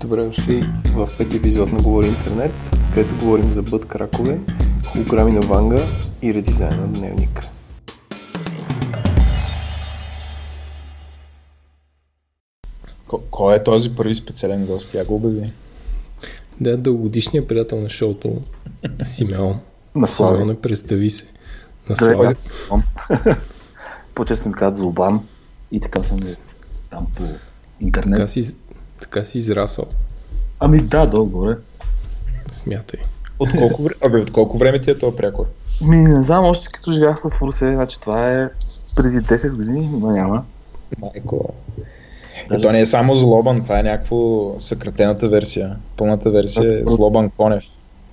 Добре дошли в пети епизод на Говори Интернет, където говорим за бът кракове, холограми на Ванга и редизайн на дневник. Кой е този първи специален гост? Тя го обяви. Да, дългогодишният приятел на шоуто Симеон. На Симеон, не представи се. На. Слава. По-често ми казват Злобан и така съм там по интернет. Така си, така си израсъл. Ами да, долу-горе. Смятай. От колко, време, абе, от колко време ти е този прякор? Ми не знам, още като живях в Русе, значи това е преди 10 години, но няма. Майко. И Даже- то не е само Злобан, това е някакво съкратената версия. Пълната версия е Злобан Конев.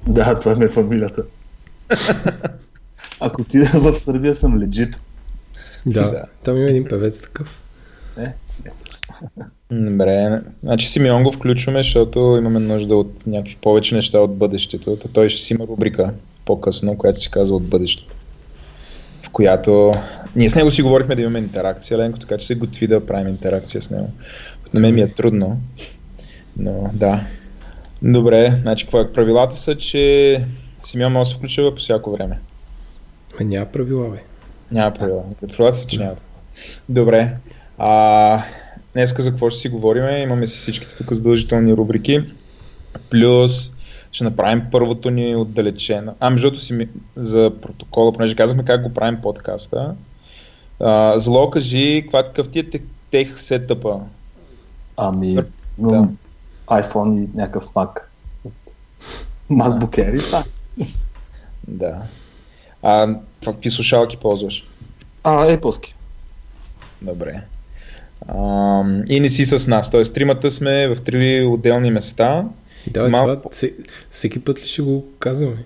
Да, това ми е фамилията. Ако отида в Сърбия съм легит. Да, Да. там има един певец такъв. Е, Добре, значи Симеон го включваме, защото имаме нужда от някакви повече неща от бъдещето. Та той ще си има рубрика по-късно, която се казва от бъдещето. В която ние с него си говорихме да имаме интеракция, Ленко, така че се готви да правим интеракция с него. На мен ми е трудно, но да. Добре, значи какво е? Правилата са, че Симеон може да се включва по всяко време. Ма няма правила, бе. Няма правила. Правилата са, че няма. Добре. А, днеска за какво ще си говорим? Имаме си всичките тук задължителни рубрики. Плюс ще направим първото ни отдалечено. А, между другото си за протокола, понеже казахме как го правим подкаста. А, зло, кажи, каква какъв ти е те- тех сетъпа? ами имам iPhone и някакъв Mac. От MacBook Air и това. Да. А, какви слушалки ползваш? А, Apple-ски. Добре. А, и не си с нас, т.е. тримата сме в три отделни места. Да, Малко- това се, всеки път ли ще го казваме?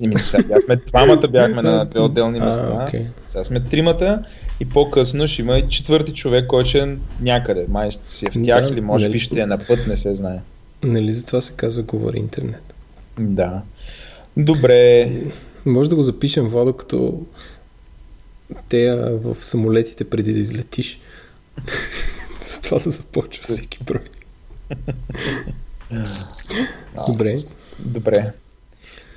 И ми сега бяхме, двамата бяхме на две отделни места. А, окей. Сега сме тримата и по-късно ще има и четвърти човек, който ще е някъде. Май ще си е в тях Да, или може нали? би ще е на път, не се знае. Нали за това се казва Говори Интернет? Да. Добре. Може да го запишем, Владо, като те в самолетите преди да излетиш. С това да започва всеки брой. Добре. Добре.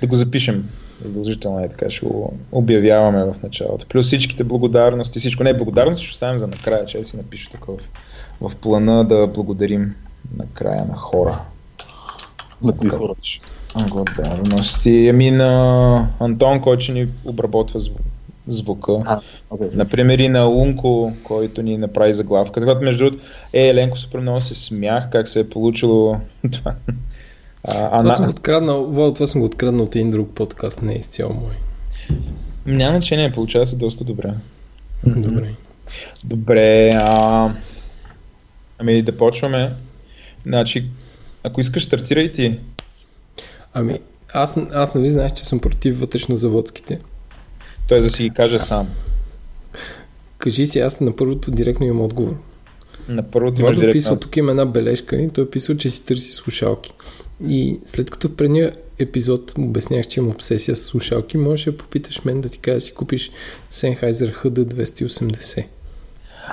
Да го запишем. Задължително е така, ще го обявяваме в началото. Плюс всичките благодарности, всичко. Не, благодарности ще оставим за накрая, че си напиша такова в, в плана да благодарим накрая на хора. На кои хора? Благодарности. Ами на Антон, който ще ни обработва зву- звука. А, окей. Например и на Унко, който ни направи заглавка. Когато между другото, е, Еленко супер много се смях как се е получило това. А, а Това съм го на... откраднал, Владо, това съм го откраднал от един друг подкаст, не е изцяло мой. Няма значение, получава се доста добре. Добре. Добре, а... ами да почваме. Значи, ако искаш, стартирай ти. Ами, аз, аз нали знаеш, че съм против вътрешнозаводските. Той да си ги каже сам. Кажи си, аз на първото директно имам отговор. На първото имаш директно. писал, тук има една бележка и той е писал, че си търси слушалки. И след като в предния епизод обяснях, че имам обсесия с слушалки, можеш да попиташ мен да ти кажа да си купиш Sennheiser HD280.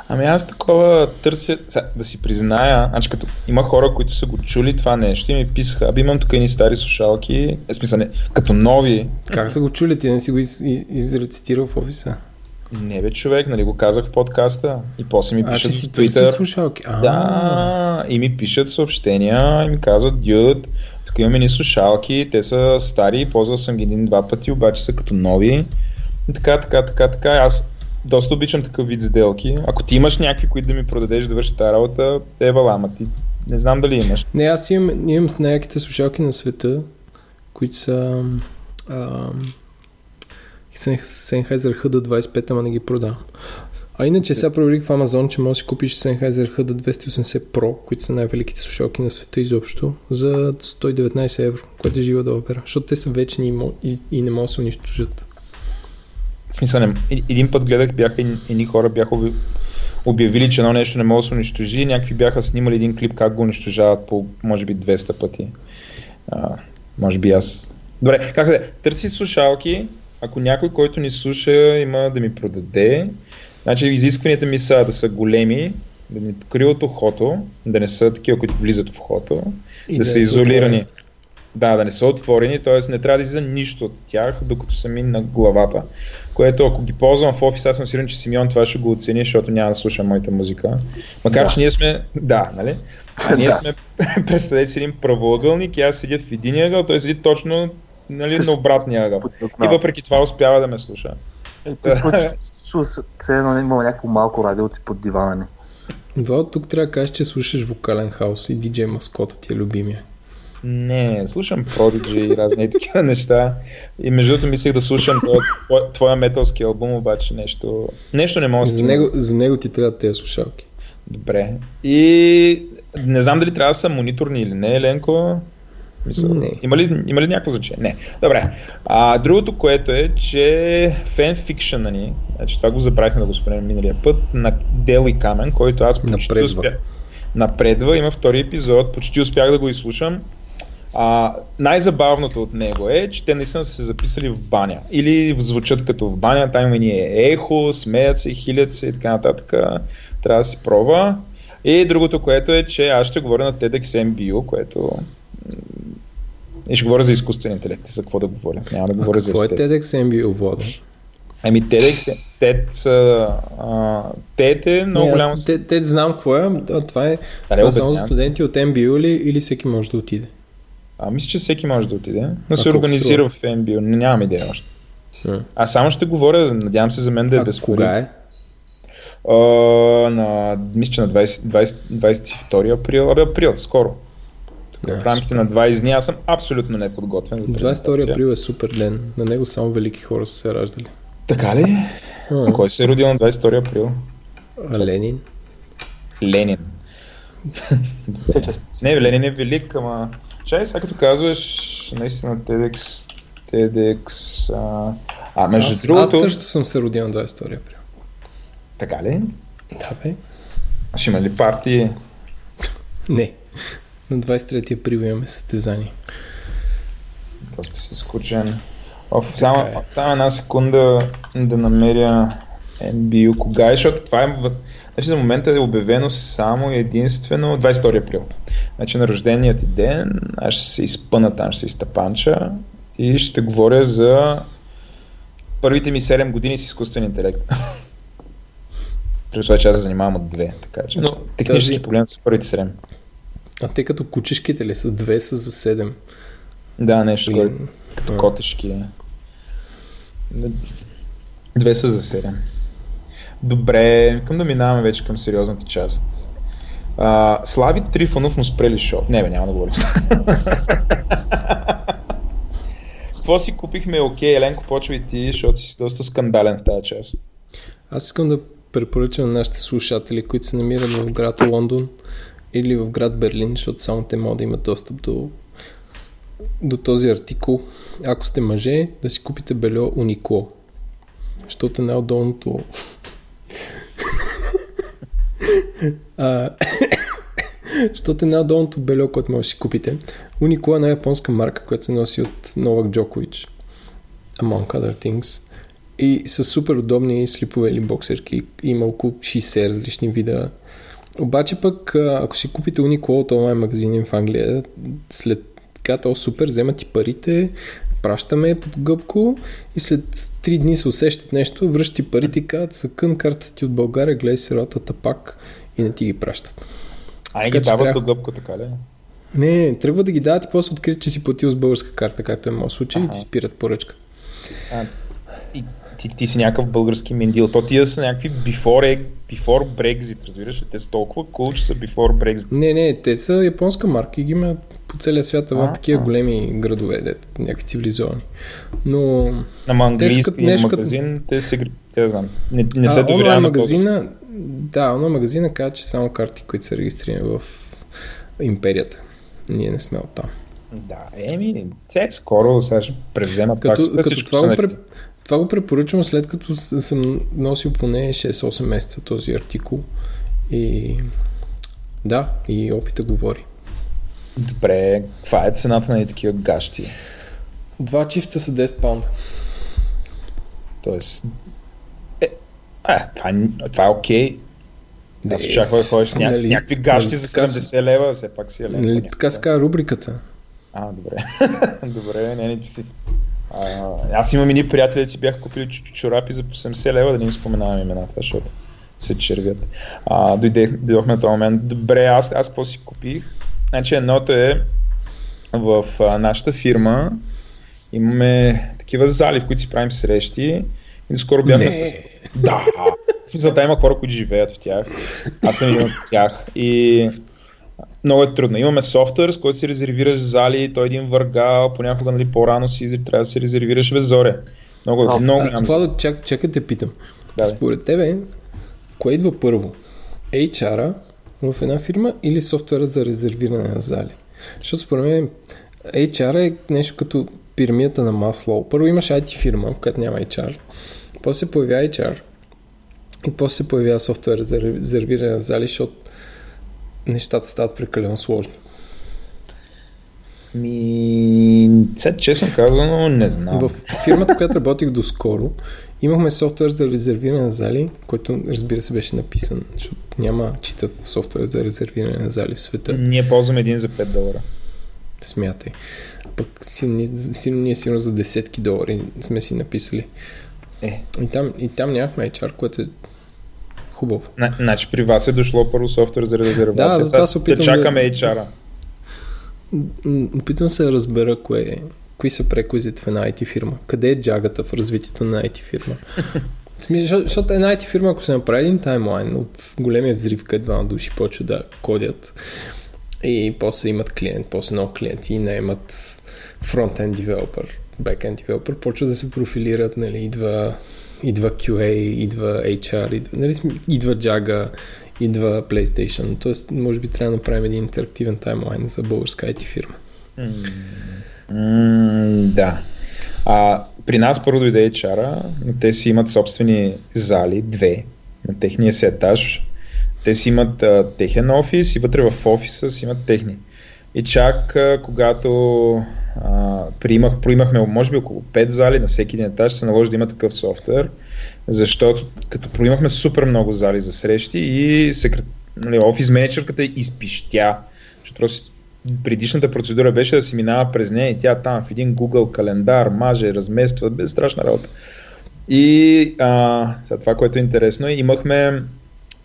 Ами аз такова търся, да си призная, значи като има хора, които са го чули това нещо и ми писаха, аби имам тук едни стари слушалки, е смисъл не, като нови, Как са го чули? Ти не си го из, из, изрецитирал в офиса? не бе човек, нали го казах в подкаста и после ми А, пишат в Twitter, слушалки. А, да, и ми пишат съобщения и ми казват, дюд, тук имаме ни слушалки, те са стари, ползвал съм ги един-два пъти, обаче са като нови. И така, така, така, така. Аз доста обичам такъв вид сделки. Ако ти имаш някакви, които да ми продадеш да върши тази работа, е вала, ама ти не знам дали имаш. Не, аз имам, имам с най-яките слушалки на света, които са а, Sennheiser HD25, ама не ги продавам. А иначе сега проверих в Amazon, че можеш да купиш Sennheiser HD280 Pro, които са най-великите слушалки на света изобщо, за 119 евро, което е жива долара, защото те са вечни и, и, и не могат да се унищожат. В смисъл, не, е- един път гледах, бяха едни- хора бяха обявили, че едно нещо не може да се унищожи някакви бяха снимали един клип как го унищожават по може би 200 пъти. А, може би аз... Добре, как да е? Търси слушалки, ако някой, който ни слуша, има да ми продаде, значи изискванията ми са да са големи, да ни покриват ухото, да не са такива, които влизат в ухото, И да, да са са изолирани. отворени. Да, да не са отворени, т.е. не трябва да излиза нищо от тях, докато са ми на главата. Което ако ги ползвам в офис, аз съм сигурен, че Симеон това ще го оцени, защото няма да слуша моята музика. Макар, Да. че ние сме, да, нали? А ние Да. сме, представете си един правоъгълник и аз седя в един ъгъл, той седи точно нали, на обратния ъгъл. И въпреки това успява да ме слуша. Е, Все едно има някакво малко радиоци под дивана ни. Вал, тук трябва да кажеш, че слушаш вокален хаос и диджей маскота ти е любимия. Не, слушам Prodigy и разни такива неща. И между другото мислех да слушам твоя, твоя, металски албум, обаче нещо, нещо не мога да За него, за него ти трябва тези слушалки. Добре. И не знам дали трябва да са мониторни или не, Еленко. Мисъл, Не. Има, ли, има ли някакво значение? Не. Добре. А, другото, което е, че фенфикшъна ни, значи това го забравихме да го споменем миналия път, на Дел и Камен, който аз почти Напредва. успях. Напредва, има втори епизод, почти успях да го изслушам. А, най-забавното от него е, че те наистина са се записали в баня. Или звучат като в баня, там ни е ехо, смеят се, хилят се и така нататък. Трябва да си пробва. И другото, което е, че аз ще говоря на TEDx MBU, което и ще говоря за изкуствен интелект. За какво да говоря? Няма да А говоря за какво е. TEDx MBO вода? Ами TEDx, TED, а, TED е много Не, голямо... те знам какво е, а това е, Аре, това е само за студенти от MBO или, или всеки може да отиде? А, мисля, че всеки може да отиде, но А се организира в MBU. Не, нямам идея още. А, А само ще говоря, надявам се за мен да е а без кога е? А, на, мисля, че на 20, 20, 22 април, абе април, скоро. Да, в рамките на 20 дни аз съм абсолютно неподготвен за 22 презентация. април е супер ден. На него само велики хора са се раждали. Така ли? А, Кой се е родил на 22 април? а Ленин? Ленин. Не, Ленин е велик, ама... Чай, сега като казваш, наистина TEDx, TEDx... А, а между Аз, другото... аз също съм се родил на 22 април. Така ли? Да, бе. А Ще има ли партии? Не. На 23 април имаме състезание. Просто си скучен. Оф, само, е. само една секунда да намеря NBU кога е, защото това е... Значи за момента е обявено само единствено 22 април. Значи на рожденият ти ден аз ще се изпъна там, ще се изтъпанча и ще говоря за първите ми 7 години с изкуствен интелект. При това, че аз се занимавам от две, така че. Но технически тази- проблем са първите 7. А те като кучешките ли са? Две са за 7. Да, нещо такова. Като котешки. Две са за 7. Добре, към да минаваме вече към сериозната част. А, Слави Трифонов му спрели шоу. Не, бе, няма да говорим. Какво си купихме? Окей, Еленко, почвай ти, защото си доста скандален в тази част. Аз искам да препоръчам на нашите слушатели, които се намират в град Лондон или в град Берлин, защото само те могат да имат достъп до, до този артикул. Ако сте мъже, да си купите бельо Уникло. Защото е най-удобното а, защото е най-удобното бельо, което може да си купите. Уникло е една японска марка, която се носи от Новак Джокович. Among other things. И са супер удобни слипове или боксерки. Има около 60 различни вида. Обаче пък, ако си купите Uniqlo от онлайн магазини в Англия, след така то супер, вземат ти парите, пращаме по гъбко и след 3 дни се усещат нещо, връщат ти парите и казват, съкън картата ти от България, гледай сиротата пак и не ти ги пращат. А не ги дават трябва- до гъбко, така ли? Не, тръгва да ги дадат и после открият, че си платил с българска карта, както е моят случай, и Аха. ти спират поръчката. А, и ти, ти си някакъв български мендил. То тия са някакви before, before Brexit, разбираш ли? Те са толкова cool, че са before Brexit. Не, не, те са японска марка и ги има по целия свят в такива големи градове, дето, някакви цивилизовани. Но Ама английски като- нещо като- магазин, те се, те знам, не, не се доверява на магазина, да, онлайн магазина казва, че само карти, които са регистрирани в империята. Ние не сме оттам. Да, еми, те скоро сега ще превземат пак. Като, Те като всичко това, го, наред. пре- това го препоръчвам след като съм носил поне 6-8 месеца този артикул. И да, и опита говори. Добре, каква е цената на такива гащи? Два чифта са 10 паунда. Тоест, е, а, това, е- това е окей. Аз очаквах да ходиш с, ня... нали, с някакви гащи нали, за 70 лева, все пак си е лева. Нали, така се казва рубриката. А, добре. добре, не, не, си. А, аз имам и приятели, си бяха купили чорапи за по 70 лева, да не им споменавам имената, защото се червят. А, дойдех, дойдохме на този момент. Добре, аз, аз какво си купих? Значи едното е в а, нашата фирма имаме такива зали, в които си правим срещи. И скоро бяхме с... Да! В смисъл, да има хора, които живеят в тях. Аз съм един от тях. И много е трудно. Имаме софтуер, с който си резервираш зали, той е един въргал, понякога нали, по-рано си трябва да се резервираш без зоре. Много, а, много. Това, чак, чакай те питам. Да, Според тебе, кое идва първо? HR-а в една фирма или софтуера за резервиране на зали? Защото според мен HR е нещо като пирамидата на масло. Първо имаш IT фирма, в която няма HR. После се появява HR. И после се появява софтуер за резервиране на зали, защото нещата стават прекалено сложни. Ми, сега честно казано, не знам. В фирмата, която работих доскоро, имахме софтуер за резервиране на зали, който разбира се беше написан, защото няма читав софтуер за резервиране на зали в света. Ние ползваме един за 5 долара. Смятай. Пък силно, силно ние сигурно за десетки долари сме си написали. Е. И там, и там нямахме HR, което е хубаво. Значи при вас е дошло първо софтуер за резервация. Да, за това се опитам да чакаме. HR-а. Опитвам се да разбера кое е. Кои са прекозите в една IT фирма? Къде е джагата в развитието на IT фирма? Защото една IT фирма, ако се направи един таймлайн от големия взрив, където двама души почват да кодят и после имат клиент, после много клиенти и наемат фронтен девелопер, бекенд девелопер, почват да се профилират, нали, идва идва QA, идва HR, идва, нали, идва Jaga, идва PlayStation. Тоест, може би трябва да направим един интерактивен таймлайн за българска IT фирма. Mm, да. А, при нас първо дойде HR, но те си имат собствени зали, две, на техния си етаж. Те си имат а, техен офис и вътре в офиса си имат техни. И чак когато а, приимах, приимахме може би около 5 зали на всеки един етаж, се наложи да има такъв софтуер, защото като приимахме супер много зали за срещи и секрет, нали, офис менеджерката изпищя, защото предишната процедура беше да се минава през нея и тя там в един Google календар маже, размества, без страшна работа. И а, това, което е интересно, е, имахме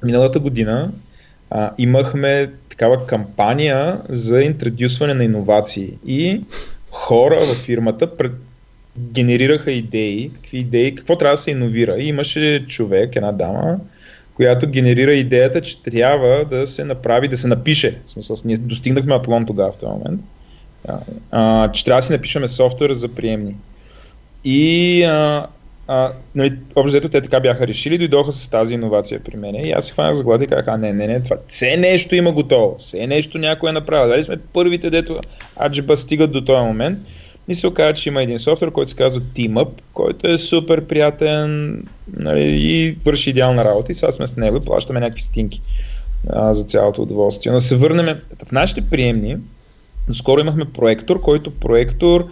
миналата година а, имахме такава кампания за интродюсване на иновации и хора във фирмата пред, генерираха идеи, какви идеи, какво трябва да се иновира. И имаше човек, една дама, която генерира идеята, че трябва да се направи, да се напише. В смисъл, ние достигнахме Атлон тогава в този момент. А, че трябва да си напишеме софтуер за приемни. И а, а, нали, общо те така бяха решили, дойдоха с тази иновация при мен и аз си хванах за глада и казах, а не, не, не, това все нещо има готово, все нещо някой е направил. Дали сме първите, дето аджиба стигат до този момент. И се оказа, че има един софтуер, който се казва TeamUp, който е супер приятен нали, и върши идеална работа. И сега сме с него и плащаме някакви стинки а, за цялото удоволствие. Но се върнем в нашите приемни. Скоро имахме проектор, който проектор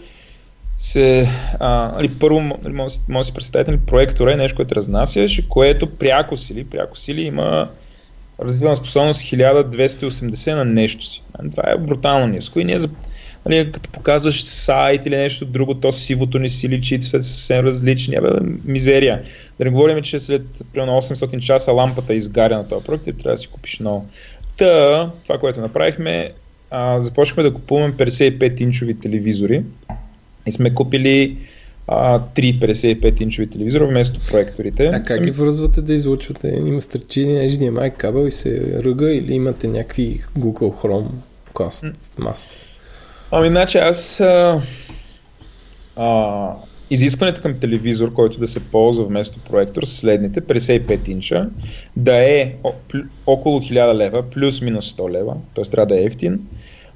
се, а, нали, първо, нали, може, да си представите, нали, проектора е нещо, което разнасяш, което пряко сили, пряко сили има развивана способност 1280 на нещо си. Това е брутално ниско и ние за, нали, като показваш сайт или нещо друго, то сивото ни сили, чиците са съвсем различни, бе, мизерия. Да не говорим, че след примерно 800 часа лампата е изгаря на този проект и трябва да си купиш ново. Та, това, което направихме, а, започнахме да купуваме 55-инчови телевизори, и сме купили а, 3 55-инчови телевизора вместо проекторите. А как ги връзвате да излучвате? Има стръчини HDMI кабел и се ръга или имате някакви Google Chrome Cast Mast? Ами, значи аз а, а, изискването към телевизор, който да се ползва вместо проектор с следните 55 инча, да е около 1000 лева, плюс-минус 100 лева, т.е. трябва да е ефтин.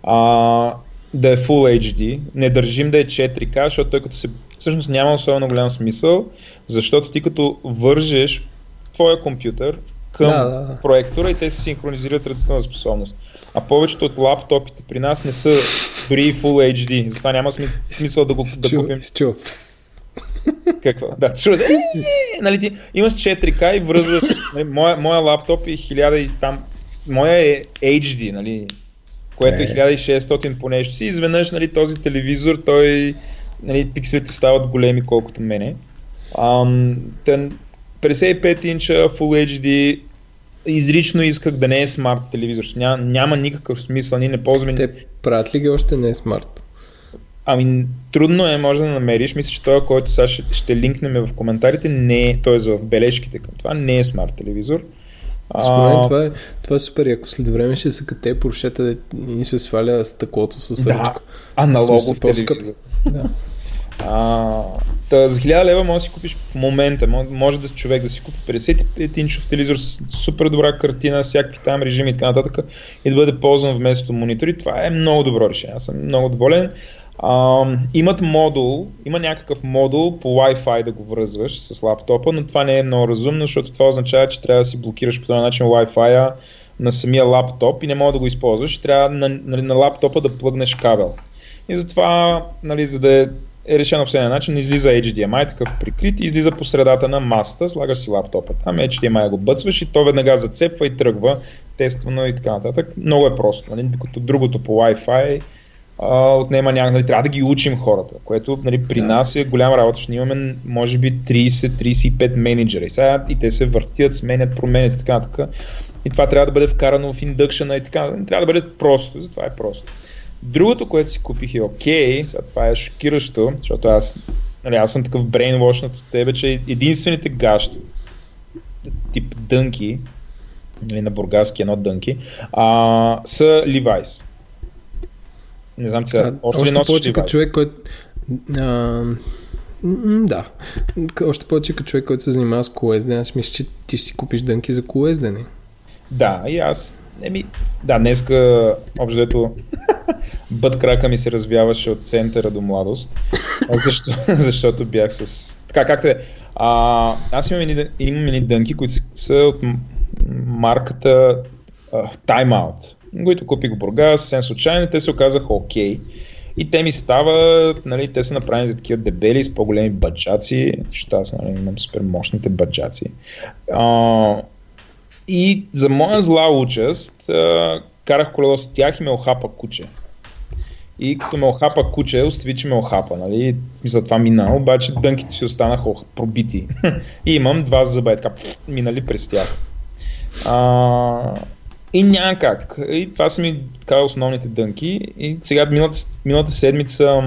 А, да е Full HD, не държим да е 4K, защото той като се... Всъщност няма особено голям смисъл, защото ти като вържеш твоя компютър към да, да, да. проектора и те се синхронизират различна способност. А повечето от лаптопите при нас не са дори Full HD, затова няма смисъл да го да купим. Какво? Да, чува е, нали, ти имаш 4K и връзваш, нали, моя, моя лаптоп е 1000 и там, моя е HD, нали, което е 1600 по нещо си, изведнъж нали, този телевизор, той, нали, пикселите стават големи колкото мене. Ам, тън, 55 инча Full HD, изрично исках да не е смарт телевизор. Ня, няма никакъв смисъл, ние не ползваме... Те правят ли ги още не е смарт? Ами, трудно е, може да намериш. Мисля, че това, който сега ще, ще линкнем в коментарите, не е, т.е. в бележките към това, не е смарт телевизор. Според мен това е, това е супер, ако след време ще се кате поршета и ще сваля стъклото с да, ръчка. Аналогов телевизор. Да. А, та, за 1000 лева може да си купиш в момента, може да човек да си купи 55 инчов телевизор с супер добра картина, всякакви там режими и така нататък и да бъде ползван вместо монитори. Това е много добро решение. Аз съм много доволен. А, имат модул, има някакъв модул по Wi-Fi да го връзваш с лаптопа, но това не е много разумно, защото това означава, че трябва да си блокираш по този начин Wi-Fi на самия лаптоп и не мога да го използваш. Трябва на, на, на лаптопа да плъгнеш кабел. И затова, нали, за да е, е решено по следния начин, излиза HDMI, такъв прикрит, излиза по средата на масата, слагаш си лаптопа там, HDMI го бъцваш и то веднага зацепва и тръгва, тествано и така нататък. Много е просто, нали, докато другото по Wi-Fi а, отнема някак, нали, трябва да ги учим хората, което нали, при да. нас е голяма работа, защото имаме може би 30-35 менеджера и сега и те се въртят, сменят, променят и така нататък. И това трябва да бъде вкарано в индъкшена и така, трябва да бъде просто, затова е просто. Другото, което си купих е окей, okay, сега това е шокиращо, защото аз, нали, аз съм такъв брейнвошнат от тебе, че единствените гащи, тип дънки, нали, на бургаски едно дънки, а, са Levi's. Не знам сега. Още, още повече като човек, който... А, да. Още повече като човек, който се занимава с колездене, аз мисля, че ти ще си купиш дънки за колездене. Да, и аз. Еми, да, днеска, общо бът крака ми се развяваше от центъра до младост, защо, защото бях с... Така, както е. А, аз имам едни, имам едни дънки, които са от марката uh, Time Out които купих в Бургас, съвсем случайно, те се оказаха окей. Okay. И те ми стават, нали, те са направени за такива дебели с по-големи баджаци, защото аз нали, имам супер мощните баджаци. А, и за моя зла участ, а, карах колело с тях и ме охапа куче. И като ме охапа куче, остави, че ме охапа, нали? За това мина, обаче дънките си останаха пробити. и имам два зъба, така, минали през тях. А, и няма как. И това са ми така основните дънки. И сега миналата, миналата седмица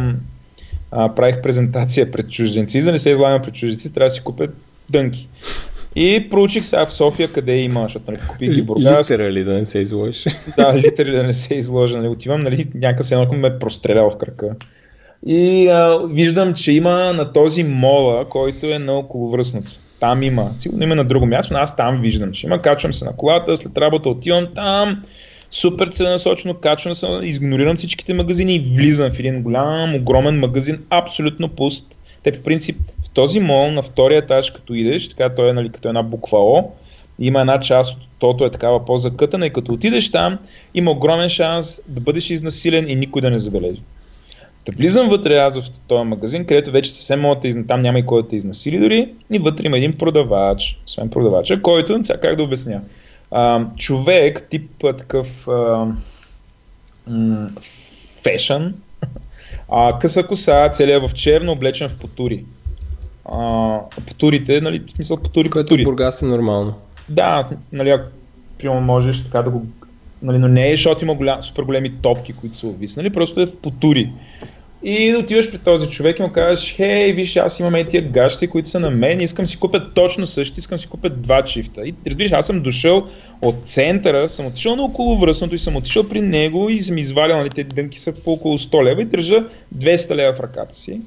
а, правих презентация пред чужденци. За да не се излагам пред чужденци, трябва да си купя дънки. И проучих сега в София къде има, защото нали, купих ги Бургас. Литерали да не се изложиш. Да, литерали да не се изложа. Нали, отивам, нали, някакъв се ме е прострелял в кръка. И а, виждам, че има на този мола, който е на околовръстното там има. Сигурно има на друго място, но аз там виждам, че има. Качвам се на колата, след работа отивам там, супер целенасочено, качвам се, игнорирам всичките магазини и влизам в един голям, огромен магазин, абсолютно пуст. Те по принцип в този мол на втория етаж, като идеш, така той е нали, като една буква О, има една част от тото е такава по-закътана и като отидеш там, има огромен шанс да бъдеш изнасилен и никой да не забележи. Да влизам вътре аз в този магазин, където вече съвсем могат да изна... там няма и кой да те изнасили дори, и вътре има един продавач, освен продавача, който, сега как да обясня, а, човек, тип такъв а, м- фешън, а, къса коса, целият в черно, облечен в потури. А, потурите, нали, в смисъл потури, Което потури. Бургас е нормално. Да, нали, ако можеш така да го Нали, но не е, защото има голям, супер големи топки, които са увиснали, просто е в потури. И отиваш при този човек и му казваш, хей, виж, аз имам и тия гащи, които са на мен, искам си купя точно същи, искам си купя два чифта. И разбираш, аз съм дошъл от центъра, съм отишъл на около връзното и съм отишъл при него и съм извадил, нали, те дънки са по около 100 лева и държа 200 лева в ръката си.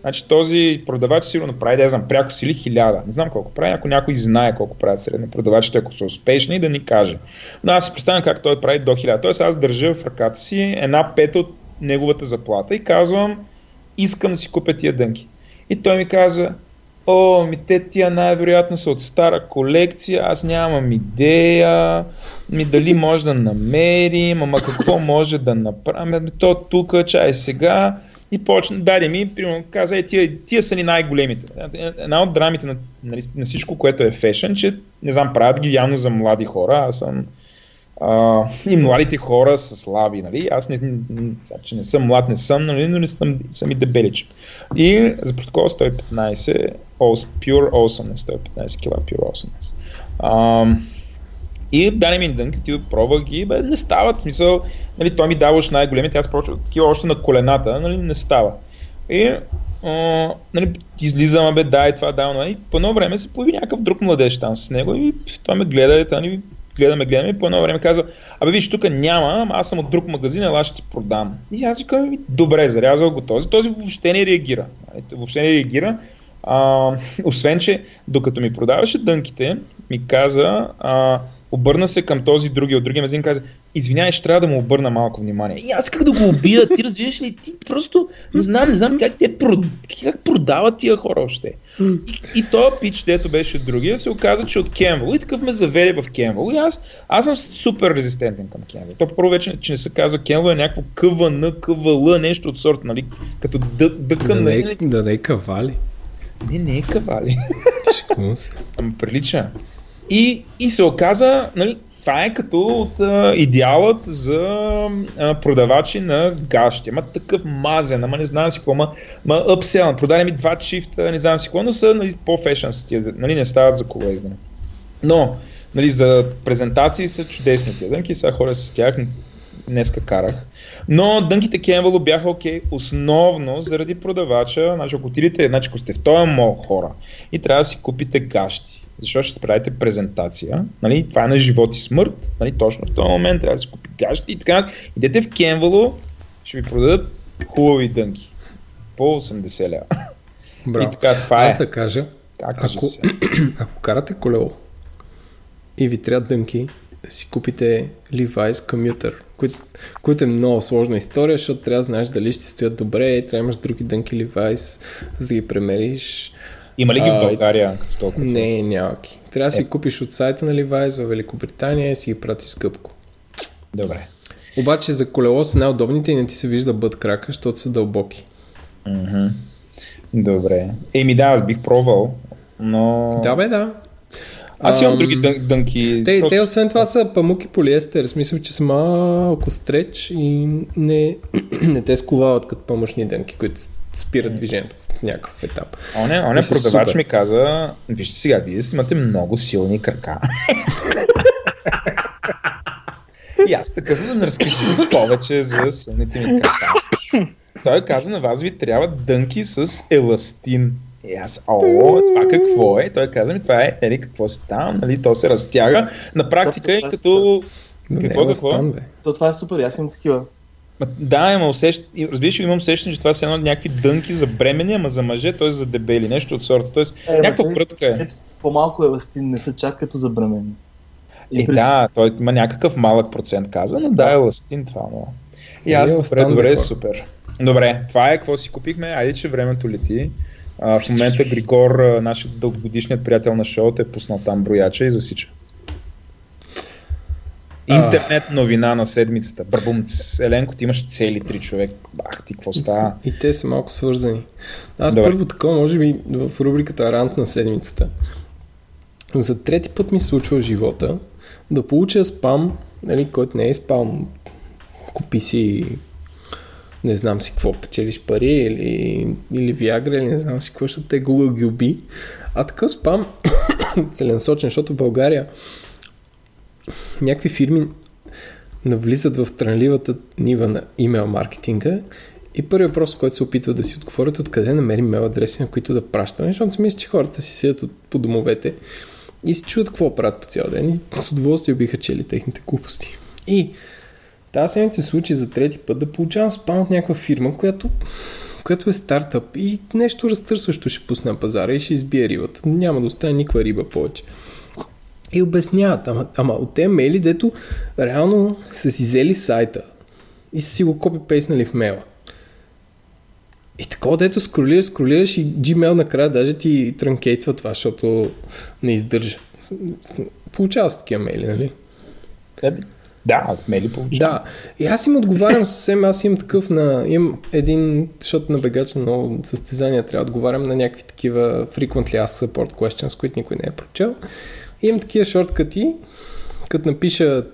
Значи този продавач сигурно прави, да я знам, пряко сили хиляда. Не знам колко прави, ако някой знае колко правят средно продавачите, ако са успешни, да ни каже. Но аз си представям как той прави до хиляда. Тоест аз държа в ръката си една пета от неговата заплата и казвам, искам да си купя тия дънки. И той ми казва, о, ми те тия най-вероятно са от стара колекция, аз нямам идея, ми дали може да намерим, ама какво може да направим, то тук, чай сега, и почна, даде ми, примерно, каза, е, тия, тия са ни най-големите. Една от драмите на, на, на всичко, което е фешен, че, не знам, правят ги явно за млади хора, аз съм и младите хора са слаби, нали? Аз не, че не съм млад, не съм, нали? но не съм, съм и дебелич. И за протокол 115, pure awesomeness, 115 кила pure awesomeness. И дай ми дънка, ти пробва ги, бе, не стават, смисъл, нали, той ми даваш най-големите, аз прочвам такива още на колената, нали, не става. И а, нали, излизам, бе, дай това, дай, нали, по едно време се появи някакъв друг младеж там с него и той ме гледа, нали, гледаме, гледаме и по едно време казва, абе виж, тук няма, аз съм от друг магазин, ела ще ти продам. И аз викам, добре, зарязал го този. Този въобще не реагира. Въобще не реагира. А, освен, че докато ми продаваше дънките, ми каза, а, обърна се към този други от другия магазин и каза, извинявай, ще трябва да му обърна малко внимание. И аз как да го убия, ти разбираш ли, ти просто не знам, не знам как те как продават тия хора още. И, и то пич, дето беше другия, се оказа, че от Кенвал и такъв ме заведе в Кенвал и аз, аз съм супер резистентен към Кенвал. То първо вече, че не се казва Кенвал е някакво КВН, КВЛ, нещо от сорта, нали, като дъкън. Да, не, е, да не е кавали. Не, не е кавали. Шкум се. Ама прилича. И, и се оказа, нали, това е като от, а, идеалът за а, продавачи на гащи. Ама такъв мазен, ама не знам си какво, ама, ама upsell, продаде ми два чифта, не знам си какво, но са нали, по-фешън са тия, нали, не стават за колездане. Но, нали, за презентации са чудесни тия дънки, сега хора с тях, днеска карах. Но дънките Кенвало бяха окей, okay, основно заради продавача, значи ако отидете, значи ако сте в този мол хора и трябва да си купите гащи защото ще правите презентация. Нали? Това е на живот и смърт. Нали? Точно в този момент трябва да си купи гащи и така. Идете в Кенвало, ще ви продадат хубави дънки. По 80 лева. Браво. И така, това Аз е. да кажа, как ако, ако карате колело и ви трябва дънки, си купите Levi's Commuter, които, които е много сложна история, защото трябва да знаеш дали ще стоят добре, трябва да имаш други дънки Levi's, за да ги премериш. Има ли ги в България? Като толкова? Не, няма ги. Трябва да си е. купиш от сайта на Levi's в Великобритания и си ги прати скъпко. Добре. Обаче за колело са най-удобните и не ти се вижда бът крака, защото са дълбоки. Mm-hmm. Добре. Еми да, аз бих пробвал, но... Да бе, да. Аз имам други дън, дънки. Те, просто... те освен това са памуки полиестер, в смисъл, че са малко стреч и не, не те скувават като помощни дънки, които спират движението в някакъв етап. Оне, оне продавач супер. ми каза, вижте сега, вие имате много силни крака. и аз такъв да не разкажи повече за силните ми крака. Той каза на вас ви трябва дънки с еластин. И аз, о, това какво е? Той каза ми, това е, ели, какво си там, нали, то се разтяга. На практика е като... Какво, какво? То това е супер, аз имам такива. Да, има усещ... разбираш, имам усещане, че това са едно някакви дънки за бремени, ама за мъже, т.е. за дебели, нещо от сорта. Тоест, е, някаква прътка е. С по-малко еластин не са чак като за бремени. Е, при... да, той има някакъв малък процент каза, но да, еластин това, но... И аз, е, добре, добре, супер. Добре, това е какво си купихме, айде, че времето лети. А, в момента Григор, нашият дългогодишният приятел на шоуто, е пуснал там брояча и засича. Интернет новина на седмицата. Бърбумц. Еленко, ти имаш цели три човек. Бах, ти какво става? И те са малко свързани. Аз Добре. първо такова, може би в рубриката Рант на седмицата. За трети път ми се случва в живота да получа спам, нали, който не е спам. Купи си не знам си какво, печелиш пари или, или Viagra или не знам си какво, защото те Google ги уби. А такъв спам целенасочен, защото в България някакви фирми навлизат в трънливата нива на имейл маркетинга и първият въпрос, който се опитва да си отговорят, откъде намерим имейл адреси, на които да пращаме, защото си мисля, че хората си седят по домовете и си чуят какво правят по цял ден и с удоволствие биха чели техните глупости. И тази седмица се случи за трети път да получавам спам от някаква фирма, която, която е стартъп и нещо разтърсващо ще пусне на пазара и ще избие рибата. Няма да остане никаква риба повече. И обясняват, ама, ама от тези мейли, дето реално са си взели сайта и са си го копипейснали в мейла. И такова, дето скролираш, скролираш и Gmail накрая даже ти транкейтва това, защото не издържа. Получава с такива мейли, нали? Да, аз мейли получавам. Да, и аз им отговарям съвсем, аз имам такъв на, имам един, защото на бегач на много състезания трябва да отговарям на някакви такива frequently asked support questions, които никой не е прочел. И имам такива шорткати, като напиша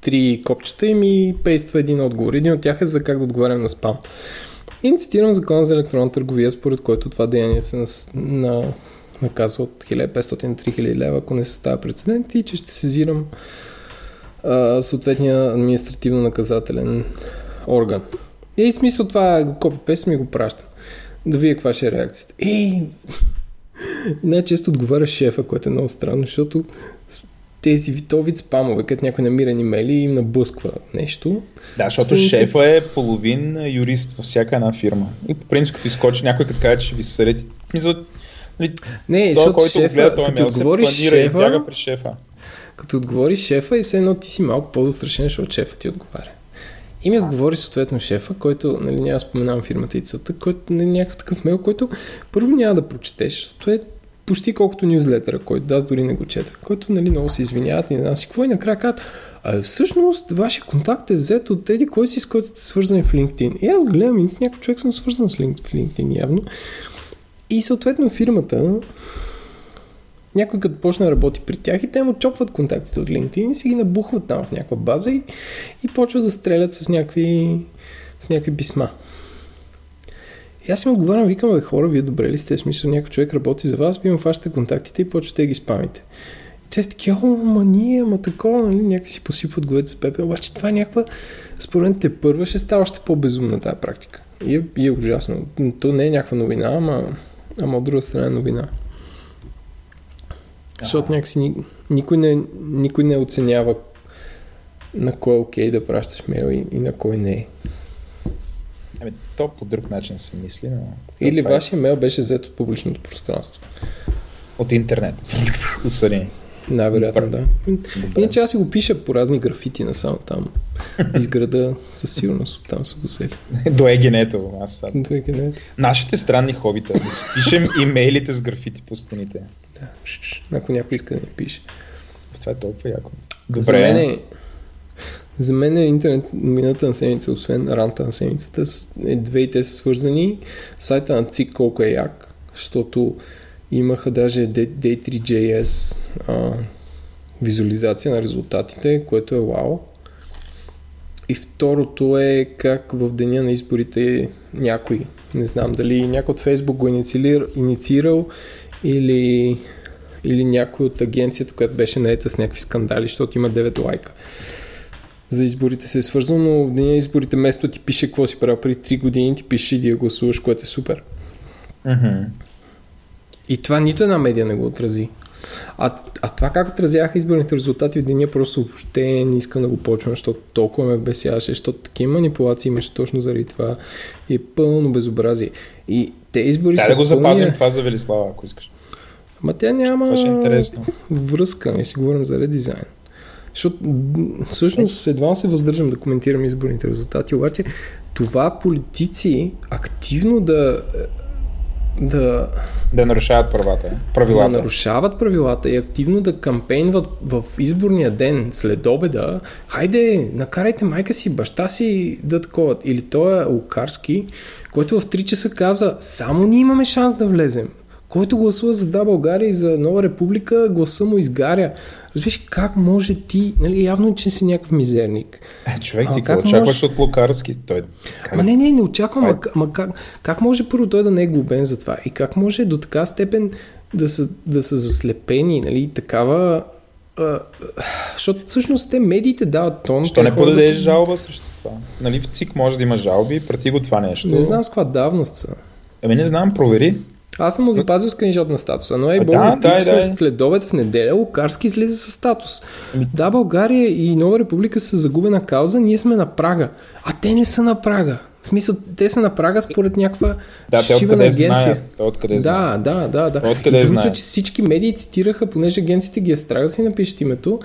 три копчета и ми пейства един отговор. Един от тях е за как да отговарям на спам. И цитирам закона за електронна търговия, според който това деяние се на, на, наказва от 1500 на 3000 лева, ако не се става прецедент и че ще сезирам а, съответния административно-наказателен орган. И смисъл това го копи пес ми го пращам. Да вие каква ще е реакцията. Ей, най-често отговаря шефа, което е много странно, защото тези витовид спамове, като някой намира имейли и им наблъсква нещо. Да, защото Сън... шефа е половин юрист във всяка една фирма. И по принцип, като изкочи някой, като каже, че ви съдят, нали, не, защото който шефа, гледа, той като отговори шефа, и при шефа. Като отговори шефа и все едно ти си малко по-застрашен, защото шефа ти отговаря. И ми отговори съответно шефа, който, нали, няма споменавам фирмата и целта, който е нали, някакъв такъв мейл, който първо няма да прочетеш, защото е почти колкото нюзлетъра, който аз дори не го чета, който нали, много се извиняват и не знам си какво и накрая казват, а всъщност вашия контакт е взет от тези, кой си с който сте свързани в LinkedIn. И аз гледам и с някой човек съм свързан с LinkedIn явно. И съответно фирмата, някой като почне да работи при тях и те му чопват контактите от LinkedIn и си ги набухват там в някаква база и, и почват да стрелят с някакви, с някакви писма. И аз им отговарям, викам, бе, хора, вие добре ли сте? В смисъл, някой човек работи за вас, вие му фащате контактите и почвате да ги спамите. И те са такива, о, ма ние, ама такова, нали, някакви си посипват главете с пепел, обаче това е някаква, според те първа ще става още по-безумна тази практика. И е, и е ужасно. То не е някаква новина, ама, ама от друга страна е новина. Защото някакси никой не, никой не оценява на кой е окей okay да пращаш мейл и, и на кой не е. Ами, то по друг начин се мисли, но... Или вашия мейл беше взет от публичното пространство. От интернет. Осъдени. Най-вероятно, да. Иначе аз си го пиша по разни графити насам там. Изграда със сигурност там са го сели. До егенето. Аз са. До егенето. Нашите странни хобита. Да си пишем имейлите с графити по стените. Да. Ако някой иска да ни пише. Това е толкова яко. Добре. За мен е, за мен е интернет новината на седмица, освен ранта на седмицата, е две и те са свързани. Сайта на ЦИК колко е як, защото имаха даже Day3.js а, визуализация на резултатите, което е вау. И второто е как в деня на изборите някой, не знам дали някой от Фейсбук го инициирал, инициирал или, или някой от агенцията, която беше наета с някакви скандали, защото има 9 лайка за изборите се е свързано, но в деня изборите место ти пише какво си правил преди 3 години, ти пише и да гласуваш, което е супер. Mm-hmm. И това нито една медия не го отрази. А, а това как отразяха изборните резултати от деня, просто въобще не искам да го почвам, защото толкова ме бесяваше, защото такива манипулации имаше точно заради това и е пълно безобразие. И те избори да, са да го запазим пълния... това за Велислава, ако искаш. Ма тя няма е връзка, не си говорим за редизайн. Защото всъщност едва се въздържам да коментирам изборните резултати, обаче това политици активно да да... Да нарушават правата, правилата. Да нарушават правилата и активно да кампейнват в изборния ден след обеда. Хайде, накарайте майка си, баща си да таковат. Или той е Лукарски, който в 3 часа каза, само ние имаме шанс да влезем. Който гласува за Да България и за Нова република, гласа му изгаря. Разбираш как може ти, нали, явно, че си някакъв мизерник. Е, човек, ти как очакваш може... от Лукарски? Той... Как... Ма не, не, не очаквам, ама, ама как, как може първо той да не е глобен за това? И как може до така степен да са, да са заслепени, нали, такава... А, защото всъщност те медиите дават тон. Що не подадеш да... жалба срещу това? Нали в ЦИК може да има жалби, прети го това нещо. Не знам с каква давност са. Ами не знам, провери. Аз съм му запазил скриншот на статуса, но е да, да, да, след обед в неделя Лукарски излиза с статус. Ами... Да, България и Нова република са загубена кауза, ние сме на прага. А те не са на прага. В смисъл, те са на прага според някаква да, шивана агенция. Те откъде да, да, да, да. Откъде и другото е, че всички медии цитираха, понеже агенциите ги е страх да си напишат името,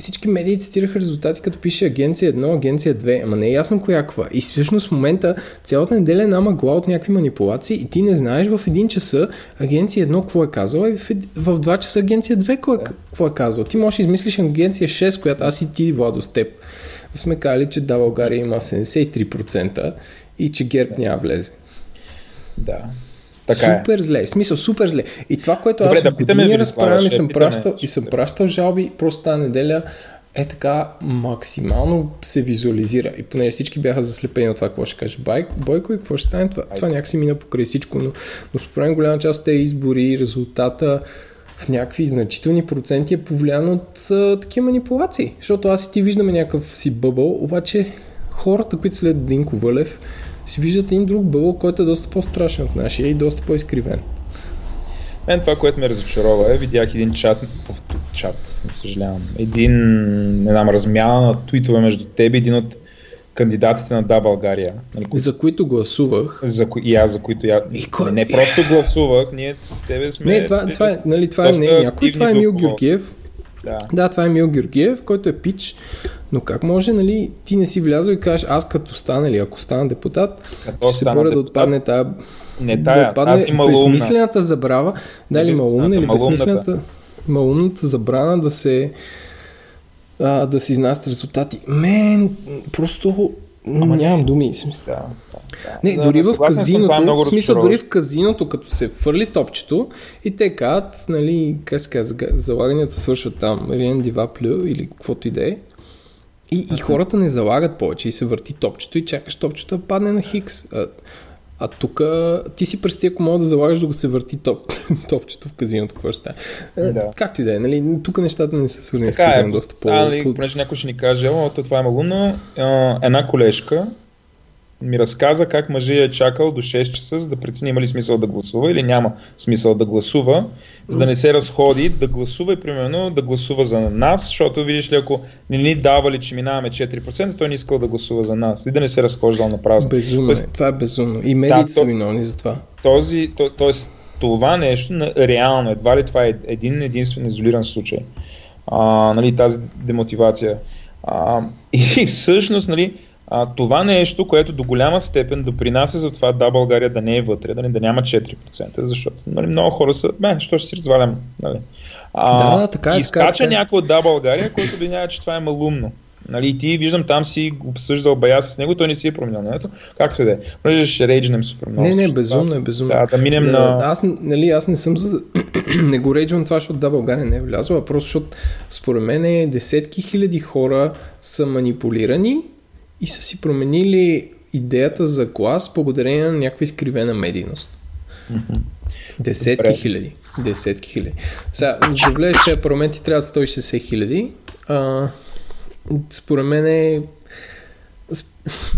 всички медии цитираха резултати, като пише агенция 1, агенция 2, ама не е ясно коя каква. И всъщност в момента цялата неделя е една мъгла от някакви манипулации и ти не знаеш в един часа агенция 1 какво е казала и в, в 2 часа агенция 2 какво е, какво е казала. Ти можеш да измислиш агенция 6, която аз и ти, Владо, с теб, сме казали, че да, България има 73% и че ГЕРБ няма влезе. Да. Така супер е. зле, смисъл супер зле. И това, което Добре, аз да години разправям и съм, пращал, и съм пращал жалби, просто тази неделя е така максимално се визуализира. И понеже всички бяха заслепени от това, какво ще каже Байк, Бойко и какво ще стане, това, това някакси мина покрай всичко, но, но според голяма част от тези избори, резултата в някакви значителни проценти е повлиян от а, такива манипулации. Защото аз и ти виждаме някакъв си бъбъл, обаче хората, които след Динко Вълев, си виждат един друг бълък, който е доста по-страшен от нашия и доста по-изкривен. Мен това, което ме разочарова е, видях един чат, чат, не съжалявам, един, не знам, размяна на твитове между теб и един от кандидатите на Да България. Нали, кои... За които гласувах. За ко... И аз, за които я... И ко... Не просто гласувах, ние с тебе сме... Не, това, това, е, нали, това е не е някой, това е Мил Георгиев. Да. да, това е Мил Георгиев, който е пич. Но как може, нали, ти не си влязъл и кажеш, аз като стана или ако стана депутат, Като ще се боря да отпадне тази не тая, да отпадне тази безсмислената забрава, дали малумна или безсмислената малумната забрана да се а, да се изнасят резултати. Мен, просто Ама нямам думи. Да, да, да. Не, да, дори в казиното, в смисъл, дори в казиното, като се фърли топчето и те казват, нали, как се казва, залаганията свършват там, Риен Дива Плю или каквото и да е. И, и хората не залагат повече и се върти топчето и чакаш топчето да падне на хикс. А, а тук ти си представи, ако мога да залагаш да го се върти топ, топчето в казиното, какво ще стане. Да. Както и да е, нали? тук нещата не са свързани с казино е, доста по... По... понеже някой ще ни каже, о, това е малумно, една колежка ми разказа как мъжа е чакал до 6 часа, за да прецени има ли смисъл да гласува или няма смисъл да гласува, за да не се разходи, да гласува и примерно да гласува за нас, защото видиш ли, ако не ни давали, че минаваме 4%, той не искал да гласува за нас и да не се разхождал на празно. Безумно е, това е безумно. И медиите да, са виновни за това. Този, то, т.е. това нещо реално, едва ли това е един единствен изолиран случай. А, нали, тази демотивация. А, и всъщност, нали, а, това нещо, което до голяма степен допринася за това да България да не е вътре, да, не, да няма 4%, защото нали, много хора са, бе, що ще си развалям. Нали. А, да, така е. Изкача така, е. някой от да България, който обвинява, че това е малумно. Нали, ти виждам там си обсъждал бая с него, той не си е променил мнението. Както и да е. Може ще рейджнем супер много. Не, не, безумно е, безумно. Да, да минем на... Аз, нали, аз не съм за... не го рейджвам това, защото да, България не е влязла, а просто защото според мен е десетки хиляди хора са манипулирани и са си променили идеята за глас благодарение на някаква изкривена медийност. Mm-hmm. Десетки Добре. хиляди. Десетки хиляди. Сега, за да влезеш тези парламенти трябва 160 хиляди. Според мен е...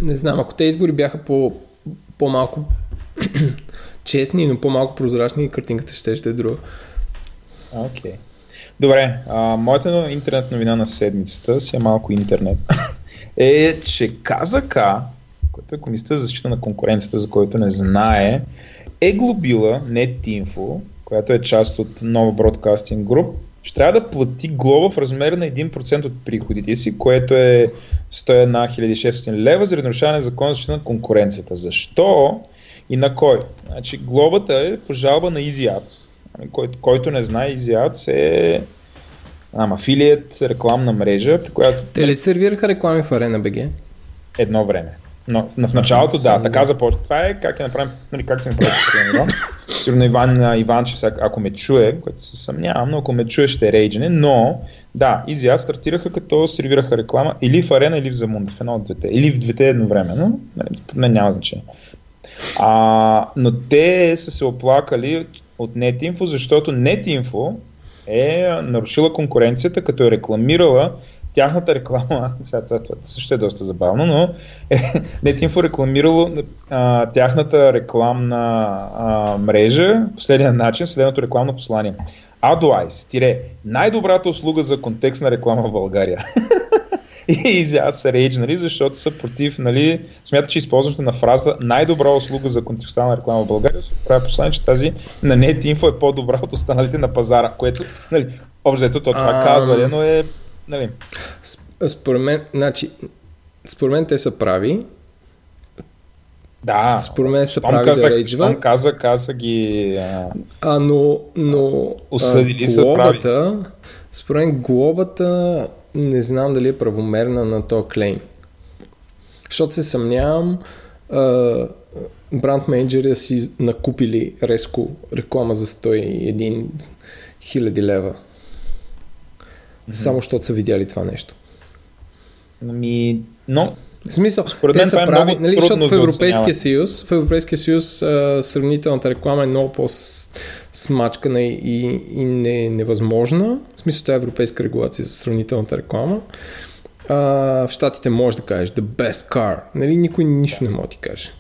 Не знам, ако те избори бяха по, по-малко честни, но по-малко прозрачни, картинката ще, ще е друга. Окей. Okay. Добре, а, моята интернет новина на седмицата си е малко интернет. Е, че КЗК, което е Комисията за защита на конкуренцията, за който не знае, е глобила NetInfo, която е част от нова Broadcasting Group, ще трябва да плати глоба в размер на 1% от приходите си, което е 101 600 лева за нарушаване на закон за на конкуренцията. Защо и на кой? Значи, глобата е по жалба на EasyAds. Който, който не знае, EasyAds е Ама афилиет, рекламна мрежа, при която... Те ли сервираха реклами в Arena BG? Едно време. Но в началото а, да, така започва. Това е как, е направим, нали, как се направи това Сигурно Иван, Иван, че сега, ако ме чуе, което се съмнявам, но ако ме чуе ще е рейджене, но да, Изя стартираха като сервираха реклама или в Арена, или в Замунда, в едно от двете. Или в двете едновременно, нали, няма значение. А, но те са се оплакали от NetInfo, защото NetInfo е нарушила конкуренцията, като е рекламирала тяхната реклама, сега това, това също е доста забавно, но е, NetInfo рекламирало а, тяхната рекламна а, мрежа последния начин, следното рекламно послание. AdWise, тире, най-добрата услуга за контекстна реклама в България. и се рейдж, нали, защото са против, нали, смятат, че използването на фраза най-добра услуга за контекстуална реклама в България, се прави послание, че тази на NetInfo е по-добра от останалите на пазара, което, нали, общо то това а... казва, но е нали. Според мен, значи, според мен те са прави. Да. Според мен са прави да рейджват. каза, каза ги... А, а но, но осъдили а, глобата, според мен глобата не знам дали е правомерна на този клейм. Защото се съмнявам бранд менеджери си накупили резко реклама за 101 хиляди лева. Mm-hmm. Само защото са видяли това нещо. Ами, но в смисъл, Според те са е прави, нали, защото в Европейския съюз, в Европейския съюз а, сравнителната реклама е много по-смачкана и, и, и не, невъзможна. В смисъл, това е европейска регулация за сравнителната реклама. А, в Штатите можеш да кажеш the best car. Нали, никой нищо не може да ти каже.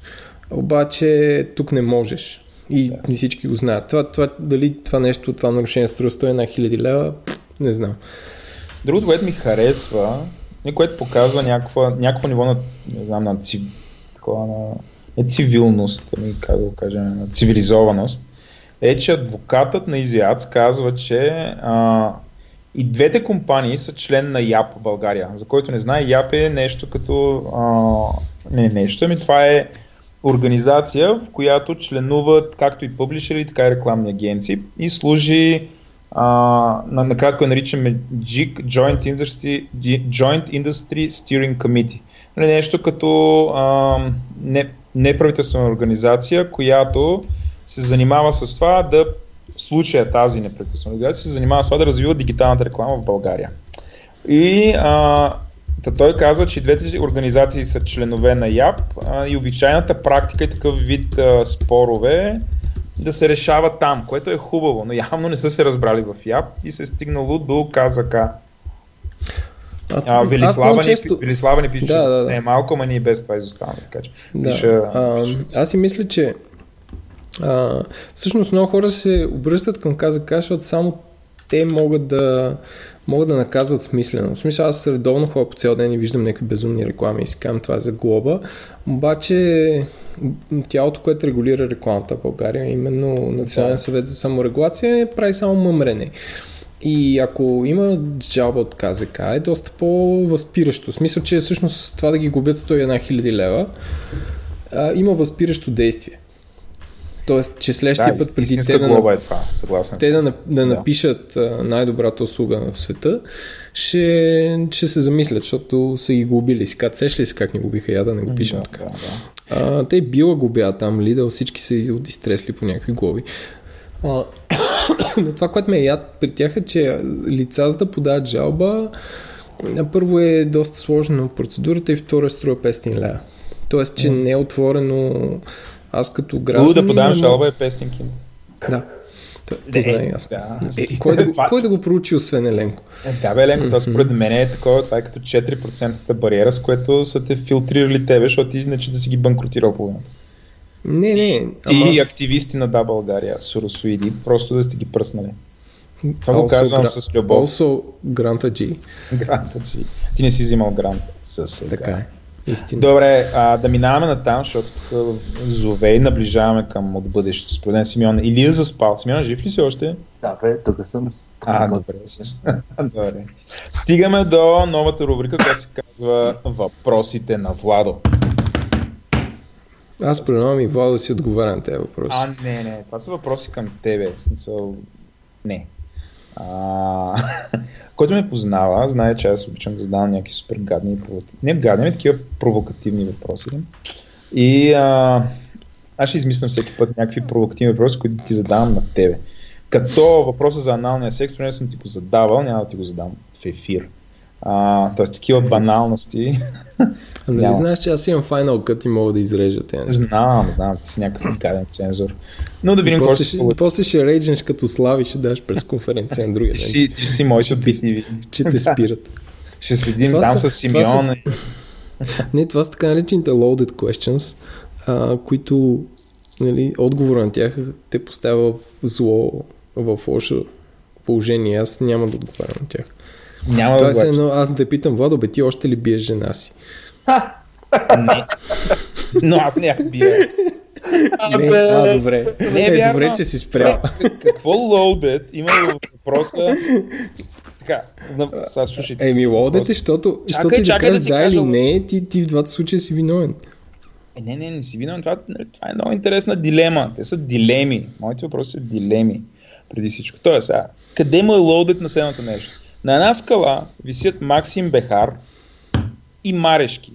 Обаче тук не можеш. И да. всички го знаят. Това, това, дали това нещо, това нарушение струва 101 хиляди лева, не знам. Другото, което ми харесва, което показва някаква, някакво ниво на, не знам, на, цив, такова, на не цивилност, ами, как да го кажем, на цивилизованост, е, че адвокатът на Изиац казва, че а, и двете компании са член на ЯП в България. За който не знае, ЯП е нещо като... А, не нещо, ами това е организация, в която членуват както и публишери, така и рекламни агенции и служи накратко я наричаме JIC, Joint Industry, Joint Industry Steering Committee. Нали, нещо като а, не, неправителствена организация, която се занимава с това да в случая тази неправителствена организация се занимава с това да развива дигиталната реклама в България. И а, Та той казва, че двете организации са членове на ЯП а, и обичайната практика и такъв вид а, спорове да се решава там, което е хубаво, но явно не са се разбрали в ЯП и се е стигнало до КЗК. А, а, Велислава, ни, често... Велислава ни пише, да, че да, да. не е малко, ама ние без това изоставаме. Така че, да. пиша, а, пиша. Аз си мисля, че а, всъщност много хора се обръщат към КЗК, защото само те могат да, могат да наказват смислено. В смисъл, аз редовно ходя по цял ден и виждам някакви безумни реклами и си казвам това е за глоба, обаче тялото, което регулира рекламата в България, именно Национален съвет за саморегулация, прави само мъмрене. И ако има жалба от КЗК, е доста по-възпиращо. В смисъл, че всъщност това да ги губят 101 000 лева, а, има възпиращо действие. Тоест, че следващия да, път преди те да, е това. Съгласен те да, да, да напишат най-добрата услуга в света, ще, ще се замислят, защото са ги губили. Казват, сеш ли си как ни губиха, я да не го пишем да, така. Да, да. А, те била губят там, Лидъл, всички са изтресли по някакви глоби. А, но това, което ме е яд при тях е, че лица за да подават жалба, първо е доста сложна процедурата и второ е струва 500 лева. Тоест, че не е отворено аз като гражданин... да подавам жалба е 500 Да. Познай аз. Да, е, кой, да го, кой да го проучи, освен Еленко? Е, да, бе, Еленко, това според мен е такова, това е като 4% бариера, с което са те филтрирали тебе, защото ти иначе да си ги банкротирал половината. Не, не. Ти ама... активисти на Да България, суросоиди, просто да сте ги пръснали. Това го казвам гра... с любов. Also Гранта G. Гранта G. Ти не си взимал грант с Така е. Истина. Добре, а, да минаваме на там, защото тук зове и наближаваме към от бъдещето. Според мен Симеон или е заспал. Симеон, жив ли си още? Да, бе, тук съм. А, добре. добре. Стигаме до новата рубрика, която се казва Въпросите на Владо. Аз предавам и Владо да си отговаря на тези въпроси. А, не, не, това са въпроси към тебе. В смисъл, не. А, който ме познава, знае, че аз обичам да задавам някакви супер гадни. Не гадни, ами такива провокативни въпроси. И а, аз ще измислям всеки път някакви провокативни въпроси, които ти задавам на тебе. Като въпроса за аналния секс, поне съм ти го задавал, няма да ти го задам в ефир. А, тоест такива баналности. А нали знаеш, че аз имам Final Cut и мога да изрежа тези Знам, знам, ти си някакъв гаден цензор. Но да видим после, ще, после ще рейджнеш като слави, ще даш през конференция на другия. Ти си, ти си моите писни. Че те спират. ще седим това там са, с Симеон. Са... Не, това са така наречените loaded questions, а, които нали, отговора на тях те поставя в зло, в лошо положение. Аз няма да отговарям на тях. Няма Това да е едно, аз да те питам, Владо, бе ти още ли биеш жена си? не. Но аз не я бия. А, не, а, добре. Не е, е добре, че си спрял. Какво loaded има въпроса Така, да, сега слушайте. Еми, лоудете, защото, защото ти да да кажеш да, кажа, или не, ти, ти в двата случая си виновен. Е, не, не, не си виновен. Това, това е много интересна дилема. Те са дилеми. Моите въпроси са дилеми преди всичко. Тоест, а, къде му е лоудът на следното нещо? На една скала висят Максим Бехар и Марешки.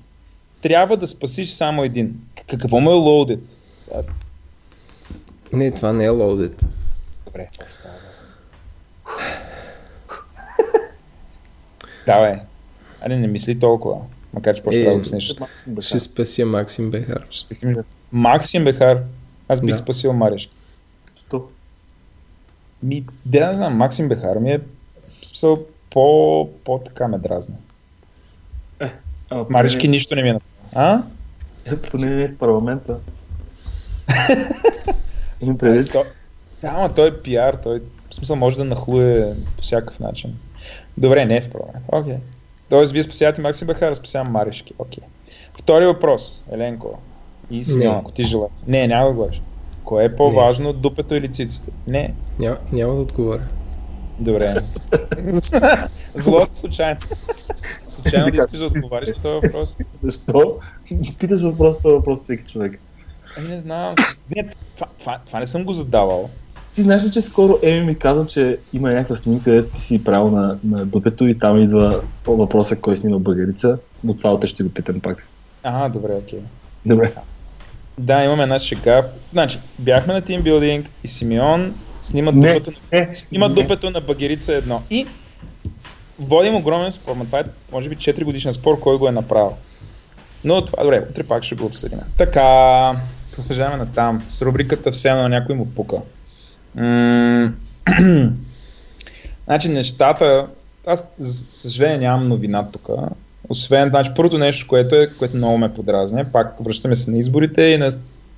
Трябва да спасиш само един. Какво му е лоудът? Сега, Не, това не е лоудет. Добре? Давай. Али не мисли толкова. Макар че просто Е, да обясниш. Ще спася Максим Бехар. Ще спасим Максим Бехар. Аз бих Да. спасил Марешки. Що? Ми, да не знам, Максим Бехар ми е смисъл по, по така ме дразни. А, Марешки нищо не ми е. А? поне- Поне не е в парламента. Им предвид. То, да, ама той е пиар, той в смисъл може да нахлуе по всякакъв начин. Добре, не е в парламент. Окей. Тоест, вие спасявате Максим Бехар, аз спасявам Марешки. Окей. Втори въпрос, Еленко. И Симеон, Не. ако ти желаеш. Не, няма да говориш. Кое е по-важно, дупето или циците? Не. Няма, няма да отговоря. Добре. Зло случайно. Случайно да искаш да отговариш на този въпрос. Защо? Питаш въпрос, това въпрос всеки човек. Ами не знам. Не, това, това, това не съм го задавал. Ти знаеш ли, че скоро Еми ми каза, че има някаква снимка, където ти си правил на, на дупето и там идва въпроса кой снима българица, но това утре ще го питам пак. Ага, добре, окей. Добре. Да, имаме една шега. Значи, бяхме на тимбилдинг и Симеон снима Не, дупето, не, снима не. дупето на багерица едно. И водим огромен спор, но това е може би 4 годишен спор, кой го е направил. Но това, добре, утре пак ще го обсъдим. Така, продължаваме на там, с рубриката все едно някой му пука. М- значи нещата, аз за съжаление нямам новина тук. Освен, значи, първото нещо, което е, което много ме подразня, пак връщаме се на изборите и на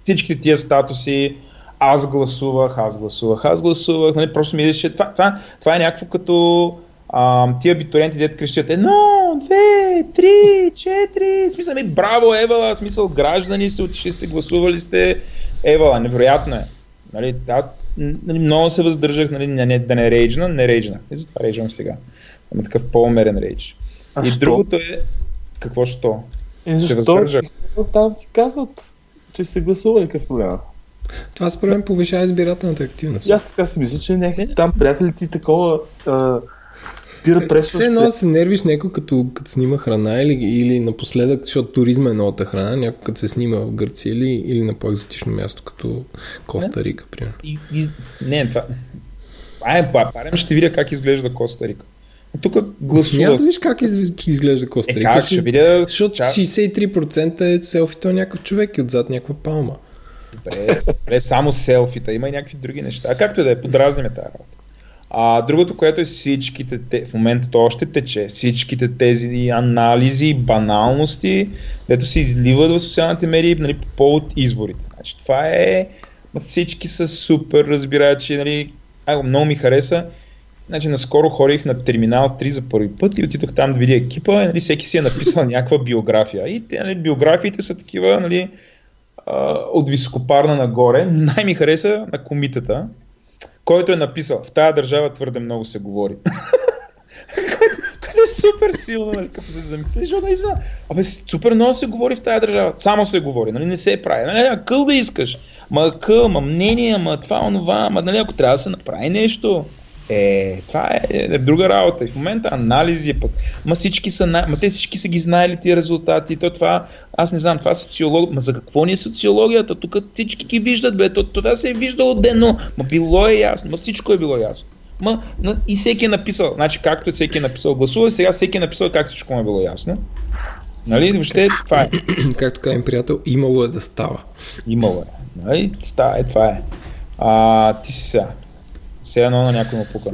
всичките тия статуси, аз гласувах, аз гласувах, аз гласувах, нали, просто ми че това, това, това е някакво като а, тия абитуриенти, дето крещят едно, две, три, четири, смисъл ми, браво, Евала, смисъл, граждани се отишли сте, гласували сте, Евала, невероятно е. Нали, аз нали, много се въздържах нали, не, не, да не рейджна, не рейджна. И затова рейджвам сега. Има такъв по-умерен рейдж. А и що? другото е, какво що? Е, Ще защо? въздържа. Там си казват, че се гласували какъв проблема. Това според мен повишава избирателната активност. И аз така си мисля, че някакви там приятели ти такова а, пира пресващ. Все едно се нервиш някой като, като снима храна или, или напоследък, защото туризма е новата храна, някой като се снима в Гърция или, или на по-екзотично място, като Коста Рика, примерно. И, и, не, това... Е, ба- барем ще видя как изглежда Коста Рика. Тук Няма гласувах. да виж как из, изглежда Коста Е, Рика. как ще видя? Защото Чак- 63% е селфито някакъв човек и отзад някаква палма. Добре, добре, само селфита, има и някакви други неща. А както и да е, подразниме тази работа. А, другото, което е всичките, те, в момента то още тече, всичките тези анализи, баналности, дето се изливат в социалните медии нали, по повод изборите. Значи, това е, всички са супер разбирачи, нали, а, много ми хареса. Значи, наскоро ходих на терминал 3 за първи път и отидох там да видя екипа, нали, всеки си е написал някаква биография. И те, нали, биографиите са такива, нали, от високопарна нагоре. Най-ми хареса на комитета, който е написал, в тая държава твърде много се говори. Което е супер силно, нали, като се замисли, защото наистина, абе, супер много се говори в тая държава, само се говори, нали, не се прави, нали, къл да искаш, ма къл, ма мнение, ма това, онова, ма, нали, ако трябва да се направи нещо, е, това е, е друга работа. И в момента анализи е пък. Ма всички са, ма те всички са ги знаели тия резултати. То това, аз не знам, това е социолог. Ма за какво ни е социологията? Тук всички ги виждат, бе. То, това се е виждало дено. Ма било е ясно. Ма всичко е било ясно. Ма, и всеки е написал, значи както всеки е написал гласува, сега всеки е написал как всичко му е било ясно. Нали, въобще това е. Както казвам приятел, имало е да става. Имало е. Нали, ста, е, това е. А, ти си сега. Все едно на някой му пука.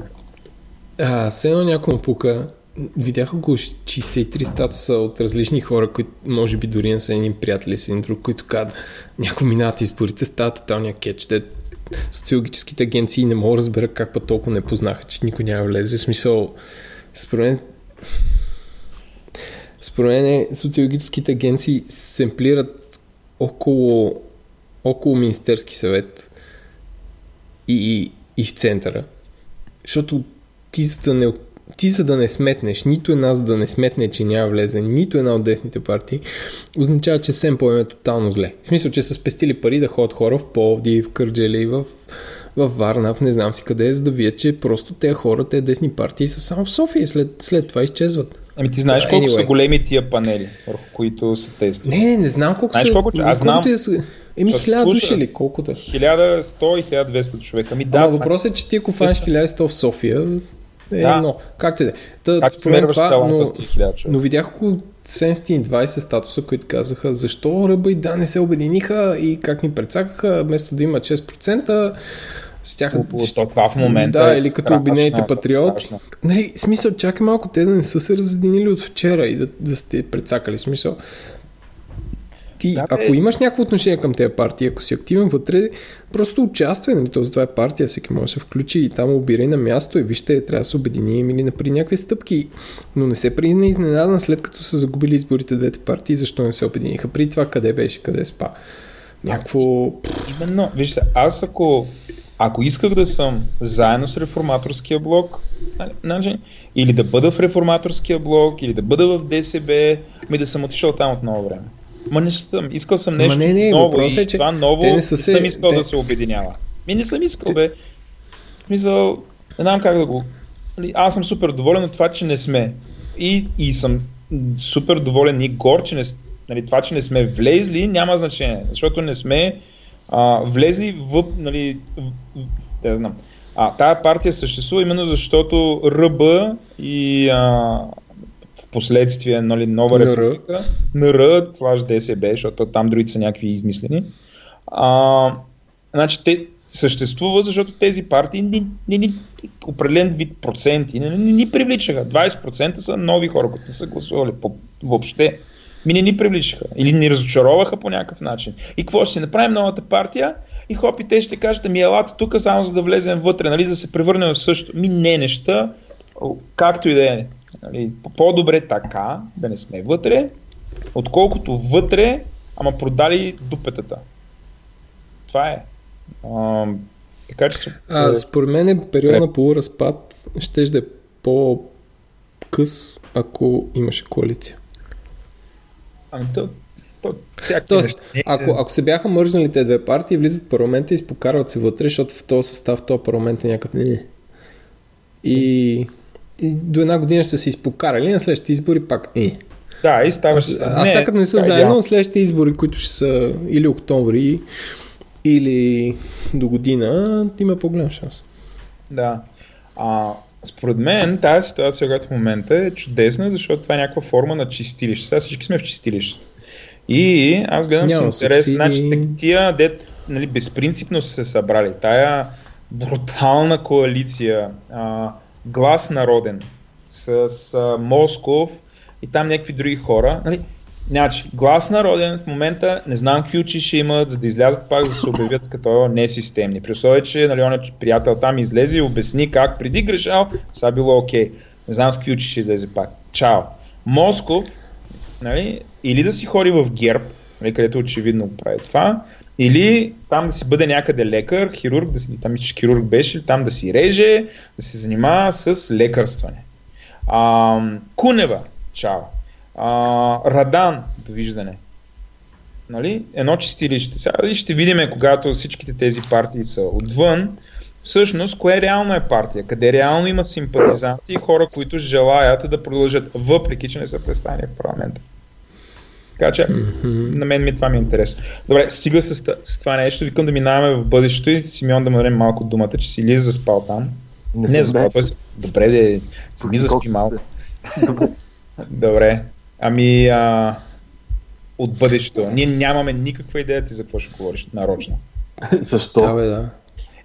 А, все едно някой му пука. Видях около 63 статуса от различни хора, които може би дори не са едни приятели с един друг, които казват, някои минават изборите, става тоталния кетч. Де социологическите агенции не мога да разбера как път толкова не познаха, че никой няма влезе. В смисъл, според според мен социологическите агенции семплират около, около Министерски съвет и, и, и в центъра. Защото ти за да не ти за да не сметнеш, нито една за да не сметне, че няма влезе, нито една от десните партии, означава, че Семпо е тотално зле. В смисъл, че са спестили пари да ходят хора в Пловди, в Кърджели, в, в Варна, в не знам си къде, за да видят, че просто тези хора, тези десни партии са само в София след, след това изчезват. Ами ти знаеш колко anyway. са големи тия панели, върху които са тести? Не, не, не знам колко знаеш са. Колко, аз знам. Е, Еми, хиляда души ли? Колко да? 1100 и 1200 човека. Ми, да, въпросът е, че ти ако фанеш 1100 в София, е да. едно. Както и да е. Как според това, но, но видях около 720 статуса, които казаха защо Ръба и Да не се обединиха и как ни прецакаха, вместо да има 6%, с тях... То, това в момента Да, е или като обвинените патриоти. Нали, смисъл, чакай малко, те да не са се разединили от вчера и да, да сте прецакали. Смисъл, ти, да, ако имаш някакво отношение към тези партии, ако си активен вътре, просто участвай, нали, този това е партия, всеки може да се включи и там обирай на място и вижте, трябва да се обединим или напри някакви стъпки, но не се призна изненадан след като са загубили изборите двете партии, защо не се обединиха. При това къде беше, къде спа. Някакво... Именно, виж се, аз ако ако исках да съм заедно с реформаторския блок, нали, или да бъда в реформаторския блок, или да бъда в ДСБ, ми да съм отишъл там от много време. Ма не съм. Искал съм нещо не, не, ново и е, че това ново не, са се... съм искал те... да се обединява. Ми не съм искал, те... бе. Мисъл, не знам как да го... Нали, аз съм супер доволен от това, че не сме. И, и съм супер доволен и гор, че не, нали, това, че не сме влезли, няма значение. Защото не сме а, влезли в, нали, в, да знам. А, тая партия съществува именно защото РБ и а, последствие нали, нова република, НР, слаж ДСБ, защото там другите са някакви измислени. А, значи те съществува, защото тези партии ни, ни, ни, определен вид проценти не, ни, ни привличаха. 20% са нови хора, които не са гласували по, въобще. Ми не ни привличаха или ни разочароваха по някакъв начин. И какво ще си направим новата партия? И хоп, и те ще кажат, ми елате тук само за да влезем вътре, нали, за да се превърнем в същото. Ми не неща, както и да е. Нали, по-добре така, да не сме вътре, отколкото вътре, ама продали дупетата. Това е. А, така че се... А, според мен е период на полуразпад ще да е по-къс, ако имаше коалиция. Ами то, то, Тоест, ако, ако се бяха мържнали тези две партии, влизат в парламента и изпокарват се вътре, защото в този състав, в този парламент е някакъв не. И и до една година ще се изпокарали, на следващите избори пак е. Да, и ставаш. А, а сега не са да, заедно, на следващите избори, които ще са или октомври, или до година, има по-голям шанс. Да. А, според мен тази ситуация, която в момента е чудесна, защото това е някаква форма на чистилище. Сега всички сме в чистилище. И аз гледам Няма с интерес, значи тия дет нали, безпринципно са се събрали. Тая брутална коалиция, а, глас народен с, с Москов и там някакви други хора. Нали? Значи, глас народен в момента не знам какви очи ще имат, за да излязат пак, за да се обявят като несистемни. При условие, че нали, он е приятел там излезе и обясни как преди грешал, сега било окей. Okay. Не знам с какви очи ще излезе пак. Чао. Москов, нали, или да си хори в герб, нали, където очевидно прави това, или там да си бъде някъде лекар, хирург, да си, там хирург беше, там да си реже, да се занимава с лекарстване. А, Кунева, чао. А, Радан, довиждане. Нали? Едно чистилище. Сега ще видим, когато всичките тези партии са отвън, всъщност, кое реално е партия, къде реално има симпатизанти и хора, които желаят да продължат, въпреки че не са представени в парламента. Така че mm-hmm. на мен ми това ми е интересно. Добре, стига с, с това нещо, викам да минаваме в бъдещето и Симеон да му дадем малко думата, че си ли е заспал там. Не, не заспал, той добре, де, си ми заспи малко. Добре. добре. Ами, а, от бъдещето. Ние нямаме никаква идея ти за какво ще говориш нарочно. Защо? Да, бе, да.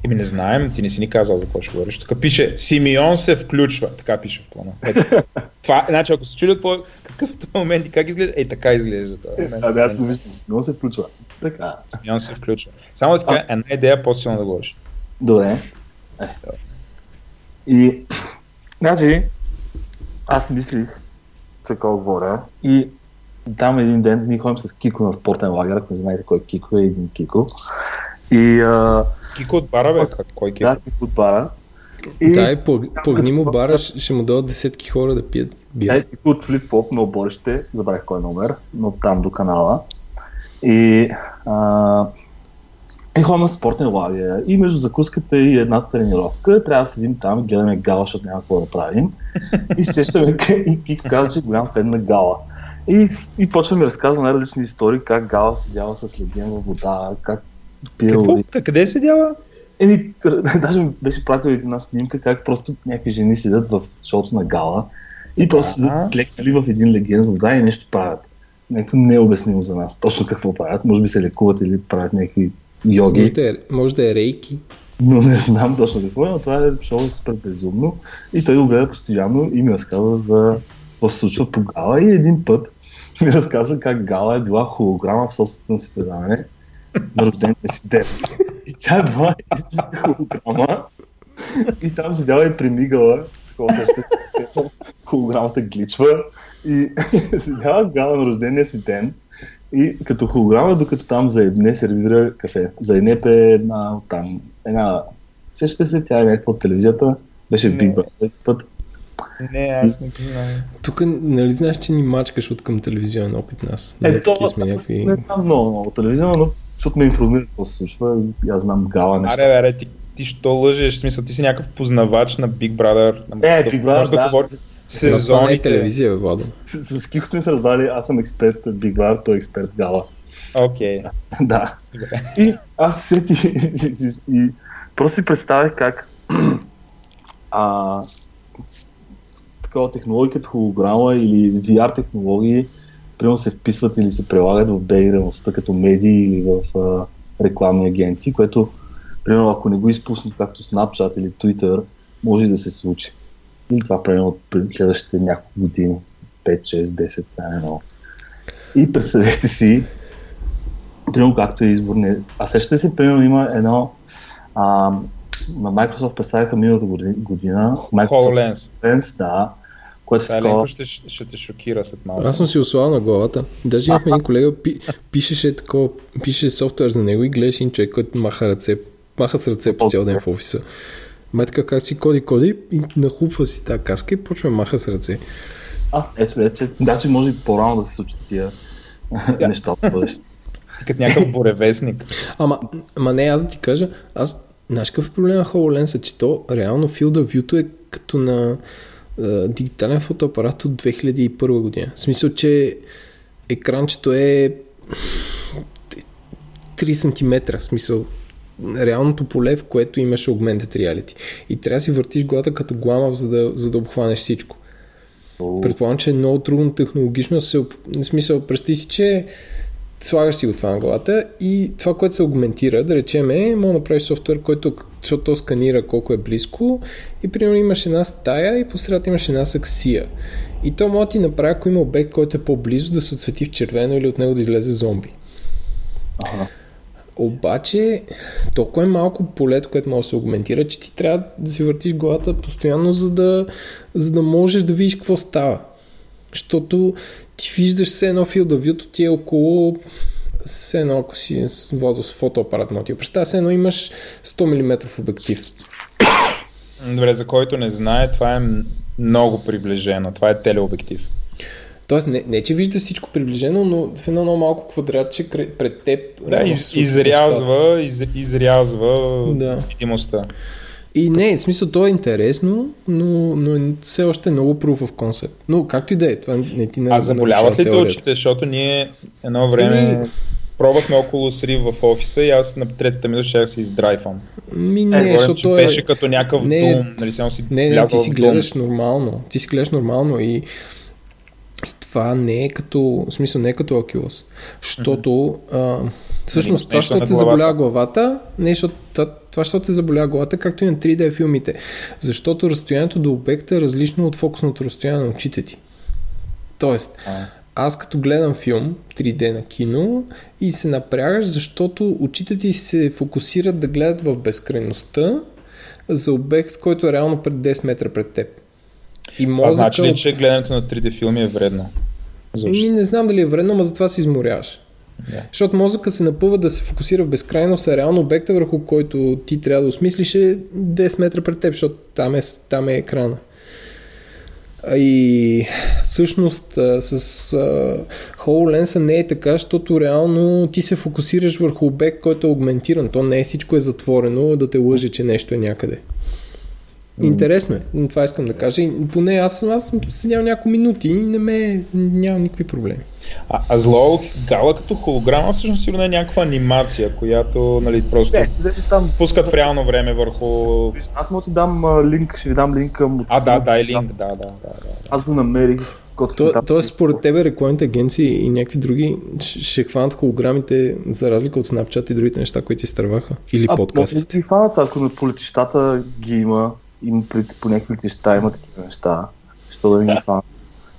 Еми не знаем, ти не си ни казал за какво ще говориш. Тук пише Симеон се включва. Така пише в плана. Ето. Това, значи, ако се чудят по какъв е момент и как изглежда, е така изглежда. Това Абе, аз помислям, Симеон се включва. Така. Симеон се включва. Само така, една идея по-силно да говориш. Добре. Е. И, значи, аз мислих, какво говоря, и там един ден ние ходим с Кико на спортен лагер, ако не знаете кой е Кико, е един Кико. И, а, Кико от бара, бе? Кой Кико? Да, Кико от бара. И... Да, и плагни му бара, ще му дадат десетки хора да пият бира. Е, от флип-флоп на оборище, забравих кой номер, но там до канала. И а, е, ходим на спортен лагер и между закуската и една тренировка трябва да седим там гледаме гала, защото няма какво да правим. И сещаме и Кико каза, че е голям фен на гала. И, и почва ми разказва най-различни истории, как гала седяла с леген във вода, как Какво? Къде е седяла? Еми, даже беше пратил една снимка, как просто някакви жени седят в шоуто на гала и просто седят клекнали в един леген с вода и нещо правят. Някакво необяснимо за нас. Точно какво правят. Може би се лекуват или правят някакви йоги. Може да е, може да е рейки. Но не знам точно какво е, но това е шоу супер безумно. И той го гледа постоянно и ми разказва за какво се случва по Гала. И един път ми разказва как Гала е била холограма в собственото си предаване на рождения си ден. И тя е била истинска холограма. И там седяла и примигала. Холограмата гличва. И седяла Гала на рождения си ден и като холограма, докато там заедне сервира кафе. Заеднепе една там, една... Сещате се, тя е някаква от телевизията, беше в Big Brother път. Не, аз не знам. Тук, нали знаеш, че ни мачкаш от към телевизионен опит нас? Е, то, сме някакви... не знам много, много телевизионно, но защото ме информира какво се случва и аз знам гала неща. Аре, аре, ти, ти що лъжеш? В смисъл, ти си някакъв познавач на Big Brother. Е, Big Brother, да. да говори не е телевизия, Владо. С, с Кико сме се раздали, аз съм експерт Big Brother, той е експерт Гала. Окей. Okay. да. И аз сети и, и, и просто си представях как а, такава технология като холограма или VR технологии примерно се вписват или се прилагат в бейреността като медии или в а, рекламни агенции, което примерно ако не го изпуснат както Snapchat или Twitter, може да се случи. И това примерно от следващите няколко години. 5, 6, 10, не много. И представете си, примерно както е избор. А сещате си, примерно има едно а, на Microsoft представиха миналата година. Microsoft HoloLens. HoloLens, да. Което Това такова... ще, ще те шокира след малко. Аз съм си ослал на главата. Даже имахме един колега, пи, пишеше такова, пише софтуер за него и гледаш един човек, който маха ръце, маха с ръце по цял ден в офиса. Метка как си коди, коди и нахлупва си тази каска и почва маха с ръце. А, ето, ето, значи може и по-рано да се случат тия yeah. неща в бъдеще. Ти като някакъв буревестник. Ама, ама не, аз да ти кажа, аз, знаеш какъв е проблем на HoloLens, че то реално Field of View е като на а, дигитален фотоапарат от 2001 година. В смисъл, че екранчето е 3 см, в смисъл реалното поле, в което имаш augmented reality. И трябва да си въртиш главата като гламав, за да, за да обхванеш всичко. Oh. Предполагам, че е много трудно технологично се... В смисъл, представи си, че слагаш си го това на главата и това, което се аугментира, да речем е, мога да направиш софтуер, който защото то сканира колко е близко и примерно имаш една стая и посред имаш една саксия. И то може да ти направи, ако има обект, който е по-близо, да се отсвети в червено или от него да излезе зомби. Ага. Обаче, толкова е малко полето, което може да се агментира, че ти трябва да си въртиш главата постоянно, за да, за да можеш да видиш какво става. Защото ти виждаш все едно фил да вюто ти е около все едно, ако си водо с фотоапарат на ти представя, все едно имаш 100 мм обектив. Добре, за който не знае, това е много приближено. Това е телеобектив. Тоест, не, не че вижда всичко приближено, но в едно много малко квадратче пред теб. Да, из, изрязва, из, изрязва да. видимостта. И не, в смисъл, то е интересно, но, но е все още е много proof of concept. Но както и да е, това не ти А заболяват ли те очите? Защото ние едно време Еми... пробвахме около срив в офиса и аз на третата минута ще се издрайвам. Ми не, е, защото е... беше като някакъв не, дум, нали си Не, не, ти си гледаш нормално. Ти си гледаш нормално и това не е като, в смисъл не е като Oculus. Защото mm-hmm. всъщност това, защото те заболява главата, не, защото това, защото те заболява главата, както и на 3D филмите. Защото разстоянието до обекта е различно от фокусното разстояние на очите ти. Тоест, аз като гледам филм 3D на кино и се напрягаш, защото очите ти се фокусират да гледат в безкрайността за обект, който е реално пред 10 метра пред теб. И мозъка... Това значи ли, че гледането на 3D филми е вредно? Защо? не знам дали е вредно, но затова се изморяваш. Да. Защото мозъка се напъва да се фокусира в безкрайност, а реално обекта, върху който ти трябва да осмислиш е 10 метра пред теб, защото там е, там е екрана. И всъщност с HoloLens не е така, защото реално ти се фокусираш върху обект, който е аугментиран. То не е всичко е затворено да те лъже, че нещо е някъде. Интересно е. Това искам да кажа. И поне аз, аз съм седял няколко минути и не ме, нямам никакви проблеми. А, а зло гала като холограма всъщност сигурно е някаква анимация, която нали, просто Не, там. пускат в реално време върху... Аз мога да ти дам а, линк, ще ви дам линк към... А, да, дай линк, да, да, да. да. Аз го намерих. То, тоест, според тебе, рекламните агенции и някакви други ще, ще хванат холограмите за разлика от Snapchat и другите неща, които ти стърваха? Или А, може подкастите? да ги хванат, ако на по летищата ги има, има при, по някакви летища има такива неща. Що да не ги хванат?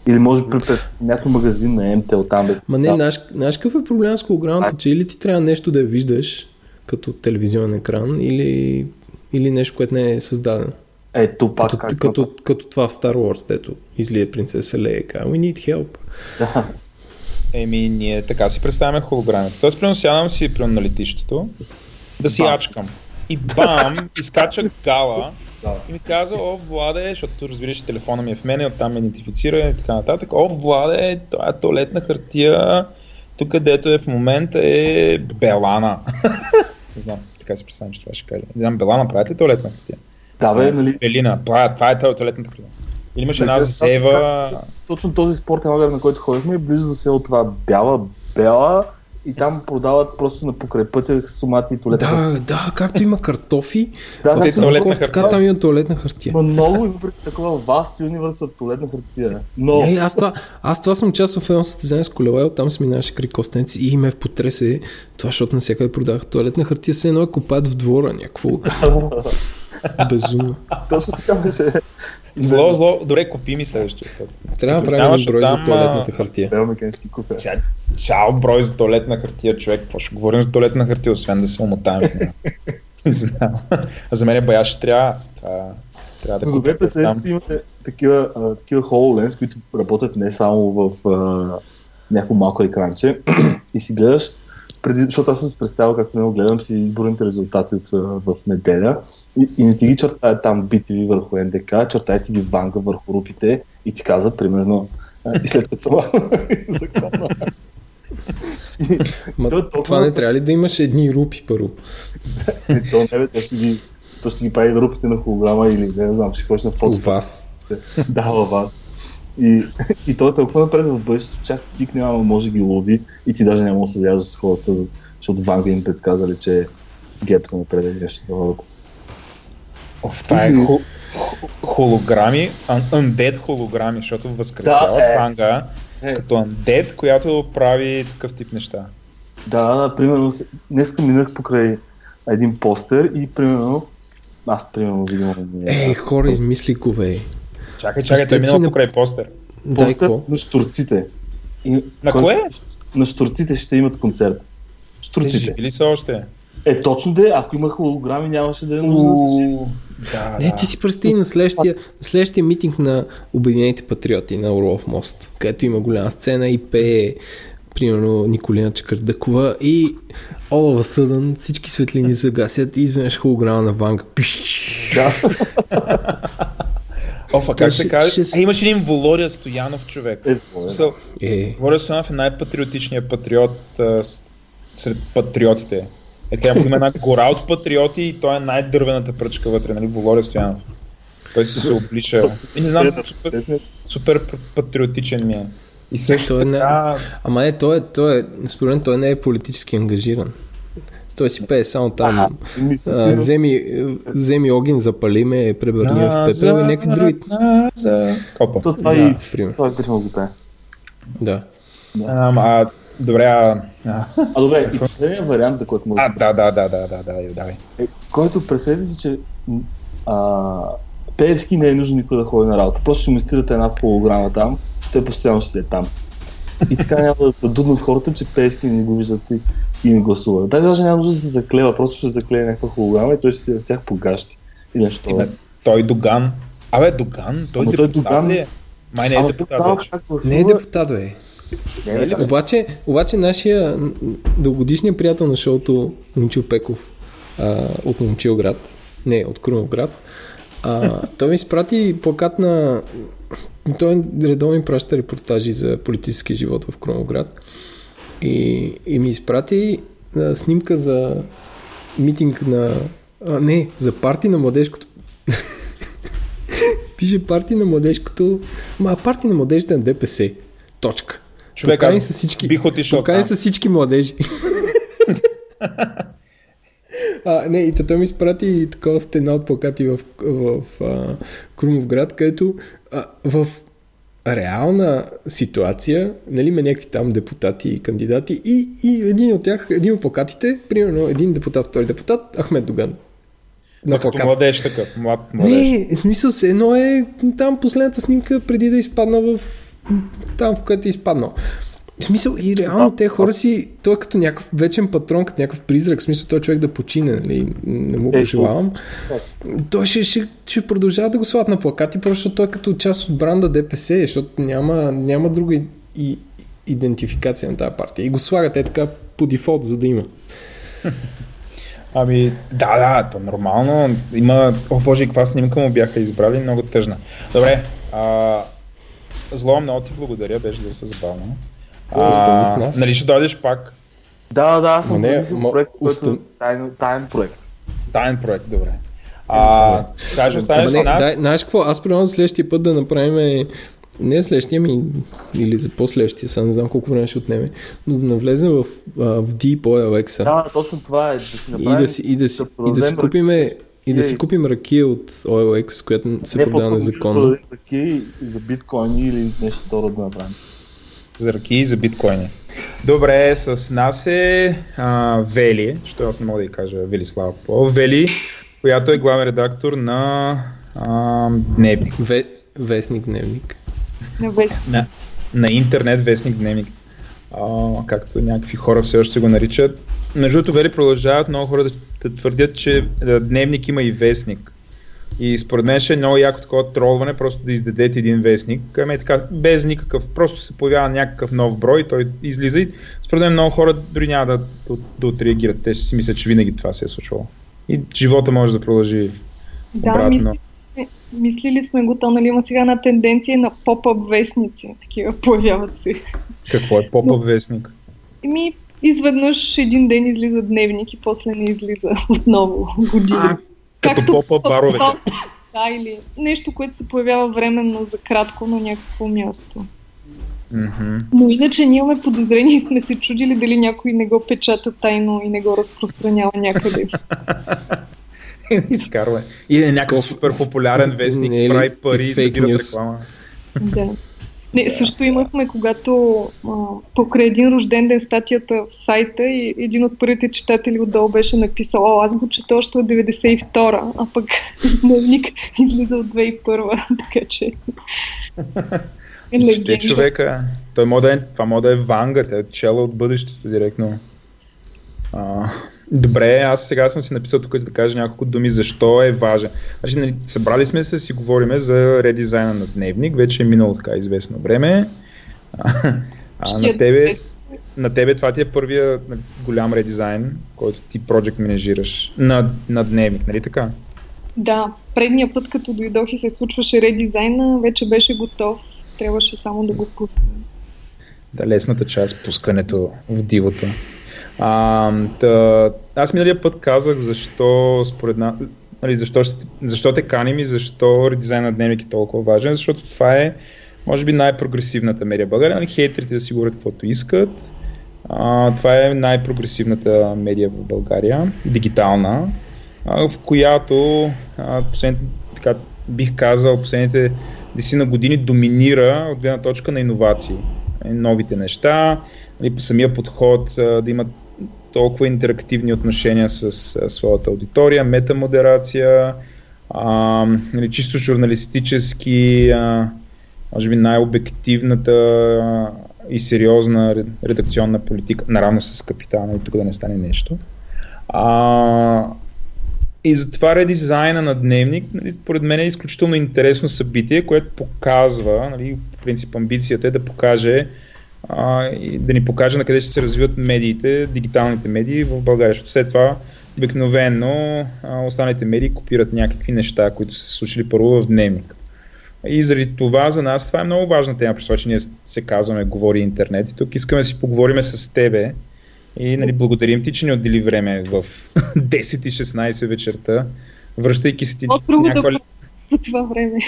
Или може при, при някой магазин на МТЛ там. Бе, Ма не, да. знаеш, знаеш какъв е проблем с холограмата, че или ти трябва нещо да я виждаш като телевизионен екран, или, или нещо, което не е създадено. Ето пак Като, как като, като това в Star Wars, дето излие принцеса Лея и we need help. Да. Еми, ние така си представяме холограмите. Тоест, примерно сядам си примерно, на летището, да си Бам. ячкам. И бам, изкача гала Да. и ми казва, о, Владе, защото разбираш, телефона ми е в мене, оттам ме идентифицира и така нататък. О, Владе, това е туалетна хартия, тук където е в момента е Белана. Не знам, така си представям, че това ще кажа. Не знам, Белана правят ли туалетна хартия? Да, бе, нали, Белина, това, това е туалетната хартия. Или имаш една зева... точно този спортен лагер, на който ходихме, е близо до село това Бяла, Бела и там продават просто на покрай пътя сумати и туалетна хартия. Да, да, както има картофи, да, в да, Самоков, така там има туалетна хартия. Има много въпреки такова Vast Universe в туалетна хартия. Но, Ей, аз, това, аз това съм част в едно състезание с колела, и оттам се минаваше край костенци и ме потресе това, защото навсякъде продаваха туалетна хартия, се едно е копаят в двора, някакво безумно. точно така беше. Зло, зло, добре, купи ми следващия път. Трябва да правим един брой за оттам, туалетната хартия. Бел ме къде ще ти купя. Сега, цял брой за туалетна хартия, човек. Какво ще говорим за туалетна хартия, освен да се умотаем в нея? Не знам. А за мен бая ще трябва. Това, трябва да Но добре, представете там. си имате такива, а, такива HoloLens, които работят не само в а, някакво малко екранче и си гледаш, преди, защото аз съм се представил както не гледам си изборните резултати от, в неделя и, и не ти ги чертая там BTV върху НДК, чертая ти ги ванга върху рупите и ти казва примерно и след като съм закона. Ма, то е толкова- това не трябва ли да имаш едни рупи първо? и то не бе, те ще ги, то ще ги прави рупите на холограма или не знам, ще ходиш на У фото. вас. Да, във вас. И, и той е толкова напред в бъдещето, чак цик няма може ги лови и ти даже няма да се заяждаш с хората, защото Ванга им предсказали, че геп са напред нещо такова. Оф, това е ху, холограми, un- undead холограми, защото възкресява Да, е. фанга Е. като undead, която прави такъв тип неща. Да, да, примерно, с- днеска минах покрай един постер и примерно, аз примерно видимо е Ей, хора, измисли го, бе. Чакай, чакай, той е минал на- покрай постер. Дай постер какво? на штурците. И, На кое? На штурците ще имат концерт. Те Штурците. живи ли са още? Е, точно де, ако има холограми, нямаше да е нужда да. Да, Не, да. ти си представи на следващия, на следващия митинг на Обединените патриоти на Орлов мост, където има голяма сцена и пее примерно Николина Чакърдъкова и a sudden всички светлини загасят и изведнъж холограма на Ванга. Да. Оф, а Той как се ще- А, имаш един Волория Стоянов човек. Е, е. Володя Стоянов е най-патриотичният патриот а, сред патриотите. Е така, има една гора от патриоти и той е най-дървената пръчка вътре, нали, Володя Стоянов. Той си се облича. И не знам, супер, супер п- патриотичен ми е. И също Той е не- така, ама не, той е, той е, според мен той не е политически ангажиран. Той си пее само там. А, сигурно- вземи, вземи огън, запали ме, превърни в пепел и някакви други. За... Копа. То това Да, и пример. това е го пее. Да. А, а, добре, а... а, А добре, и последният вариант, за който може А, да да, да, да, да, да, да, давай. е, който представете си, че а, Пеевски не е нужно никой да ходи на работа. Просто ще му стирате една холограма там, той постоянно ще си е там. И така няма да, да дуднат хората, че Пеевски не го виждат и, и не гласува. Дай даже няма нужда да се заклева, просто ще заклее някаква холограма и той ще си в тях погащи. Или нещо. Име, той Доган. Абе, Доган, той Ама той Доган- ли е? Май не е депутат? Не е депутат, бе. Не, не, Обаче, обаче нашия м, дългогодишният приятел на шоуто Момчил Пеков а, от Момчилград, не, от Крумовград, а, той ми изпрати плакат на... Той редовно ми праща репортажи за политически живот в Крумовград и, и ми изпрати а, снимка за митинг на... А, не, за парти на младежкото Пише парти на младежкото... Ма, парти на младежите на ДПС. Точка. Човек, Покани аз всички, бих отишъл покани са всички младежи. а, не, и той ми изпрати такова стена от плакати в, в, в а, Крумовград, където а, в реална ситуация, нали, има някакви там депутати и кандидати и, и един от тях, един от плакатите, примерно един депутат, втори депутат, Ахмед Доган. На плакат. младеж такъв, млад младеж. Не, в смисъл се едно е там последната снимка преди да изпадна в там, в което е изпаднал. В смисъл и реално те хора си, той е като някакъв вечен патрон, като някакъв призрак, в смисъл той човек да почине, нали? не му го Е, желавам. Той ще, ще, ще продължава да го слагат на плакати, просто защото той е като част от бранда ДПС, защото няма, няма друга и, и, идентификация на тази партия. И го слагат е така по дефолт, за да има. Ами, да, да, то нормално. Има, о боже, каква снимка му бяха избрали, много тъжна. Добре, а, зло, много ти благодаря, беше доста забавно. Остани с нас. Нали ще дойдеш пак? Да, да, аз съм не, ма- проект, който устан- е таен, таен проект. Таен проект, добре. А, сега ще останеш с нас. дай, знаеш какво, аз предлагам следващия път да направим не следващия ми, или за последващия, сега не знам колко време ще отнеме, но да навлезем в, а, в D по Alexa Да, точно това е. Да си и направим, да си, и да си, и да си купиме и да си купим ракия от OLX, която се продава по-скоро ще незаконно. продадем ракия и за биткоини или нещо второ да направим. за ръки и за биткоини. Добре, с нас е а, Вели, що аз не мога да й кажа Велислава По. Вели, която е главен редактор на а, Дневник. Ве, вестник дневник. На, на интернет вестник Дневник. А, както някакви хора все още го наричат. Между другото, Вели продължават много хора да, да твърдят, че Дневник има и вестник. И според мен ще е много яко такова тролване, просто да издадете един вестник. Ами така, без никакъв, просто се появява някакъв нов брой, той излиза и според мен много хора дори няма да, да, да отреагират. Те ще си мислят, че винаги това се е случвало. И живота може да продължи Да, обратно. мисли, мислили сме го, то нали има сега една тенденция на поп-ап вестници. Такива появяват се. Какво е поп вестник? Еми, изведнъж един ден излиза дневник и после не излиза отново години. А, като поп-ап баровете. Да, или нещо, което се появява временно за кратко на някакво място. Мгм. Но иначе ние имаме подозрение и сме се чудили дали някой не го печата тайно и не го разпространява някъде. Изкарва. И е някакъв супер популярен вестник, Не е ли прави пари и нюз? реклама. Да. Не, също имахме, когато а, покрай един рожден ден статията в сайта и един от първите читатели отдолу беше написал, о, аз го чета още от 92-а, а пък дневник излиза от 2001 така че е Чете човека. Той може да е, това може да е Ванга, тя е чела от бъдещето директно. А, добре, аз сега съм си написал тук да кажа няколко думи защо е важен. Значи, нали, събрали сме се си говориме за редизайна на дневник, вече е минало така известно време. А, а на тебе, на тебе това ти е първия нали, голям редизайн, който ти project менежираш на, на дневник, нали така? Да, предния път, като дойдох и се случваше редизайна, вече беше готов. Трябваше само да го пуснем. Да, лесната част, пускането в дивото. А, та, аз миналия път казах защо според нас, нали, защо, защо те каним и защо редизайн на дневник е толкова важен, защото това е може би най-прогресивната медия в България. Нали, хейтерите да си говорят каквото искат. А, това е най-прогресивната медия в България, дигитална, а, в която а, последните, така, бих казал, последните десина години доминира от гледна точка на иновации. Новите неща, нали, самия подход да имат толкова интерактивни отношения с а, своята аудитория, метамодерация, а, нали, чисто журналистически, а, може би най-обективната и сериозна ре- редакционна политика, наравно с капитала, и тук да не стане нещо. А, и затова редизайна на дневник, нали, според мен е изключително интересно събитие, което показва, нали, по принцип амбицията е да покаже а, и да ни покаже на къде ще се развиват медиите, дигиталните медии в България. Защото след това обикновено а, останалите медии копират някакви неща, които са се случили първо в дневник. И заради това за нас това е много важна тема, при това, че ние се казваме Говори интернет. И тук искаме да си поговорим с тебе. И нали, благодарим ти, че ни отдели време в 10 и 16 вечерта, връщайки се ти някаква... Да по това време.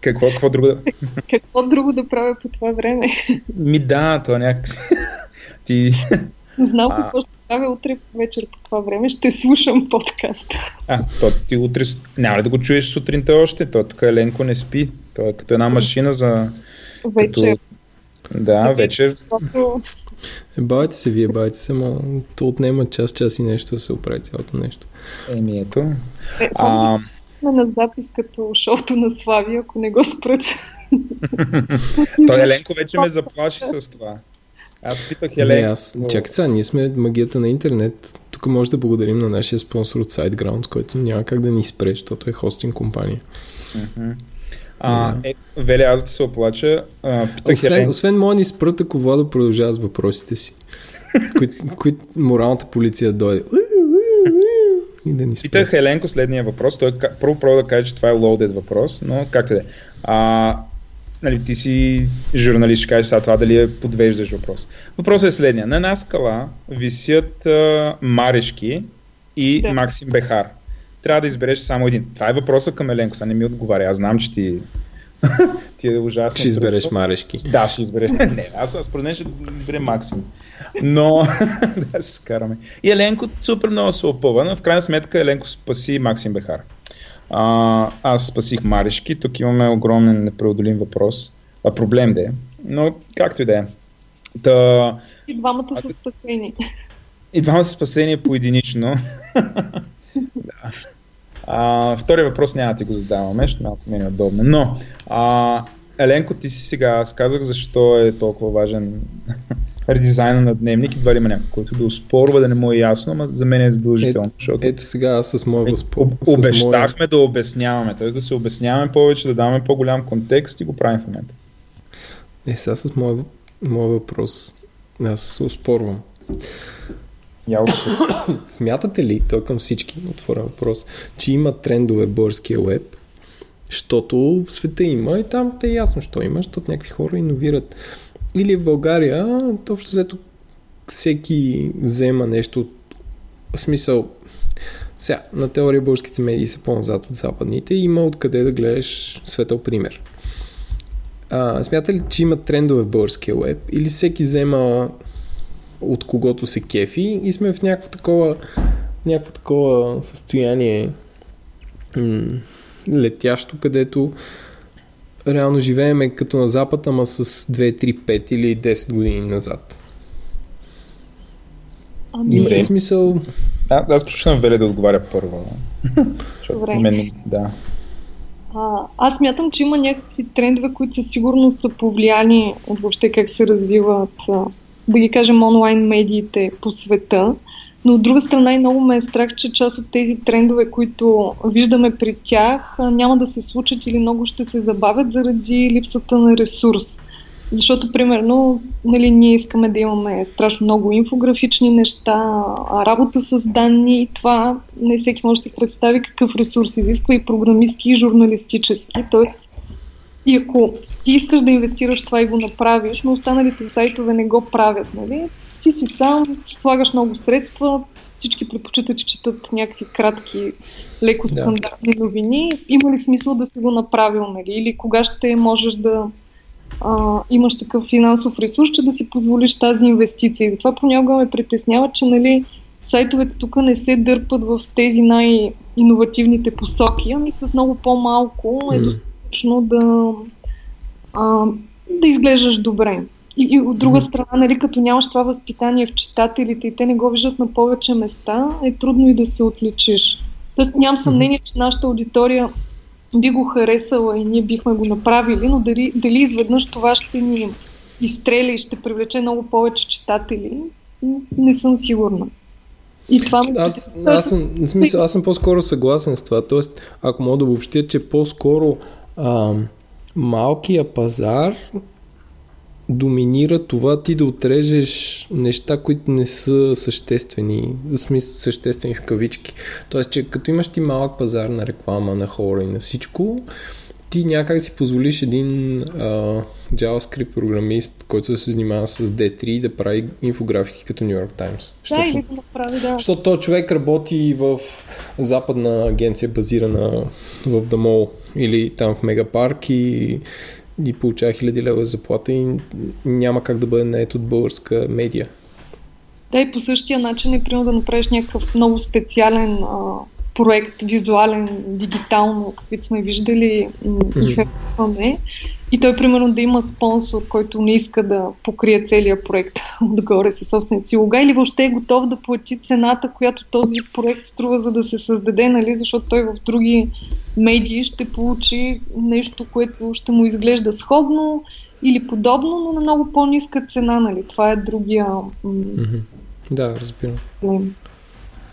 Какво, какво друго да... Какво друго да правя по това време? Ми да, това някакси... ти... Знам а... какво ще правя утре вечер по това време. Ще слушам подкаста. А, то ти утре... Няма ли да го чуеш сутринта още? То тук Еленко не спи. То е като една машина за... Вечер. Като... Да, вечер. Е, бавайте се вие, бавайте се, но то отнема час, час и нещо да се оправи цялото нещо. Еми ето. Е, а сме на запис като шоуто на Слави, ако не го спрат. Той Еленко вече ме заплаши с това. Аз питах Еленко. Не, аз, чакай сега, ние сме магията на интернет. Тук може да благодарим на нашия спонсор от SiteGround, който няма как да ни спре, защото е хостинг компания. А, е, Веле, аз да се оплача. А, питах освен, Еленко. освен моя ни спрат, ако Владо продължава с въпросите си. които кои моралната полиция дойде и да ни спре. Питах Еленко следния въпрос. Той първо пробва да каже, че това е loaded въпрос, но както да е. Нали, ти си журналист, ще кажеш сега това дали е подвеждаш въпрос. Въпросът е следния. На една скала висят а, Марешки и да. Максим Бехар. Трябва да избереш само един. Това е въпросът към Еленко, сега не ми отговаря. Аз знам, че ти ти е ужасно. Ще избереш Марешки. Да, ще избереш. Не, аз, аз според мен ще изберем Максим. Но, да се скараме. И Еленко супер много се опъва, но в крайна сметка Еленко спаси Максим Бехар. А, аз спасих Марешки, тук имаме огромен непреодолим въпрос, а проблем да е, но както и да е. Та... И двамата са спасени. И двамата са спасени поединично. да. А, втори въпрос няма да ти го задаваме, ще малко ми е удобно. Но, а, Еленко, ти си сега, аз казах защо е толкова важен редизайна на дневник, едва ли има някой, който да успорва, да не му е ясно, но за мен е задължително. Е, защото... Ето сега аз с моя възпор... Обещахме моя... да обясняваме, т.е. да се обясняваме повече, да даваме по-голям контекст и го правим в момента. Е, сега с моя, моя въпрос аз успорвам. Я Смятате ли, той към всички, отворя въпрос, че има трендове българския веб, защото в света има и там те е ясно, що има, защото някакви хора иновират или в България, общо взето всеки взема нещо, в смисъл, сега, на теория българските медии са по-назад от западните и има откъде да гледаш светъл пример. А, смята ли, че има трендове в българския веб или всеки взема от когото се кефи и сме в някакво такова, някакво такова състояние м- летящо, където реално живееме като на Запад, ама с 2, 3, 5 или 10 години назад. Ами... Има ли смисъл? А, аз прочитам Веле да отговаря първо. Добре. Мен, да. А, аз мятам, че има някакви трендове, които със сигурност са повлияни от въобще как се развиват, да ги кажем, онлайн медиите по света. Но от друга страна и много ме е страх, че част от тези трендове, които виждаме при тях, няма да се случат или много ще се забавят заради липсата на ресурс. Защото, примерно, нали, ние искаме да имаме страшно много инфографични неща, работа с данни и това не всеки може да си представи какъв ресурс изисква и програмистски, и журналистически. Тоест, и ако ти искаш да инвестираш това и го направиш, но останалите сайтове не го правят, нали? ти си сам, слагаш много средства, всички предпочитат, че четат някакви кратки, леко стандартни да. новини. Има ли смисъл да си го направил, нали? Или кога ще можеш да а, имаш такъв финансов ресурс, че да си позволиш тази инвестиция. И това понякога ме притеснява, че нали, сайтовете тук не се дърпат в тези най-инновативните посоки, ами с много по-малко е достатъчно да, а, да изглеждаш добре. И, и от друга страна, нали, като нямаш това възпитание в читателите и те не го виждат на повече места, е трудно и да се отличиш. Тоест нямам съмнение, че нашата аудитория би го харесала и ние бихме го направили, но дали, дали изведнъж това ще ни изстреля и ще привлече много повече читатели, не съм сигурна. И това ми аз, аз, съм, в смисъл, аз съм по-скоро съгласен с това. Тоест, ако мога да обобщя, че по-скоро а, малкия пазар доминира това ти да отрежеш неща, които не са съществени, в смисъл съществени в кавички. Тоест, че като имаш ти малък пазар на реклама, на хора и на всичко, ти някак си позволиш един а, JavaScript програмист, който да се занимава с D3 да прави инфографики като New York Times. Да, или да прави, да. Защото този човек работи в западна агенция, базирана в Дамол или там в Мегапарк и, и получава хиляди лева заплата и няма как да бъде наед от българска медия. Да, и по същия начин е примерно да направиш някакъв много специален а, проект, визуален, дигитално, каквито сме виждали и харесваме. И той, примерно, да има спонсор, който не иска да покрие целият проект отгоре със собствените си лога или въобще е готов да плати цената, която този проект струва за да се създаде, нали, защото той в други медии ще получи нещо, което ще му изглежда сходно или подобно, но на много по-ниска цена, нали. Това е другия... Да, разбирам.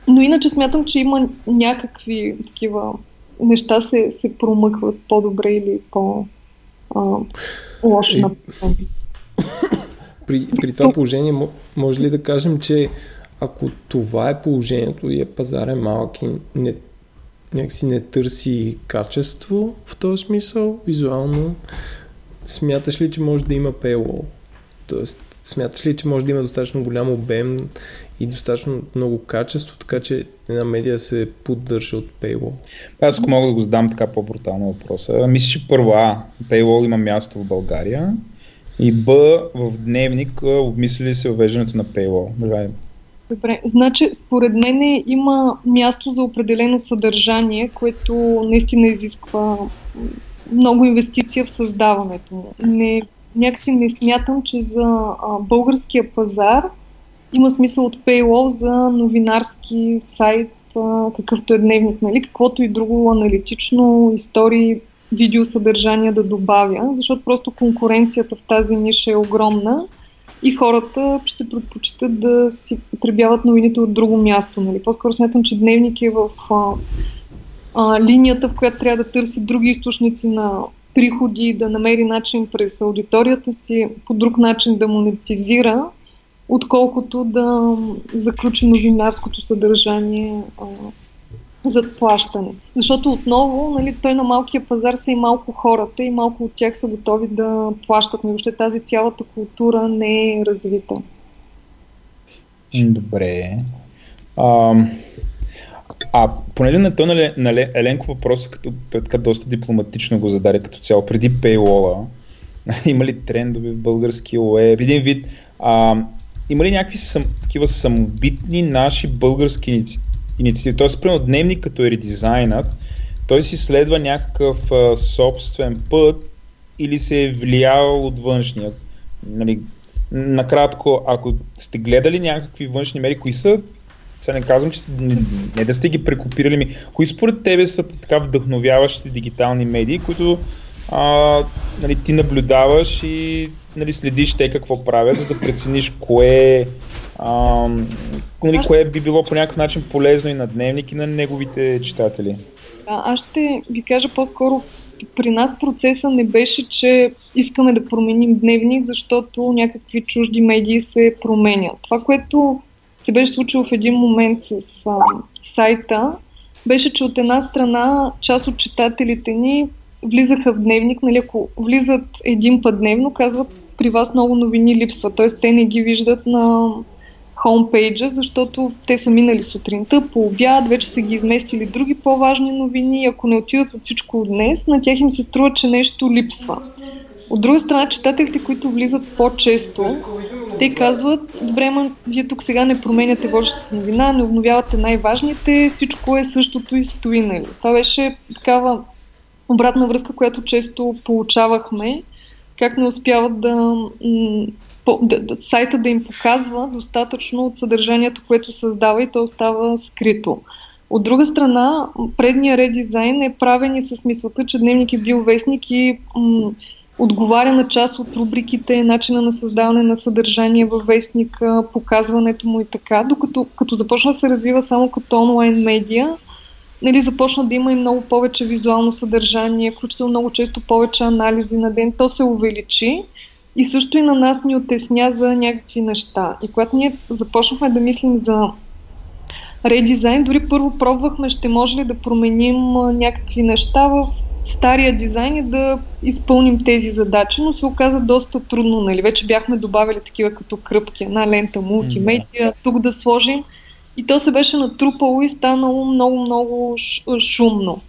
Но иначе смятам, че има някакви такива неща се, се промъкват по-добре или по лошо на при, при това положение може ли да кажем, че ако това е положението и е пазарен малък и не, някакси не търси качество в този смисъл, визуално, смяташ ли, че може да има paywall? Тоест, смяташ ли, че може да има достатъчно голям обем и достатъчно много качество, така че една медия се поддържа от Paywall? Аз ако мога да го задам така по-брутално въпроса, мисля, че първо А, Paywall има място в България и Б, в дневник обмисли се въвеждането на Paywall. Добре, значи според мен има място за определено съдържание, което наистина изисква много инвестиция в създаването му. Не, някакси не смятам, че за а, българския пазар има смисъл от Paywall за новинарски сайт, а, какъвто е дневник, нали? каквото и друго аналитично, истории, видеосъдържание да добавя, защото просто конкуренцията в тази ниша е огромна и хората ще предпочитат да си потребяват новините от друго място. Нали? По-скоро смятам, че дневник е в а, а, линията, в която трябва да търси други източници на приходи, да намери начин през аудиторията си по друг начин да монетизира, отколкото да заключи новинарското съдържание за плащане. Защото отново, нали, той на малкия пазар са и малко хората и малко от тях са готови да плащат. Но въобще тази цялата култура не е развита. Добре. А, а понеже на то на, на Еленко въпроса, като така доста дипломатично го зададе като цяло, преди Paywall, има ли трендове в български уеб? Един вид, а, има ли някакви сам, такива самобитни наши български инициативи? Тоест, примерно дневник като е редизайнът, той си следва някакъв а, собствен път или се е влиял от външния. Нали, накратко, ако сте гледали някакви външни мери, кои са не казвам, че не, не да сте ги прекопирали ми. Кои според тебе са така вдъхновяващи дигитални медии, които а, нали, ти наблюдаваш и нали, следиш те какво правят, за да прецениш кое, а, нали, кое би било по някакъв начин полезно и на дневник и на неговите читатели? Да, аз ще ви кажа по-скоро при нас процеса не беше, че искаме да променим дневник, защото някакви чужди медии се променят. Това, което се беше случило в един момент с а, сайта, беше, че от една страна част от читателите ни влизаха в дневник, нали, ако влизат един път дневно, казват при вас много новини липсва, т.е. те не ги виждат на хомпейджа, защото те са минали сутринта, по обяд, вече са ги изместили други по-важни новини. Ако не отидат от всичко днес, на тях им се струва, че нещо липсва. От друга страна, читателите, които влизат по-често, те казват, добре, ма, вие тук сега не променяте водещата новина, не обновявате най-важните, всичко е същото и стои, нали. Това беше такава обратна връзка, която често получавахме, как не успяват да, да, да сайта да им показва достатъчно от съдържанието, което създава и то остава скрито. От друга страна, предния редизайн е правен и с мисълта, че дневник е бил вестник и м- отговаря на част от рубриките, начина на създаване на съдържание във вестника, показването му и така, докато като започна да се развива само като онлайн медиа, нали, започна да има и много повече визуално съдържание, включително много често повече анализи на ден, то се увеличи и също и на нас ни отесня за някакви неща. И когато ние започнахме да мислим за редизайн, дори първо пробвахме, ще може ли да променим някакви неща в стария дизайн и да изпълним тези задачи, но се оказа доста трудно. Нали? Вече бяхме добавили такива като кръпки, една лента мултимедия, тук да сложим. И то се беше натрупало и станало много-много шумно.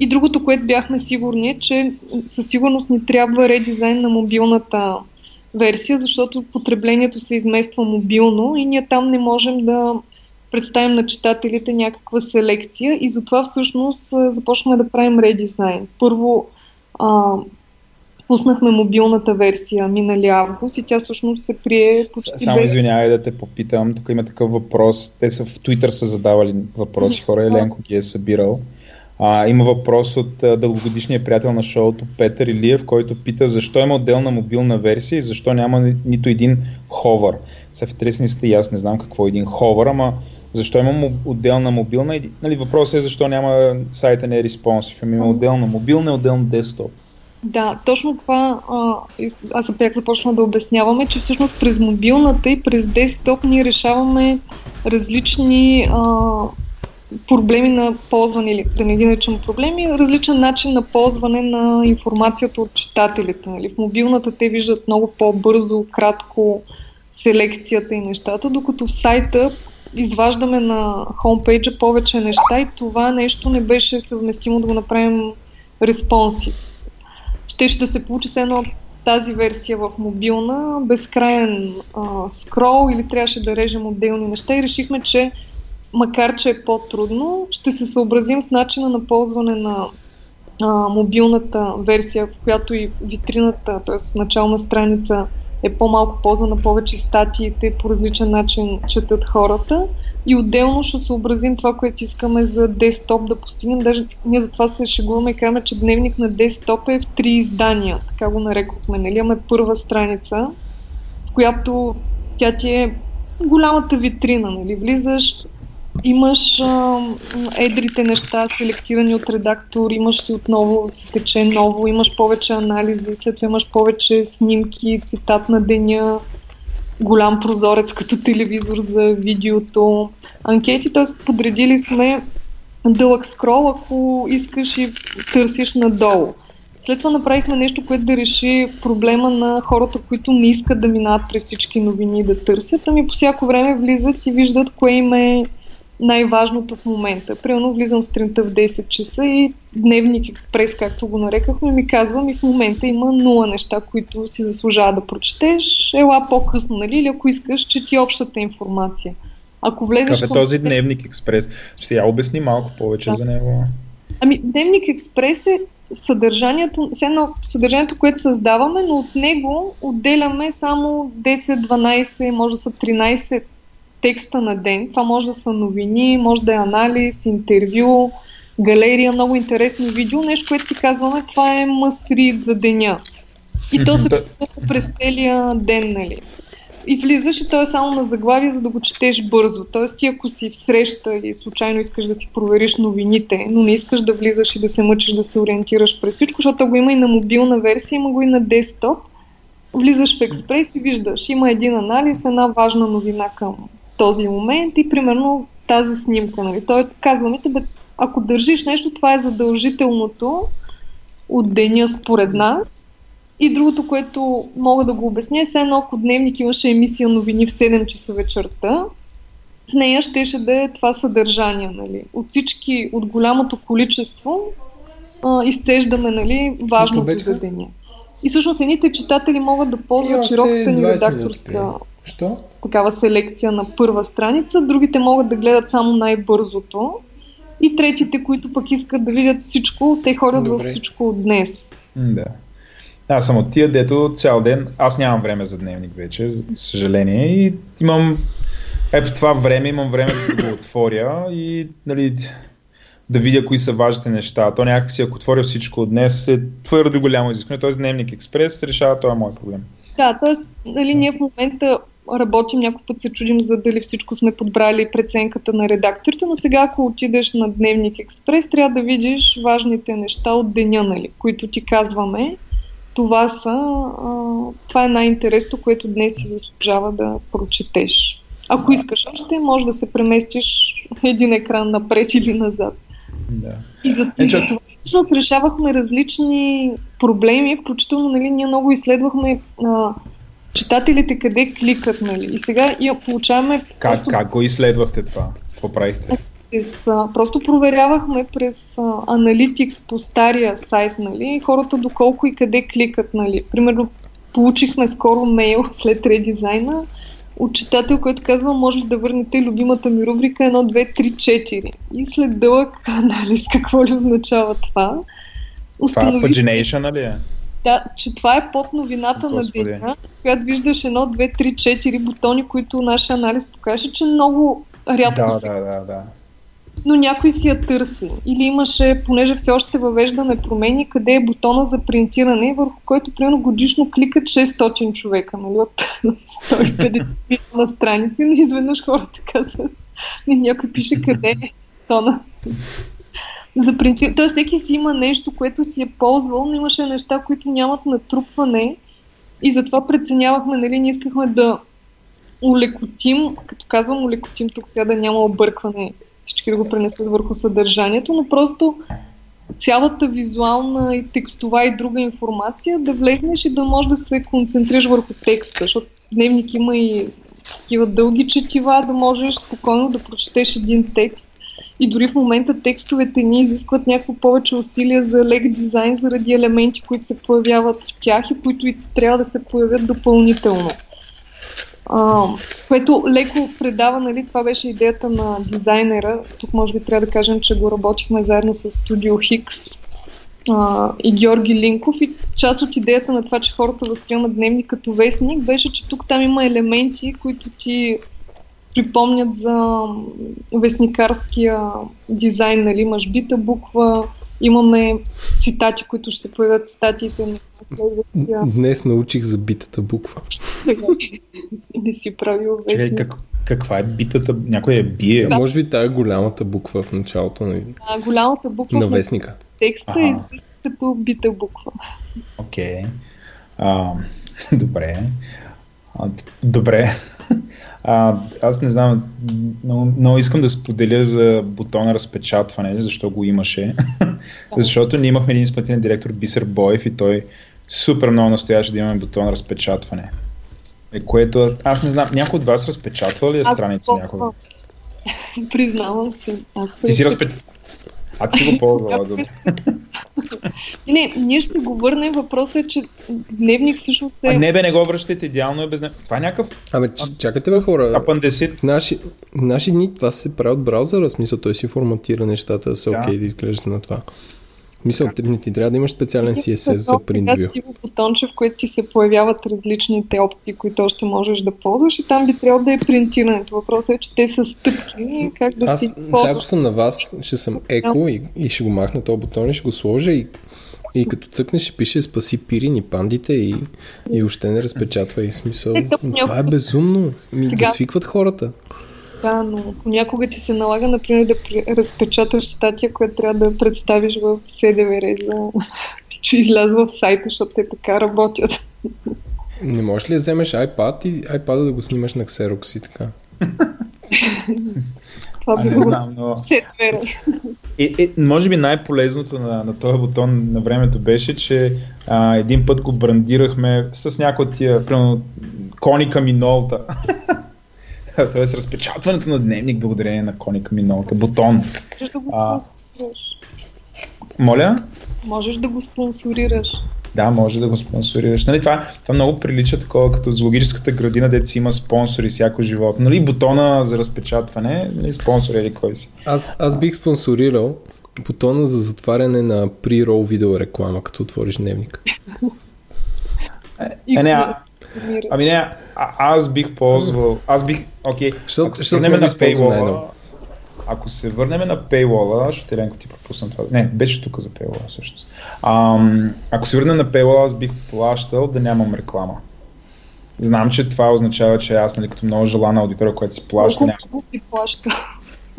И другото, което бяхме сигурни е, че със сигурност ни трябва редизайн на мобилната версия, защото потреблението се измества мобилно и ние там не можем да представим на читателите някаква селекция и затова всъщност започнахме да правим редизайн. Първо а, пуснахме мобилната версия минали август и тя всъщност се прие почти Само без... извинявай да те попитам, тук има такъв въпрос. Те са в Twitter са задавали въпроси, хора Еленко ги е събирал. А, има въпрос от а, дългогодишния приятел на шоуто Петър Илиев, който пита защо има отделна мобилна версия и защо няма ни, нито един ховър. Сега в интересни сте и аз не знам какво е един ховър, ама защо има отделна мобилна? И, нали, въпросът е защо няма сайта не е responsive, ами има отделна мобилна и отделна десктоп. Да, точно това а, аз бях започна да обясняваме, че всъщност през мобилната и през десктоп ние решаваме различни а, проблеми на ползване, или да не ги наричам проблеми, различен начин на ползване на информацията от читателите. Нали. В мобилната те виждат много по-бързо, кратко селекцията и нещата, докато в сайта изваждаме на хомпейджа повече неща и това нещо не беше съвместимо да го направим респонсив. Щеше да се получи с едно тази версия в мобилна, безкрайен а, скрол или трябваше да режем отделни неща и решихме, че макар че е по-трудно, ще се съобразим с начина на ползване на а, мобилната версия, в която и витрината, т.е. начална страница е по-малко ползвана, повече статиите по различен начин четат хората и отделно ще съобразим това, което искаме за десктоп да постигнем. Даже ние затова се шегуваме и казваме, че дневник на десктоп е в три издания, така го нарекохме. Нали? Имаме първа страница, в която тя ти е голямата витрина. Нали? Влизаш, имаш а, едрите неща, селектирани от редактор, имаш си отново, се тече ново, имаш повече анализи, след това имаш повече снимки, цитат на деня, голям прозорец като телевизор за видеото, анкети, т.е. подредили сме дълъг скрол, ако искаш и търсиш надолу. След това направихме нещо, което да реши проблема на хората, които не искат да минават през всички новини да търсят, ами по всяко време влизат и виждат кое им е най-важното в момента. Примерно влизам сутринта в 10 часа и Дневник Експрес, както го нарекахме, ми казвам и в момента има нула неща, които си заслужава да прочетеш. Ела по-късно, нали? Или ако искаш, чети общата информация. Ако влезеш... Кабе, този Дневник Експрес. Сега обясни малко повече да. за него. Ами, Дневник Експрес е съдържанието, едно съдържанието, което създаваме, но от него отделяме само 10, 12, може да са 13 текста на ден. Това може да са новини, може да е анализ, интервю, галерия, много интересно видео, нещо, което ти казваме, това е масрит за деня. И то се през целия ден, нали? И влизаш и то е само на заглавие, за да го четеш бързо. Тоест ти ако си в среща и случайно искаш да си провериш новините, но не искаш да влизаш и да се мъчиш да се ориентираш през всичко, защото го има и на мобилна версия, има го и на десктоп, влизаш в експрес и виждаш, има един анализ, една важна новина към този момент и примерно тази снимка. Нали? Той казва ми, бе, ако държиш нещо, това е задължителното от деня според нас. И другото, което мога да го обясня, е все едно ако дневник имаше емисия новини в 7 часа вечерта, в нея щеше да е това съдържание. Нали? От всички, от голямото количество а, изцеждаме нали, важното за деня. И всъщност едните читатели могат да ползват широката ни редакторска Що? такава селекция на първа страница, другите могат да гледат само най-бързото и третите, които пък искат да видят всичко, те ходят във всичко от днес. Да. Аз съм от тия, дето цял ден, аз нямам време за дневник вече, за съжаление, и имам, е в това време имам време да го отворя и нали, да видя кои са важните неща. То някакси, ако отворя всичко от днес, е твърде голямо изискване. Т.е. Дневник Експрес решава този мой проблем. Да, т.е. Нали, ние в момента работим, някой път се чудим за дали всичко сме подбрали преценката на редакторите, но сега ако отидеш на Дневник Експрес, трябва да видиш важните неща от деня, нали, които ти казваме. това са, а, това е най-интересното, което днес си заслужава да прочетеш. Ако искаш още, може да се преместиш един екран напред или назад. Да. И за, Е, и за че- това всъщност решавахме различни проблеми, включително нали, ние много изследвахме а, читателите къде кликат. Нали. И сега я получаваме Как, просто как го изследвахте това? Какво правихте? през, а, просто проверявахме през а, Analytics по стария сайт, нали, хората доколко и къде кликат, нали. Примерно, получихме скоро мейл след редизайна от читател, който казва, може ли да върнете любимата ми рубрика 1, 2, 3, 4. И след дълъг анализ, какво ли означава това, Това установих, Pagination ли е? Да, че това е под новината на Господи. деня, когато виждаш 1, 2, 3, 4 бутони, които нашия анализ покаже, че много рядко Да, се да, да, да. но някой си я търси. Или имаше, понеже все още въвеждаме промени, къде е бутона за принтиране, върху който примерно годишно кликат 600 човека, нали, от 150 на страници, но изведнъж хората казват, някой пише къде е бутона за принтиране. Тоест всеки си има нещо, което си е ползвал, но имаше неща, които нямат натрупване и затова преценявахме, нали, ние искахме да улекотим, като казвам улекотим, тук сега да няма объркване всички да го пренесат върху съдържанието, но просто цялата визуална и текстова и друга информация да влезеш и да можеш да се концентрираш върху текста, защото дневник има и такива дълги четива, да можеш спокойно да прочетеш един текст. И дори в момента текстовете ни изискват някакво повече усилия за лек дизайн заради елементи, които се появяват в тях и които и трябва да се появят допълнително. А, което леко предава, нали, това беше идеята на дизайнера. Тук може би трябва да кажем, че го работихме заедно с Studio а, и Георги Линков и част от идеята на това, че хората възприемат дневник като вестник, беше, че тук там има елементи, които ти припомнят за вестникарския дизайн, нали, имаш бита буква, имаме цитати, които ще се появят в статиите на следващия. Днес научих за битата буква. Не си правил Чакай, вестник. как, каква е битата? Някой я бие. Да. Може би тая е голямата буква в началото на, А, голямата буква на вестника. текста е като бита буква. Окей. А, добре. А, добре. А, аз не знам, много, много искам да споделя за бутона разпечатване, защо го имаше. Защото ние имахме един изпълнителен директор Бисер Боев и той супер много настояше да имаме бутон разпечатване. Е, което аз не знам, някой от вас разпечатва ли е страница някога? Признавам се. Аз Ти си разпечатва. А ти си го ползвала, добре. Не, ние ще го върнем. Въпросът е, че дневник всъщност е... А, не бе, не го връщайте, идеално е без... Това е някакъв Абе, ч- чакайте бе хора. апандесит. В наши, в наши дни това се прави от браузъра, в смисъл той си форматира нещата да са Да. окей да изглеждат на това. В Мисъл, ти, не ти трябва да имаш специален CSS за print view. Има бутонче, в което ти се появяват различните опции, които още можеш да ползваш и там би трябвало да е принтирането. Въпросът е, че те са стъпки и как да Аз, си сега ползваш. съм на вас, ще съм еко и, и ще го махна този бутон и ще го сложа и, и като цъкнеш ще пише спаси пирин и пандите и, и още не разпечатва и смисъл. Е, Това е безумно. Ми Сега- свикват хората. Да, но понякога ти се налага, например, да разпечаташ статия, която трябва да я представиш в СДВР за че излязва в сайта, защото те така работят. Не можеш ли да вземеш iPad и iPad да го снимаш на Xerox и така? Това би не било знам, но... СДВР. Е, е, може би най-полезното на, на този бутон на времето беше, че а, един път го брандирахме с някои от тия, примерно, коника Минолта. Тоест разпечатването на дневник благодарение на коника Минолта. Бутон. Можеш да го А. спонсорираш. Моля? Можеш да го спонсорираш. Да, може да го спонсорираш. Нали, това, това много прилича такова като зоологическата градина, дето си има спонсори всяко животно. Нали, бутона за разпечатване, нали, спонсор или кой си. Аз, аз бих спонсорирал бутона за затваряне на pre-roll видео реклама, като отвориш дневник. И Е, не, а, ами не, а, аз бих ползвал, аз бих, окей, Защото- ако се върнем на paywall ако се върнем на paywall защото Еленко ти пропусна това. Не, беше тук за paywall всъщност. Ам, ако се върнем на paywall аз бих плащал да нямам реклама. Знам, че това означава, че аз, нали, като много желана аудитория, която си плаща, няма. Колко ти плаща?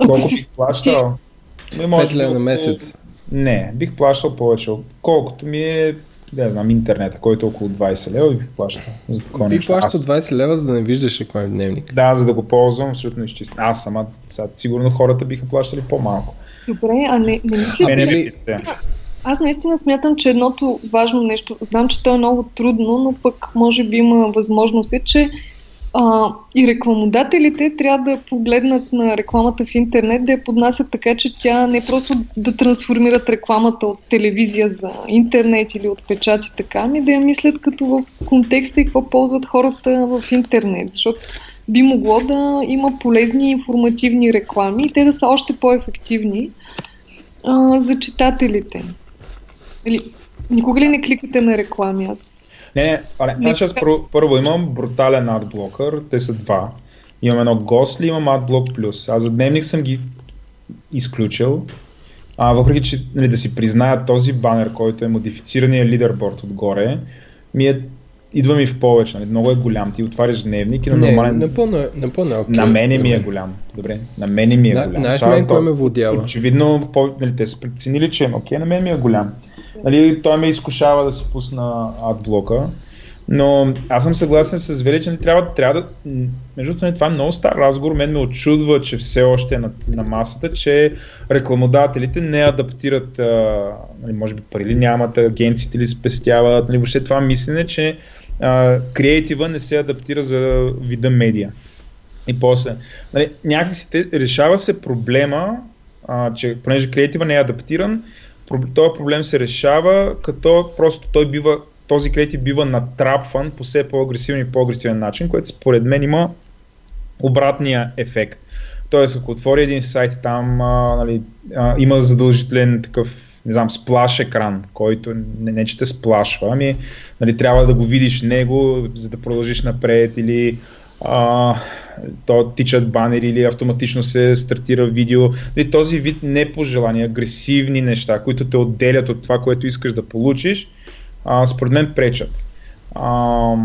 Колко бих плащал? Ми, може 5 лева би на месец. Не, бих плащал повече. Колкото ми е да знам, интернета, който е около 20 лева и ви плаща за такова нещо. плаща Аз- 20 лева, за да не виждаш реклами в дневник. Да, за да го ползвам, абсолютно изчистен. Аз сама, сега, сигурно хората биха плащали по-малко. Добре, а не, не мисля, Мене били- ли... Аз наистина смятам, че едното важно нещо, знам, че то е много трудно, но пък може би има възможност е, че а, и рекламодателите трябва да погледнат на рекламата в интернет, да я поднасят така, че тя не просто да трансформират рекламата от телевизия за интернет или от печат и така, ами да я мислят като в контекста и какво ползват хората в интернет, защото би могло да има полезни информативни реклами и те да са още по-ефективни а, за читателите. Или, никога ли не кликате на реклами? Аз Не, не, аре, Не, значи аз първо, първо имам брутален адблокър, те са два. Имам едно Ghostly, имам AdBlock Plus. Аз за дневник съм ги изключил. А, въпреки, че нали, да си призная този банер, който е модифицирания лидерборд отгоре, ми е, идва ми в повече. Нали, много е голям. Ти отваряш дневник и на Не, нормален... напълно, е- напълно е окей. на мене ми е голям. Добре, на мене ми е Да, голям. знаеш мен кой ме водява? Очевидно, по, нали, те са преценили, че е окей, на мен ми е голям. Нали, той ме изкушава да си пусна адблока, но аз съм съгласен с Вели, че не трябва, трябва да... Между другото, това е много стар разговор, мен ме очудва, че все още е на, на масата, че рекламодателите не адаптират, а, нали, може би пари ли нямат, агенциите ли спестяват, нали, въобще това мислене, че а, креатива не се адаптира за вида медия. И после, нали, някакси те, решава се проблема, а, че понеже креатива не е адаптиран, този проблем се решава, като просто той бива, този креатив бива натрапван по все по-агресивен и по-агресивен начин, което според мен има обратния ефект. Тоест, ако отвори един сайт, там а, нали, а, има задължителен такъв не знам, сплаш екран, който не, не че те сплашва, ами нали, трябва да го видиш него, за да продължиш напред или а, то тичат банери или автоматично се стартира видео. Нали, този вид непожелани, агресивни неща, които те отделят от това, което искаш да получиш, а, според мен пречат. А,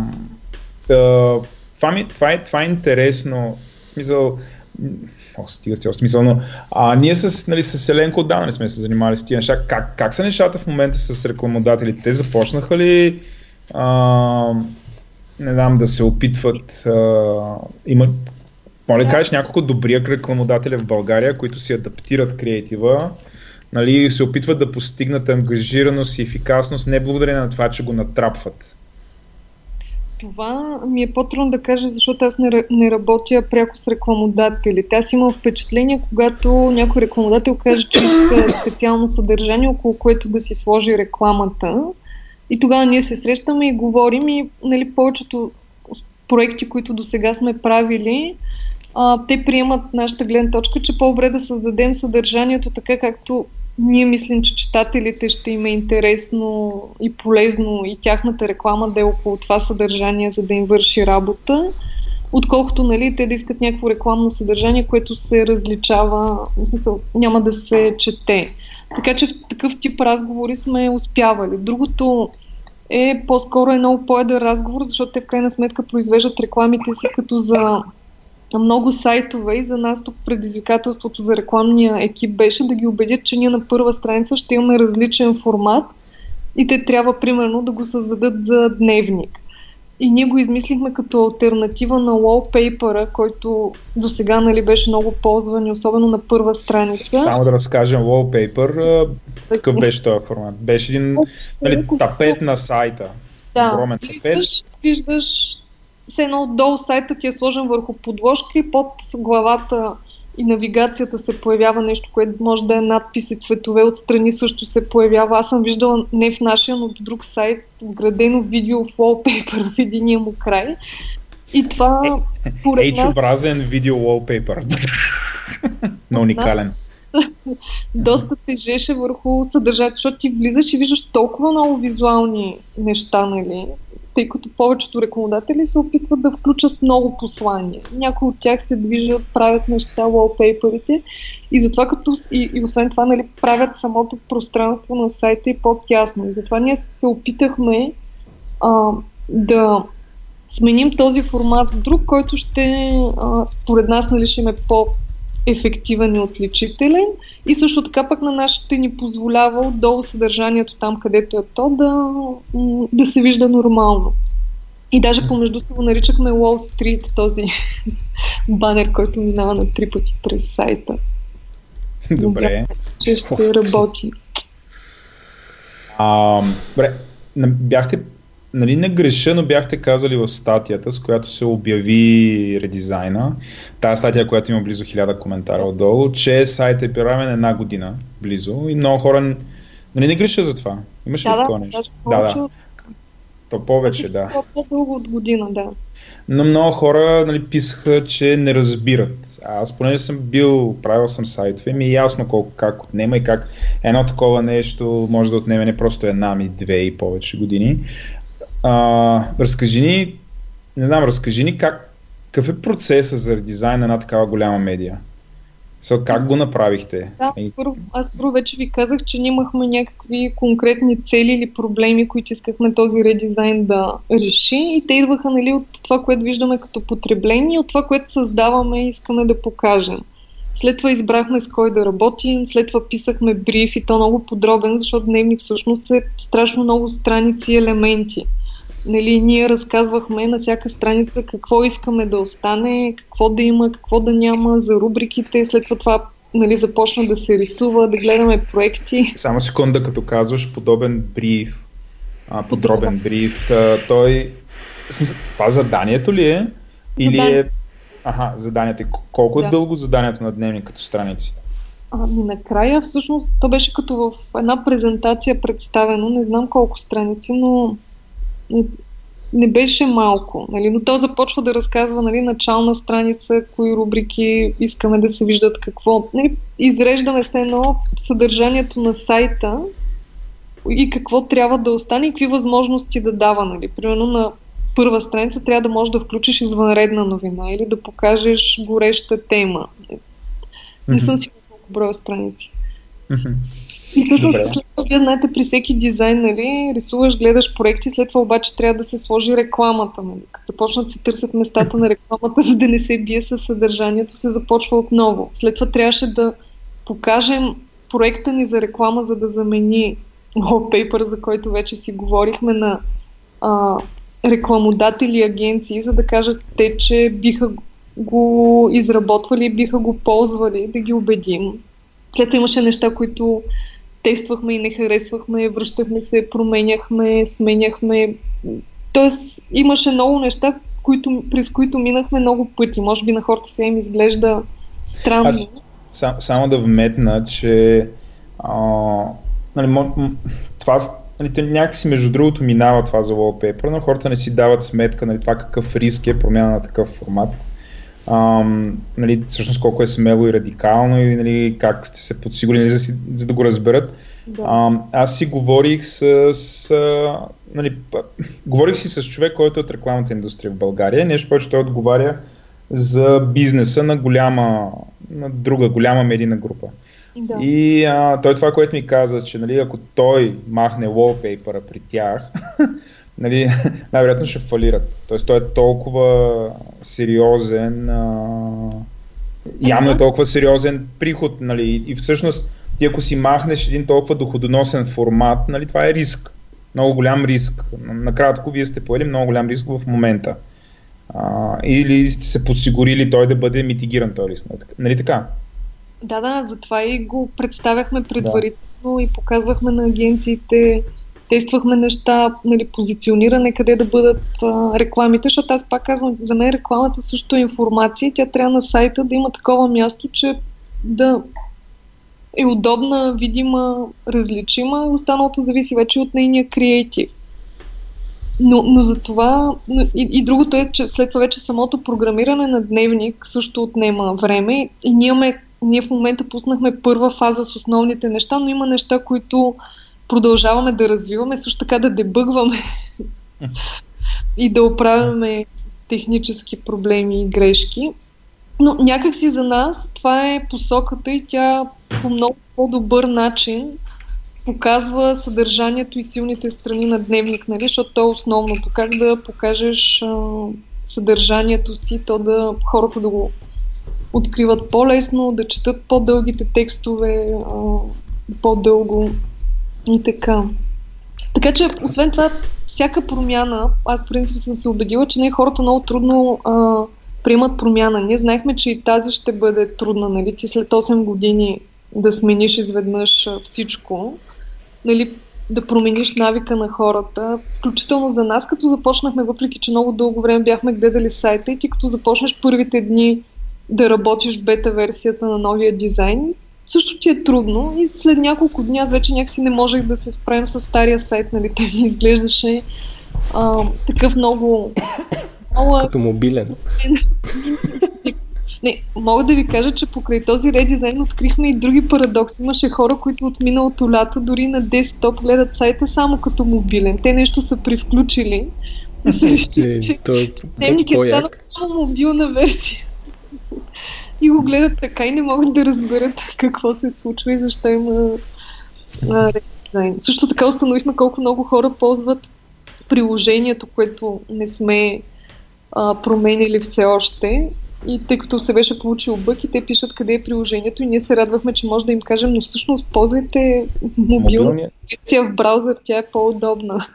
да, това, ми, това, е, това е интересно. В смисъл, О, стига, стига, смисъл, но а, ние с, нали, с Еленко отдавна сме се занимавали с тия неща. Как, как са нещата в момента с рекламодателите? Те започнаха ли а, не знам, да се опитват а, има моля да кажеш няколко добри рекламодателя в България, които си адаптират креатива, нали, се опитват да постигнат ангажираност и ефикасност, не благодарение на това, че го натрапват. Това ми е по-трудно да кажа, защото аз не, не работя пряко с рекламодателите. Аз имам впечатление, когато някой рекламодател каже, че иска специално съдържание, около което да си сложи рекламата. И тогава ние се срещаме и говорим и нали, повечето проекти, които до сега сме правили, а, те приемат нашата гледна точка, че по-добре да създадем съдържанието така, както ние мислим, че читателите ще им е интересно и полезно и тяхната реклама да е около това съдържание, за да им върши работа, отколкото нали, те да искат някакво рекламно съдържание, което се различава, в смисъл няма да се чете. Така че в такъв тип разговори сме успявали. Другото е по-скоро е много по-едър разговор, защото те в крайна сметка произвеждат рекламите си като за много сайтове и за нас тук предизвикателството за рекламния екип беше да ги убедят, че ние на първа страница ще имаме различен формат и те трябва примерно да го създадат за дневник. И ние го измислихме като альтернатива на wallpaper, който до сега нали, беше много ползван, особено на първа страница. Само да разкажем Wallpaper, какъв беше този формат? Беше един нали, тапет на сайта. Да, огромен тапет. виждаш, виждаш все едно отдолу сайта ти е сложен върху подложка и под главата и навигацията се появява нещо, което може да е надпис и цветове отстрани също се появява. Аз съм виждала не в нашия, но в друг сайт, вградено видео в wallpaper в единия му край. И това, според нас, H-образен видео wallpaper. Но уникален. доста тежеше върху съдържанието, защото ти влизаш и виждаш толкова много визуални неща, нали? Тъй като повечето рекламодатели се опитват да включат много послания. Някои от тях се движат, правят неща, wallpaperите и затова като и, и освен това нали, правят самото пространство на сайта и по-тясно. И затова ние се опитахме а, да сменим този формат с друг, който ще, а, според нас, нали, ще им е по ефективен и отличителен и също така пък на нашите ни позволява отдолу съдържанието там, където е то, да, да се вижда нормално. И даже помежду се го наричахме Wall Street, този банер, който минава на три пъти през сайта. Добре. че ще работи. А, добре, бяхте, нали не греша, но бяхте казали в статията, с която се обяви редизайна, тази статия, която има близо 1000 коментара отдолу, че сайт е пиравен една година близо и много хора Нали не греша за това? Имаш ли да, такова нещо? Да, да. То повече, да. По-дълго от година, да. Но много хора нали, писаха, че не разбират. Аз понеже съм бил, правил съм сайтове, ми е ясно колко, как отнема и как едно такова нещо може да отнеме не просто една, ми две и повече години. А, разкажи ни, не знам, разкажи ни как, какъв е процесът за дизайн на една такава голяма медия? So, как го направихте? Да, първо, аз първо вече ви казах, че нямахме някакви конкретни цели или проблеми, които искахме този редизайн да реши и те идваха нали, от това, което виждаме като потребление, от това, което създаваме и искаме да покажем. След това избрахме с кой да работим, след това писахме бриф и то много подробен, защото дневник всъщност е страшно много страници и елементи нали, ние разказвахме на всяка страница какво искаме да остане, какво да има, какво да няма за рубриките. След това нали, започна да се рисува, да гледаме проекти. Само секунда, като казваш подобен бриф, а, подробен бриф, той, в смисъл, това заданието ли е? Или Задание. е... Ага, заданието. Колко е да. е дълго заданието на дневник като страници? Ами накрая всъщност то беше като в една презентация представено, не знам колко страници, но не беше малко, нали? но то започва да разказва нали, начална страница, кои рубрики искаме да се виждат какво. Нали, изреждаме се едно съдържанието на сайта и какво трябва да остане и какви възможности да дава. Нали? Примерно на първа страница трябва да можеш да включиш извънредна новина или да покажеш гореща тема. Не съм сигурна колко броя страници. Mm-hmm. И всъщност, след това, вие знаете, при всеки дизайн, нали, рисуваш, гледаш проекти, след това обаче трябва да се сложи рекламата. Нали. Като започнат се търсят местата на рекламата, за да не се бие със съдържанието, се започва отново. След това трябваше да покажем проекта ни за реклама, за да замени wallpaper, за който вече си говорихме на а, рекламодатели и агенции, за да кажат те, че биха го изработвали, биха го ползвали, да ги убедим. След това имаше неща, които тествахме и не харесвахме, връщахме се, променяхме, сменяхме. Тоест имаше много неща, които, през които минахме много пъти. Може би на хората се им изглежда странно. Аз, сам, само да вметна, че а, нали, това нали, някакси между другото минава това за wallpaper, но хората не си дават сметка нали, това какъв риск е промяна на такъв формат ам, нали, всъщност колко е смело и радикално и нали, как сте се подсигурили, за, за да го разберат. Да. Ам, аз си говорих с, с нали, говорих си с човек, който е от рекламната индустрия в България. Нещо повече той отговаря за бизнеса на голяма, на друга голяма медийна група. Да. И а, той това, което ми каза, че нали, ако той махне wallpaper при тях, нали, най-вероятно ще фалират. Тоест той е толкова сериозен, а, явно е толкова сериозен приход, нали, и всъщност ти ако си махнеш един толкова доходоносен формат, нали, това е риск. Много голям риск. Накратко, вие сте поели много голям риск в момента. А, или сте се подсигурили той да бъде митигиран този риск. Нали така? Да, да, затова и го представяхме предварително да. и показвахме на агенциите тествахме неща, нали, позициониране, къде да бъдат а, рекламите, защото аз пак казвам, за мен рекламата също е информация, тя трябва на сайта да има такова място, че да е удобна, видима, различима, останалото зависи вече от нейния креатив. Но, но за това и, и другото е, че след това вече самото програмиране на дневник също отнема време и ние, имаме, ние в момента пуснахме първа фаза с основните неща, но има неща, които продължаваме да развиваме, също така да дебъгваме и да оправяме технически проблеми и грешки. Но някакси за нас това е посоката и тя по много по-добър начин показва съдържанието и силните страни на дневник, нали? защото то е основното. Как да покажеш а, съдържанието си, то да хората да го откриват по-лесно, да четат по-дългите текстове, а, по-дълго и така. Така че, освен това, всяка промяна, аз в принцип съм се убедила, че не хората много трудно а, приемат промяна. Ние знаехме, че и тази ще бъде трудна, нали? Ти след 8 години да смениш изведнъж всичко, нали? да промениш навика на хората, включително за нас, като започнахме, въпреки че много дълго време бяхме гледали сайта и ти като започнеш първите дни да работиш в бета версията на новия дизайн, също ти е трудно и след няколко дни аз вече някакси не можех да се справим с стария сайт, нали, той ми изглеждаше а, такъв много... много Като мобилен. Не, мога да ви кажа, че покрай този редизайн открихме и други парадокси. Имаше хора, които от миналото лято дори на десктоп гледат сайта само като мобилен. Те нещо са привключили и се решили, че дневник е станал само мобилна версия и го гледат така и не могат да разберат какво се случва и защо има а. Също така установихме колко много хора ползват приложението, което не сме а, променили все още. И тъй като се беше получил бък и те пишат къде е приложението и ние се радвахме, че може да им кажем, но всъщност ползвайте мобилна в браузър, тя е по-удобна.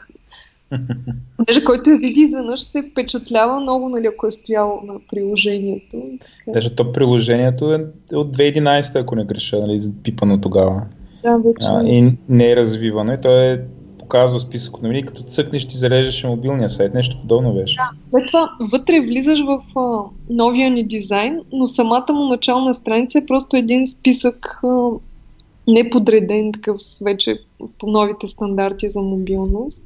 Понеже който я види изведнъж се впечатлява много, нали, ако е стояло на приложението. Даже то приложението е от 2011, ако не греша, нали, пипано тогава. Да, вече. А, и не е развивано и то е показва списък от новини, като цъкнеш ти зареждаш мобилния сайт, нещо подобно беше. Да, след това вътре влизаш в а, новия ни дизайн, но самата му начална страница е просто един списък а, неподреден такъв вече по новите стандарти за мобилност.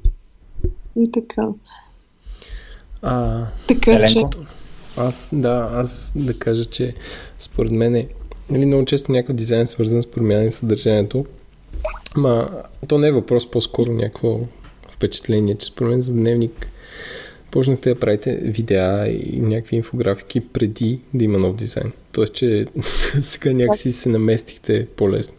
И така. А, така че... Аз, да, аз да кажа, че според мен е, нали, много често някакъв дизайн свързан с промяна на съдържанието. Ма, то не е въпрос, по-скоро някакво впечатление, че според мен за дневник почнахте да правите видеа и някакви инфографики преди да има нов дизайн. Тоест, че сега някакси се наместихте по-лесно.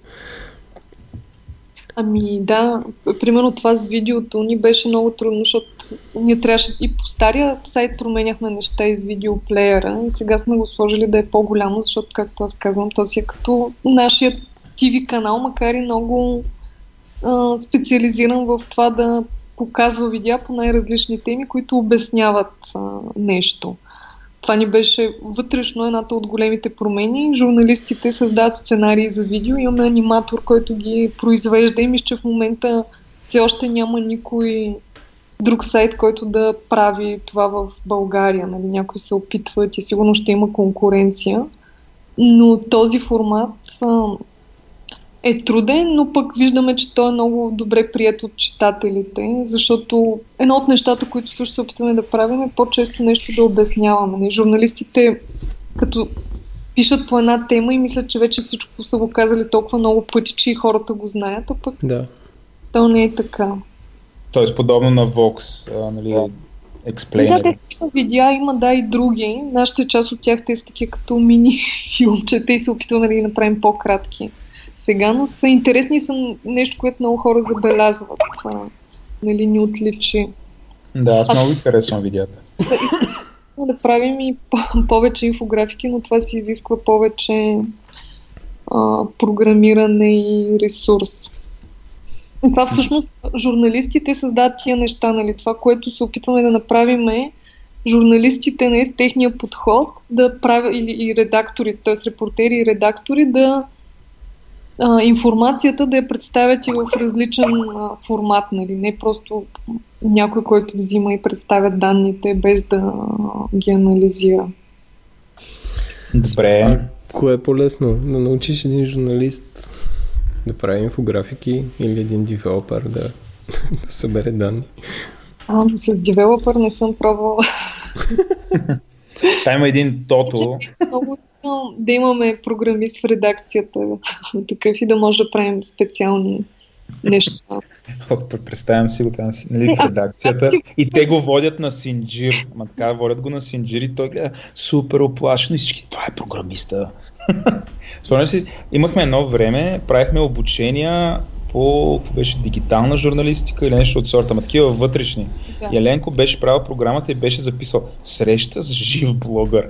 Ами да, примерно това с видеото ни беше много трудно, защото ние трябваше и по стария сайт променяхме неща из видеоплеера и сега сме го сложили да е по-голямо, защото както аз казвам, то си е като нашия TV канал, макар и много а, специализиран в това да показва видеа по най-различни теми, които обясняват а, нещо. Това ни беше вътрешно едната от големите промени. Журналистите създават сценарии за видео. Имаме аниматор, който ги произвежда и мисля, че в момента все още няма никой друг сайт, който да прави това в България. Нали? Някой се опитва и сигурно ще има конкуренция. Но този формат е труден, но пък виждаме, че той е много добре прият от читателите, защото едно от нещата, които също се опитваме да правим е по-често нещо да обясняваме. Не? Журналистите, като пишат по една тема и мислят, че вече всичко са го казали толкова много пъти, че и хората го знаят, а пък да. то не е така. Тоест подобно на Vox, а, нали, да. Explainer. Да, такива видеа има, да, и други. Нашите част от тях те са такива като мини филмчета и се опитваме да ги направим по-кратки сега, но са интересни и са нещо, което много хора забелязват. Това, нали, ни отличи. Да, аз много ви харесвам видеята. Да, да правим и повече инфографики, но това си изисква повече а, програмиране и ресурс. И това всъщност журналистите създават тия неща, нали? Това, което се опитваме да направим е журналистите, нали, с техния подход да правят, или и редактори, т.е. репортери и редактори да а, информацията да я представят и в различен а, формат, нали? не просто някой, който взима и представя данните без да а, ги анализира. Добре. Кое е по-лесно? Да научиш един журналист да прави инфографики или един девелопер да, да събере данни? А, с девелопер не съм пробвала. Та има един тото. Много да имаме програмист в редакцията, такъв и да може да правим специални неща. Представям си го там нали, в редакцията и те го водят на Синджир. Ама така, водят го на Синджир и той гледа супер оплашено и всички, това е програмиста. Спомням си, имахме едно време, правихме обучения по беше дигитална журналистика или нещо от сорта, ама такива вътрешни. Да. Еленко беше правил програмата и беше записал среща с жив блогър.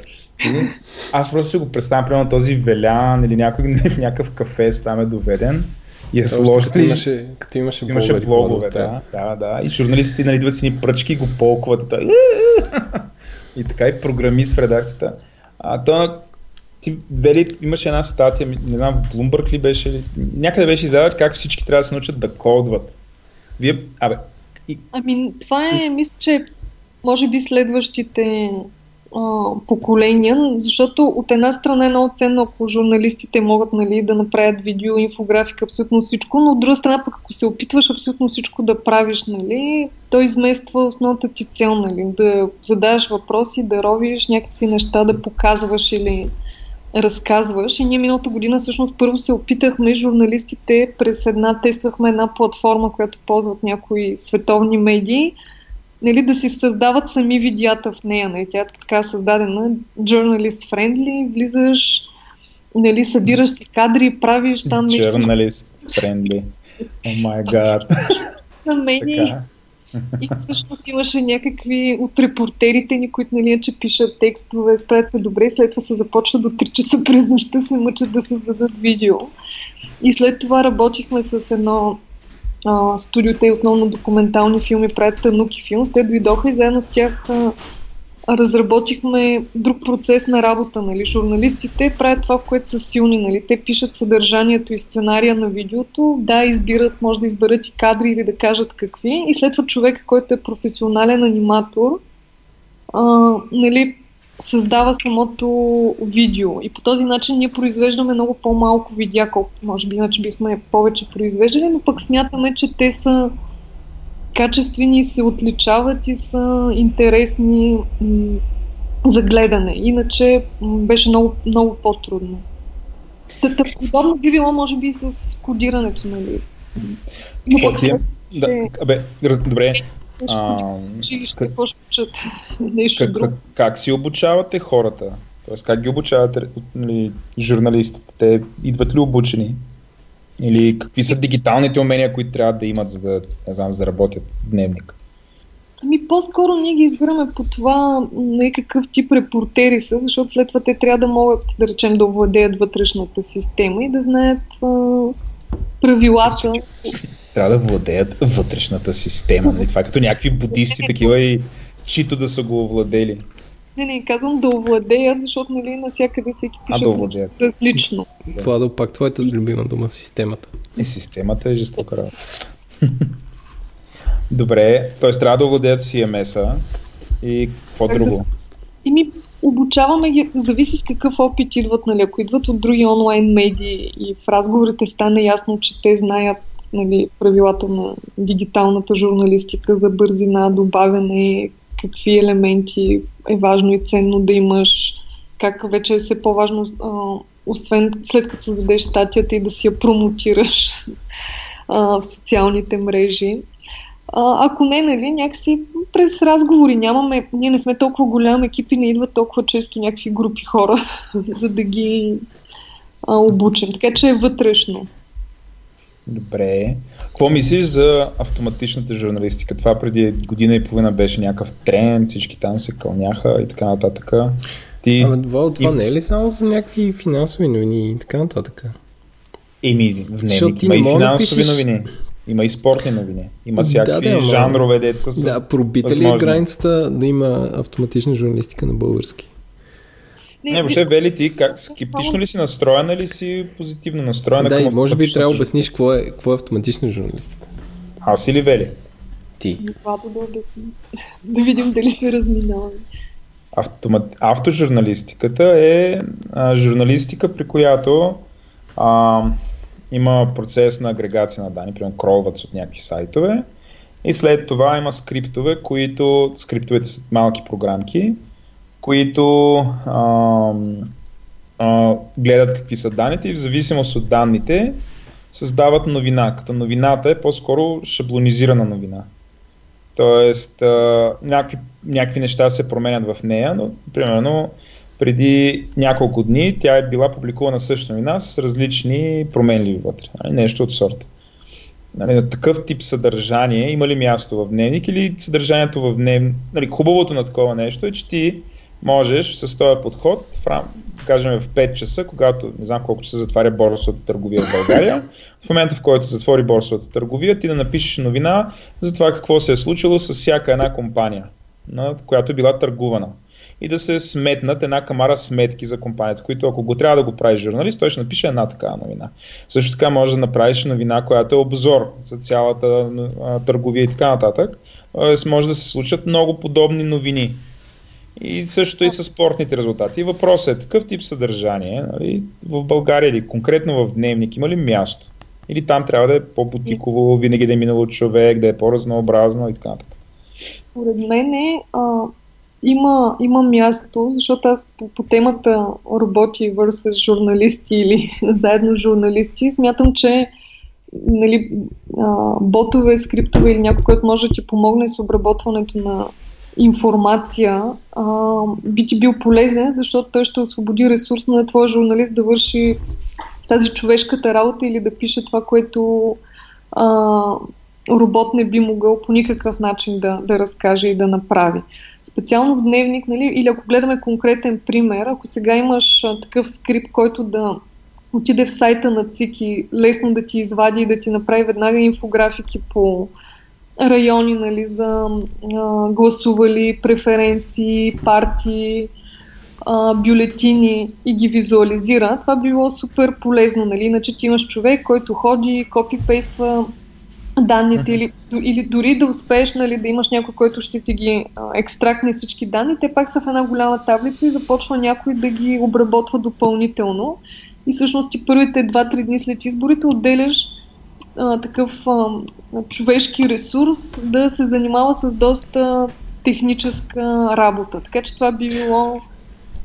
Аз просто си го представям, примерно този Велян или някой в някакъв кафе там е доведен и е Просто сложил като имаше, като имаше, Имаше блогъри, блогове, да, да, да. И журналистите нали, идват си ни пръчки го полкват. И, той... и така и програмист в редакцията. А то ти, Вели, имаше една статия, не знам, в Bloomberg ли беше, ли, някъде беше издават как всички трябва да се научат да кодват. Вие, абе, и, Ами, това е, мисля, че може би следващите а, поколения, защото от една страна е много ценно, ако журналистите могат нали, да направят видео, инфографика, абсолютно всичко, но от друга страна пък ако се опитваш абсолютно всичко да правиш, нали, то измества основната ти цел, нали, да задаваш въпроси, да ровиш някакви неща, да показваш или разказваш. И ние миналата година всъщност първо се опитахме журналистите през една, тествахме една платформа, която ползват някои световни медии, нали, да си създават сами видеята в нея. Нали. Тя е така създадена, journalist friendly, влизаш, нали, събираш си кадри, правиш там нещо журналист, френдли. О май гад. на. Така. И всъщност имаше някакви от репортерите ни, които нали, че пишат текстове, справят се добре, след това се започва до 3 часа през нощта, се мъчат да създадат видео. И след това работихме с едно а, студио, те основно документални филми правят Тануки филм. Те дойдоха и заедно с тях а, разработихме друг процес на работа. Нали. Журналистите правят това, в което са силни. Нали. Те пишат съдържанието и сценария на видеото. Да, избират, може да изберат и кадри или да кажат какви. И след това човек, който е професионален аниматор, а, нали, създава самото видео. И по този начин ние произвеждаме много по-малко видеа, колкото може би иначе бихме повече произвеждали, но пък смятаме, че те са качествени, се отличават и са интересни м- за гледане. Иначе м, беше много, много по-трудно. Та, подобно би било, може би, с кодирането, нали? Но пък ти е? Да, абе, раз, добре. А, училище, как- какво ще учат? Нещо как, друго. как, как си обучавате хората? Тоест, как ги обучавате нали, журналистите? Те идват ли обучени? Или какви са дигиталните умения, които трябва да имат, за да, не знам, за да работят в дневник? Ами по-скоро ние ги избираме по това на какъв тип репортери са, защото след това те трябва да могат, да речем, да овладеят вътрешната система и да знаят а, правилата. Трябва да владеят вътрешната система. Нали? Това е като някакви будисти такива и чито да са го овладели. Не, не, казвам да овладеят, защото нали, навсякъде всеки А, пише да овладеят. различно. Владо, пак твоята любима дума, системата. И системата е жестока работа. Добре, т.е. трябва да овладеят CMS-а и какво Как да- друго? И ми обучаваме ги, зависи с какъв опит идват, нали, ако идват от други онлайн медии и в разговорите стане ясно, че те знаят нали, правилата на дигиталната журналистика за бързина, добавяне, какви елементи е важно и ценно да имаш, как вече е все по-важно, а, освен след като създадеш статията и да си я промотираш а, в социалните мрежи. А, ако не, нали, някакси през разговори нямаме, ние не сме толкова голям екип и не идват толкова често някакви групи хора, за да ги а, обучим. Така че е вътрешно. Добре. Какво мислиш за автоматичната журналистика? Това преди година и половина беше някакъв тренд, всички там се кълняха и така нататък. Ти, Абе, Владо, това и- не е ли само за някакви финансови новини и така нататък? Еми, Защото дневник ти има не и да финансови пишеш- новини. Има и спортни новини. Има Да, всякакви да, ама- жанрове деца. Да, пробита ли е границата да има автоматична журналистика на български? Не, въобще, Вели, ти как скептично ли си настроена или си позитивно настроена? да, към и може би трябва да обясниш какво е, какво е автоматична журналистика. Аз или Вели? Ти. Владо да обясни. Да видим дали се разминаваме. Автомат... Автожурналистиката е а, журналистика, при която а, има процес на агрегация на данни, примерно кролват се от някакви сайтове и след това има скриптове, които скриптовете са малки програмки, които а, а, гледат какви са данните и в зависимост от данните създават новина, като новината е по-скоро шаблонизирана новина. Тоест, а, някакви, някакви неща се променят в нея, но примерно преди няколко дни тя е била публикувана същата новина с различни променливи вътре. нали, Нещо от сорта. нали, на такъв тип съдържание има ли място в дневник или съдържанието в дневник. Нали, хубавото на такова нещо е, че ти можеш с този подход, в рам, кажем в 5 часа, когато не знам колко часа затваря борсовата търговия в България, в момента в който затвори борсовата търговия, ти да напишеш новина за това какво се е случило с всяка една компания, на която е била търгувана и да се сметнат една камара сметки за компанията, които ако го трябва да го правиш журналист, той ще напише една такава новина. Също така може да направиш новина, която е обзор за цялата търговия и така нататък. Тоест може да се случат много подобни новини. И също и с спортните резултати. Въпросът е такъв тип съдържание нали, в България или конкретно в дневник има ли място? Или там трябва да е по-бутиково, винаги да е минало човек, да е по-разнообразно и така нататък. Според мен е, а, има, има място, защото аз по, по темата роботи с журналисти или заедно журналисти, смятам, че нали, а, ботове, скриптове или някой, който може да ти помогне с обработването на информация, а, би ти бил полезен, защото той ще освободи ресурс на твоя журналист да върши тази човешката работа или да пише това, което а, робот не би могъл по никакъв начин да, да разкаже и да направи. Специално в дневник, нали, или ако гледаме конкретен пример, ако сега имаш а, такъв скрипт, който да отиде в сайта на ЦИКИ, лесно да ти извади и да ти направи веднага инфографики по райони нали, за а, гласували, преференции, партии, а, бюлетини и ги визуализира, това би било супер полезно. Нали? Иначе ти имаш човек, който ходи, копипейства данните или, или дори да успееш нали, да имаш някой, който ще ти ги а, екстрактне всички данни, те пак са в една голяма таблица и започва някой да ги обработва допълнително. И всъщност ти първите 2-3 дни след изборите отделяш а, такъв а, човешки ресурс да се занимава с доста техническа работа. Така че това би било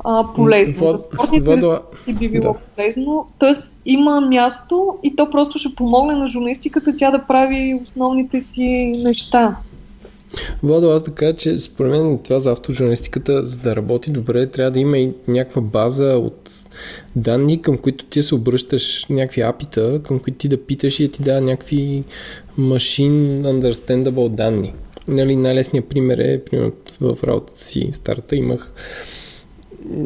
а, полезно. Вод, За спортните ресурси би било да. полезно. Тоест има място и то просто ще помогне на журналистиката тя да прави основните си неща. Водо, аз да кажа, че според мен това за автожурналистиката, за да работи добре, трябва да има и някаква база от данни, към които ти се обръщаш някакви апита, към които ти да питаш и да ти дава някакви machine understandable данни. Нали, най-лесният пример е, примерно в работата си старта имах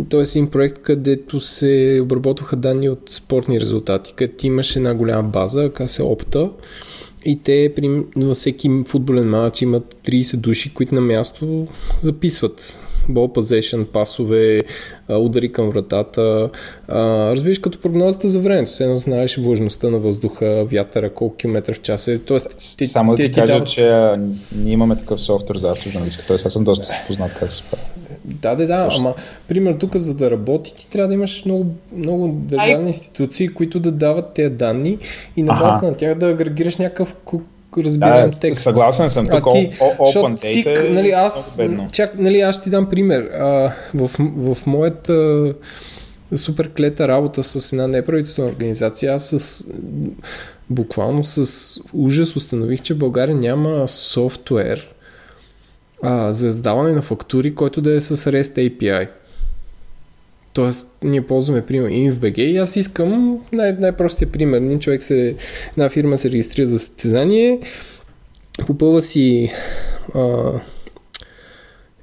Тоест един проект, където се обработваха данни от спортни резултати, където имаш една голяма база, ка се опта и те при, във всеки футболен матч имат 30 души, които на място записват бол possession, пасове, удари към вратата. разбираш като прогнозата за времето. Все едно знаеш влажността на въздуха, вятъра, колко километра в час е. Тоест, ти, Само да ти, ти кажа, дават... че ние имаме такъв софтуер за автожурналистика. Тоест аз съм доста познат как се прави. Да, да, да, ама, пример, тук за да работи, ти трябва да имаш много, много държавни институции, които да дават тези данни и на база на тях да агрегираш някакъв разбирам да, текст. Съгласен съм. Тук ти, open data цик, е нали, аз, чак, нали, аз ще ти дам пример. А, в, в моята супер клета работа с една неправителствена организация, аз с буквално с ужас установих, че в България няма софтуер а, за издаване на фактури, който да е с REST API. Тоест, ние ползваме, пример, InfBG и аз искам най- най-простия пример. Един човек се, една фирма се регистрира за състезание, попълва си а,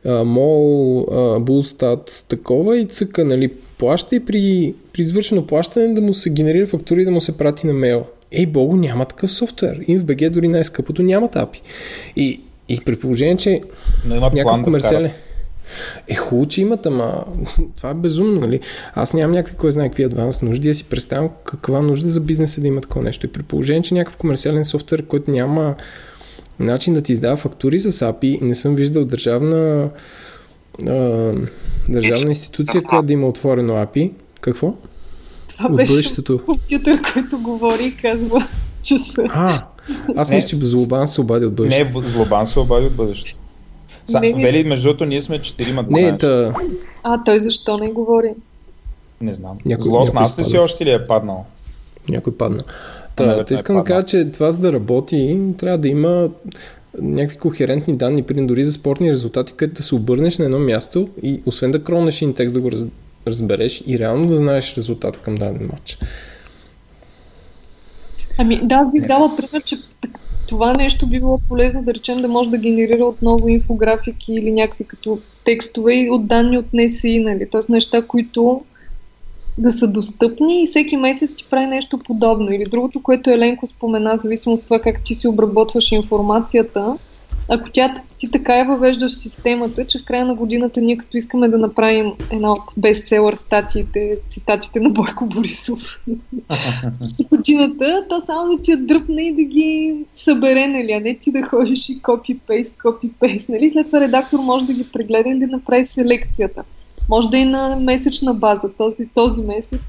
а, мол, а, булстат, такова и цъка, нали, плаща и при, при извършено плащане да му се генерира фактури и да му се прати на мейл. Ей, Богу, няма такъв софтуер. InfBG дори най-скъпото няма API. И, и при положение, че някакъв комерциален... Да е, хубаво, че имат, ама това е безумно, нали? Аз нямам някакви, кой знае какви адванс нужди, я си представям каква нужда за бизнеса да има такова нещо. И при положение, че някакъв комерциален софтуер, който няма начин да ти издава фактури с API, не съм виждал държавна а, държавна институция, която да има отворено API. Какво? Това От беше бъдещето. компютър, който говори и казва, че са... А, аз мисля, че Злобан се обади от бъдещето. Не, Злобан се обади от бъдещето. Са, не, Вели, между другото, ние сме четирима. Не, та... А, той защо не говори? Не знам. Някой, Зло с нас ли си още ли е паднал? Някой падна. Та, ами, те искам да кажа, че това за да работи, трябва да има някакви кохерентни данни, при дори за спортни резултати, където да се обърнеш на едно място и освен да кронеш един текст да го разбереш и реално да знаеш резултата към даден матч. Ами да, бих дала пример, че това нещо би било полезно да речем да може да генерира отново инфографики или някакви като текстове и от данни от НСИ, нали? Т.е. неща, които да са достъпни и всеки месец ти прави нещо подобно. Или другото, което Еленко спомена, зависимо от това как ти си обработваш информацията, ако тя ти така я въвеждаш системата, че в края на годината ние като искаме да направим една от бестселър статиите, цитатите на Бойко Борисов с годината, то само да ти я дръпне и да ги събере, нали, а не ти да ходиш и копи-пейст, копи-пейст, нали? След това редактор може да ги прегледа и да направи селекцията. Може да и на месечна база. Този, този месец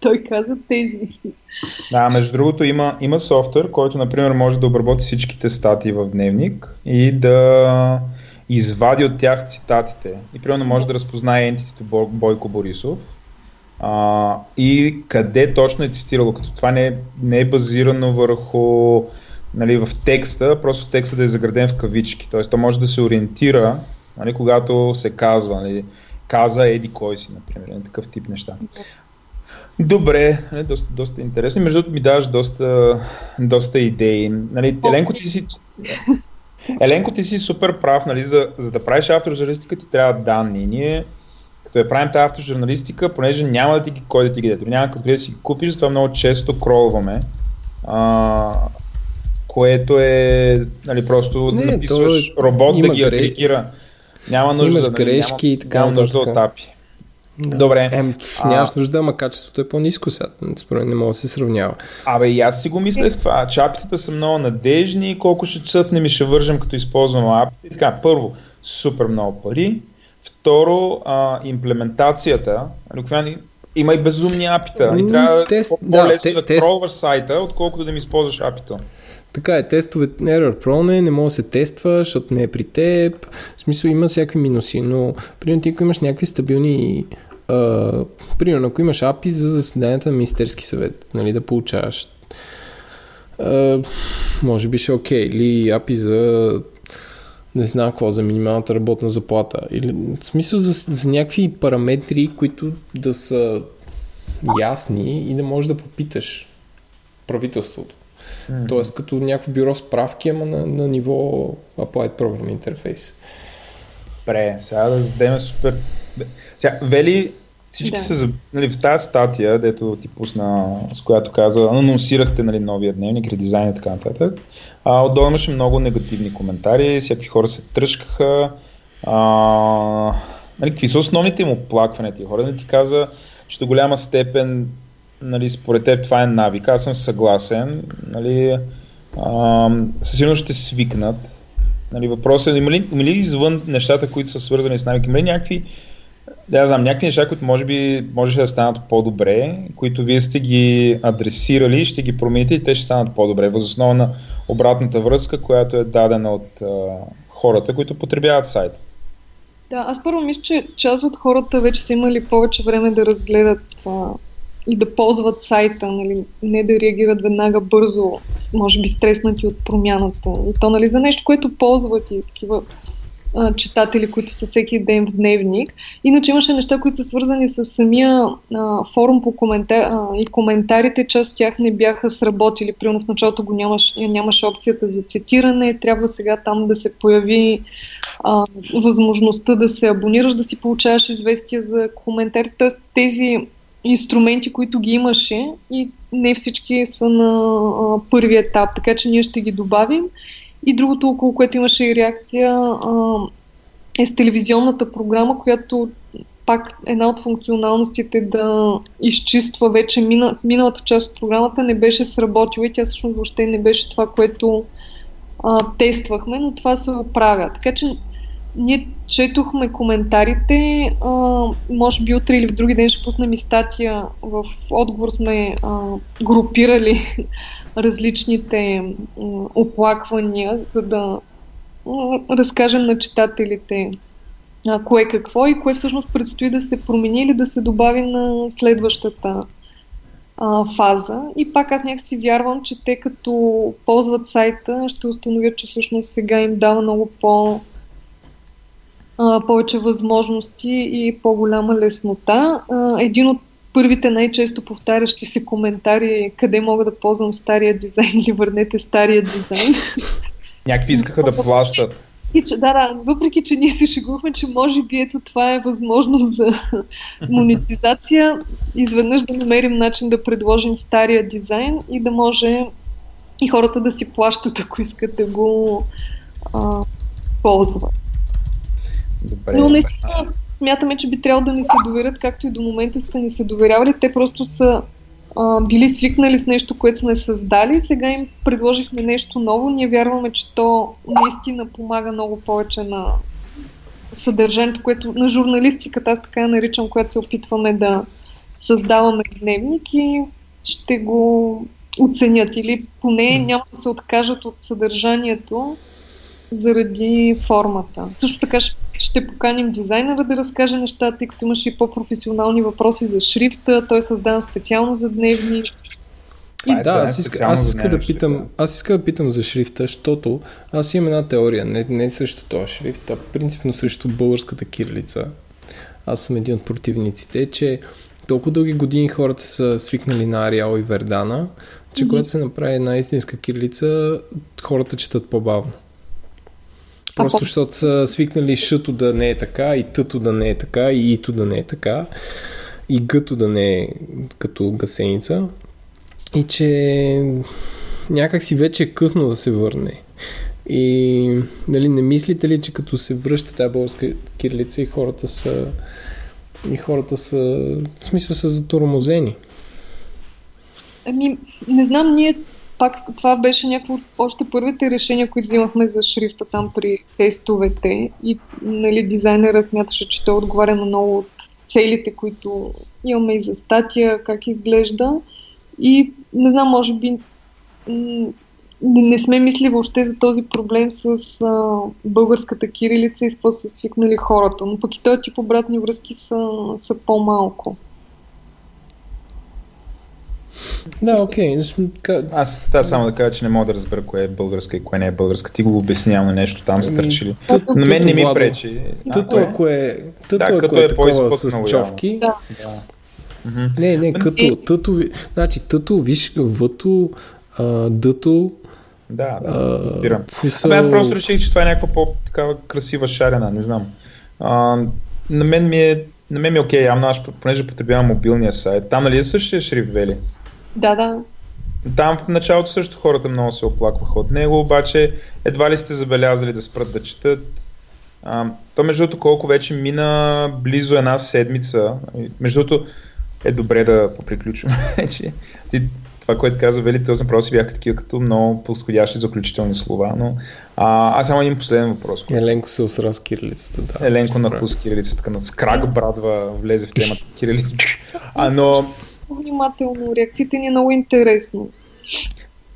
той каза тези. Да, между другото има, има софтуер, който, например, може да обработи всичките статии в дневник и да извади от тях цитатите. И примерно може да разпознае ентитито Бойко Борисов а, и къде точно е цитирало, като това не е, не е базирано върху нали, в текста, просто текста да е заграден в кавички. Тоест, то може да се ориентира, нали, когато се казва, нали, каза еди кой си, например, такъв тип неща. Добре, нали, доста, доста интересно. Между другото ми даваш доста, доста идеи. Нали, Еленко, ти си, Еленко, ти си супер прав, нали, за, за да правиш автожурналистика ти трябва данни. Ние, като я правим тази автожурналистика, понеже няма да ти ги кой да ти ги даде, няма къде да си ги купиш, затова много често кролваме. А, което е нали, просто Не, написваш то... робот да ги агрегира. Няма нужда, Имаш грешки няма, и така. Няма нужда от апи. Добре. Ем, нямаш а... нужда, ама качеството е по-низко сега. Според не мога да се сравнява. Абе, и аз си го мислех това. Чапитата са много надежни, колко ще цъфнем и ще вържем като използвам апите. Така, първо, супер много пари. Второ, а, имплементацията. Има и безумни апита. И трябва тест, по-лесно да, да тест... сайта, отколкото да ми използваш апито. Така е, тестове Error Prone не може да се тества, защото не е при теб. В смисъл има всякакви минуси, но примерно ти ако имаш някакви стабилни Примерно, ако имаш API за заседанията на Министерски съвет, нали, да получаваш, uh, може би ще е окей. Okay. Или API за не знам какво, за минималната работна заплата. Или, в смисъл за, за някакви параметри, които да са ясни и да можеш да попиташ правителството. Mm-hmm. Тоест като някакво бюро справки, ама на, на ниво Applied Program Interface. Добре, сега да зададем супер... Сега, Вели, всички да. са, нали, в тази статия, дето ти пусна, с която каза, анонсирахте нали, новия дневник, редизайн и така нататък. А, отдолу имаше много негативни коментари, всякакви хора се тръжкаха. А, нали, какви са основните им оплаквания тия хора? Нали, ти каза, че до голяма степен нали, според теб това е навик. Аз съм съгласен. Нали, а, със сигурност ще свикнат. Нали, въпросът е, има ли, има ли извън нещата, които са свързани с навики, има ли някакви, да, знам, някакви неща, които може би можеше да станат по-добре, които вие сте ги адресирали, ще ги промените и те ще станат по-добре, възоснова на обратната връзка, която е дадена от а, хората, които потребяват сайта. Да, аз първо мисля, че част от хората вече са имали повече време да разгледат това и да ползват сайта, нали, не да реагират веднага бързо, може би стреснати от промяната. И то нали, за нещо, което ползват и такива а, читатели, които са всеки ден в дневник. Иначе имаше неща, които са свързани с самия а, форум по коментар, а, и коментарите, част от тях не бяха сработили. Примерно в началото го нямаш, нямаше опцията за цитиране, трябва сега там да се появи а, възможността да се абонираш, да си получаваш известия за коментари. Тоест тези инструменти, които ги имаше и не всички са на а, първи етап, така че ние ще ги добавим. И другото, около което имаше и реакция, е с телевизионната програма, която пак една от функционалностите да изчиства вече мина, миналата част от програмата не беше сработила и тя всъщност въобще не беше това, което а, тествахме, но това се оправя. Така че ние четохме коментарите, а, може би утре или в други ден ще пуснем и статия. В отговор сме а, групирали различните оплаквания, за да разкажем на читателите кое какво и кое всъщност предстои да се промени или да се добави на следващата фаза. И пак аз някакси вярвам, че те като ползват сайта ще установят, че всъщност сега им дава много по- повече възможности и по-голяма леснота. Един от първите най-често повтарящи се коментари, къде мога да ползвам стария дизайн или върнете стария дизайн. Някакви искаха да плащат. И, че, да, да, въпреки, че ние се шегувахме, че може би ето това е възможност за монетизация, изведнъж да намерим начин да предложим стария дизайн и да може и хората да си плащат, ако искат да го а, ползват. Добре. Но наистина смятаме, че би трябвало да ни се доверят, както и до момента са ни се доверявали. Те просто са а, били свикнали с нещо, което сме създали. Сега им предложихме нещо ново. Ние вярваме, че то наистина помага много повече на съдържанието, което на журналистиката, аз така я наричам, която се опитваме да създаваме дневник и ще го оценят или поне няма да се откажат от съдържанието заради формата. Също така ще, ще поканим дизайнера да разкаже нещата, тъй като имаше и по-професионални въпроси за шрифта. Той е създаден специално за дневни. Е Да, аз иска, аз иска да питам, аз иска да питам за шрифта, защото аз имам една теория, не, не срещу този шрифт, а принципно срещу българската кирилица. Аз съм един от противниците, че толкова дълги години хората са свикнали на Ариал и Вердана, че Мгм. когато се направи една истинска кирилица, хората четат по-бавно. Просто защото са свикнали шъто да не е така, и тъто да не е така, и ито да не е така, и гъто да не е като гасеница. И че някак си вече е късно да се върне. И нали, не мислите ли, че като се връща тази българска кирилица и хората са и хората са, в смисъл са затормозени. Ами, не знам, ние пак това беше някакво от още първите решения, които взимахме за шрифта там при тестовете и нали, дизайнерът смяташе, че той отговаря на много от целите, които имаме и за статия, как изглежда. И не знам, може би не, не сме мисли въобще за този проблем с а, българската кирилица и с какво са свикнали хората. Но пък и този тип обратни връзки са, са по-малко. Да, окей. Okay. Аз трябва само да кажа, че не мога да разбера кое е българска и кое не е българска. Ти го обяснявам нещо там стърчили. На мен не ми пречи. Тъто, ако е, тъто, Да, ако е, е такова с човки, Да. Да. Не, не, Ами, като, тъто, значи тъто, виж, въто, дъто, Да, да, разбирам. смисъл... Абе, аз просто реших, че това е някаква по-такава красива шарена, не знам. А, на мен ми е, на мен ми е окей, явно аз, понеже потребявам мобилния сайт. Там нали е същия шрифт, Вели? Да, да. Там в началото също хората много се оплакваха от него, обаче едва ли сте забелязали да спрат да четат. А, то между другото колко вече мина близо една седмица. Между другото е добре да поприключим вече. Това, което каза Вели, този въпрос си бяха такива като много подходящи заключителни слова, но а, аз само един последен въпрос. Еленко се осра с кирилицата, да. Еленко напус кирилица, така на скрак брадва, влезе в темата с кирилица. А, но Внимателно, реакциите ни е много интересно.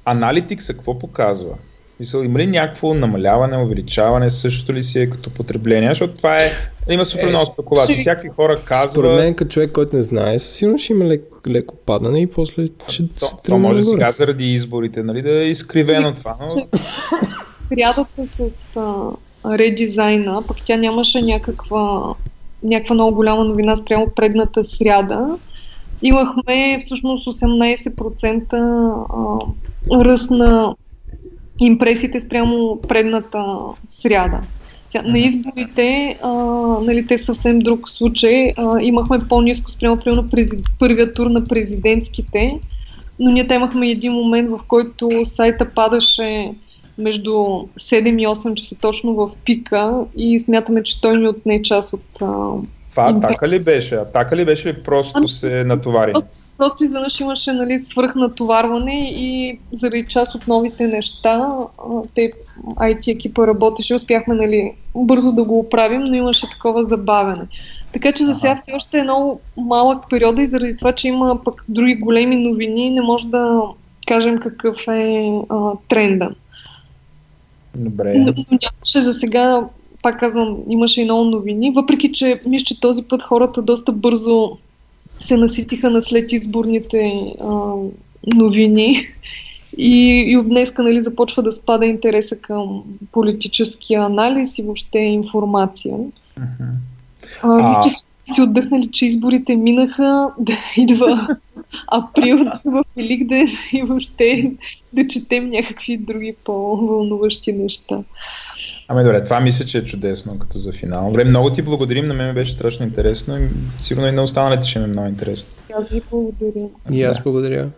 Аналитикса какво показва? В смисъл, има ли някакво намаляване, увеличаване, същото ли си е като потребление? Защото това е, има супер Е, много спекулации. ще- Всякакви хора Според казват, мен, като човек, който не знае, със сигурност ще има лек, леко падане и после ще то, се то може нагоре. сега заради изборите, нали, да е изкривено това, но Срядата с а, редизайна, пък тя нямаше някаква, някаква много голяма новина спрямо предната сряда. Имахме всъщност 18% а, ръст на импресиите спрямо предната сряда. На изборите, а, нали, те съвсем друг случай. А, имахме по-низко спрямо примерно прези- първия тур на президентските, но ние те имахме един момент, в който сайта падаше между 7 и 8 часа точно в пика и смятаме, че той ни отне част от... А... това атака ли беше? Атака ли беше или просто Ами, се натовари? Просто изведнъж имаше нали, свръхнатоварване и заради част от новите неща, те, IT екипа работеше, успяхме нали, бързо да го оправим, но имаше такова забавене. Така че за сега все още е много малък период и заради това, че има пък други големи новини, не може да кажем какъв е а, тренда. Добре. Но нямаше за сега, пак казвам, имаше и много новини, въпреки че мисля, че този път хората доста бързо се наситиха на след изборните а, новини и, и от днеска нали, започва да спада интереса към политическия анализ и въобще информация. Мгм. А, А- виж, че си отдъхнали, че изборите минаха, да идва април в Великден и въобще да четем някакви други по-вълнуващи неща. Ами добре, това мисля, че е чудесно като за финал. Добре, много ти благодарим, на мен беше страшно интересно и сигурно и на останалите ще ми е много интересно. Аз ви благодаря. И аз благодаря.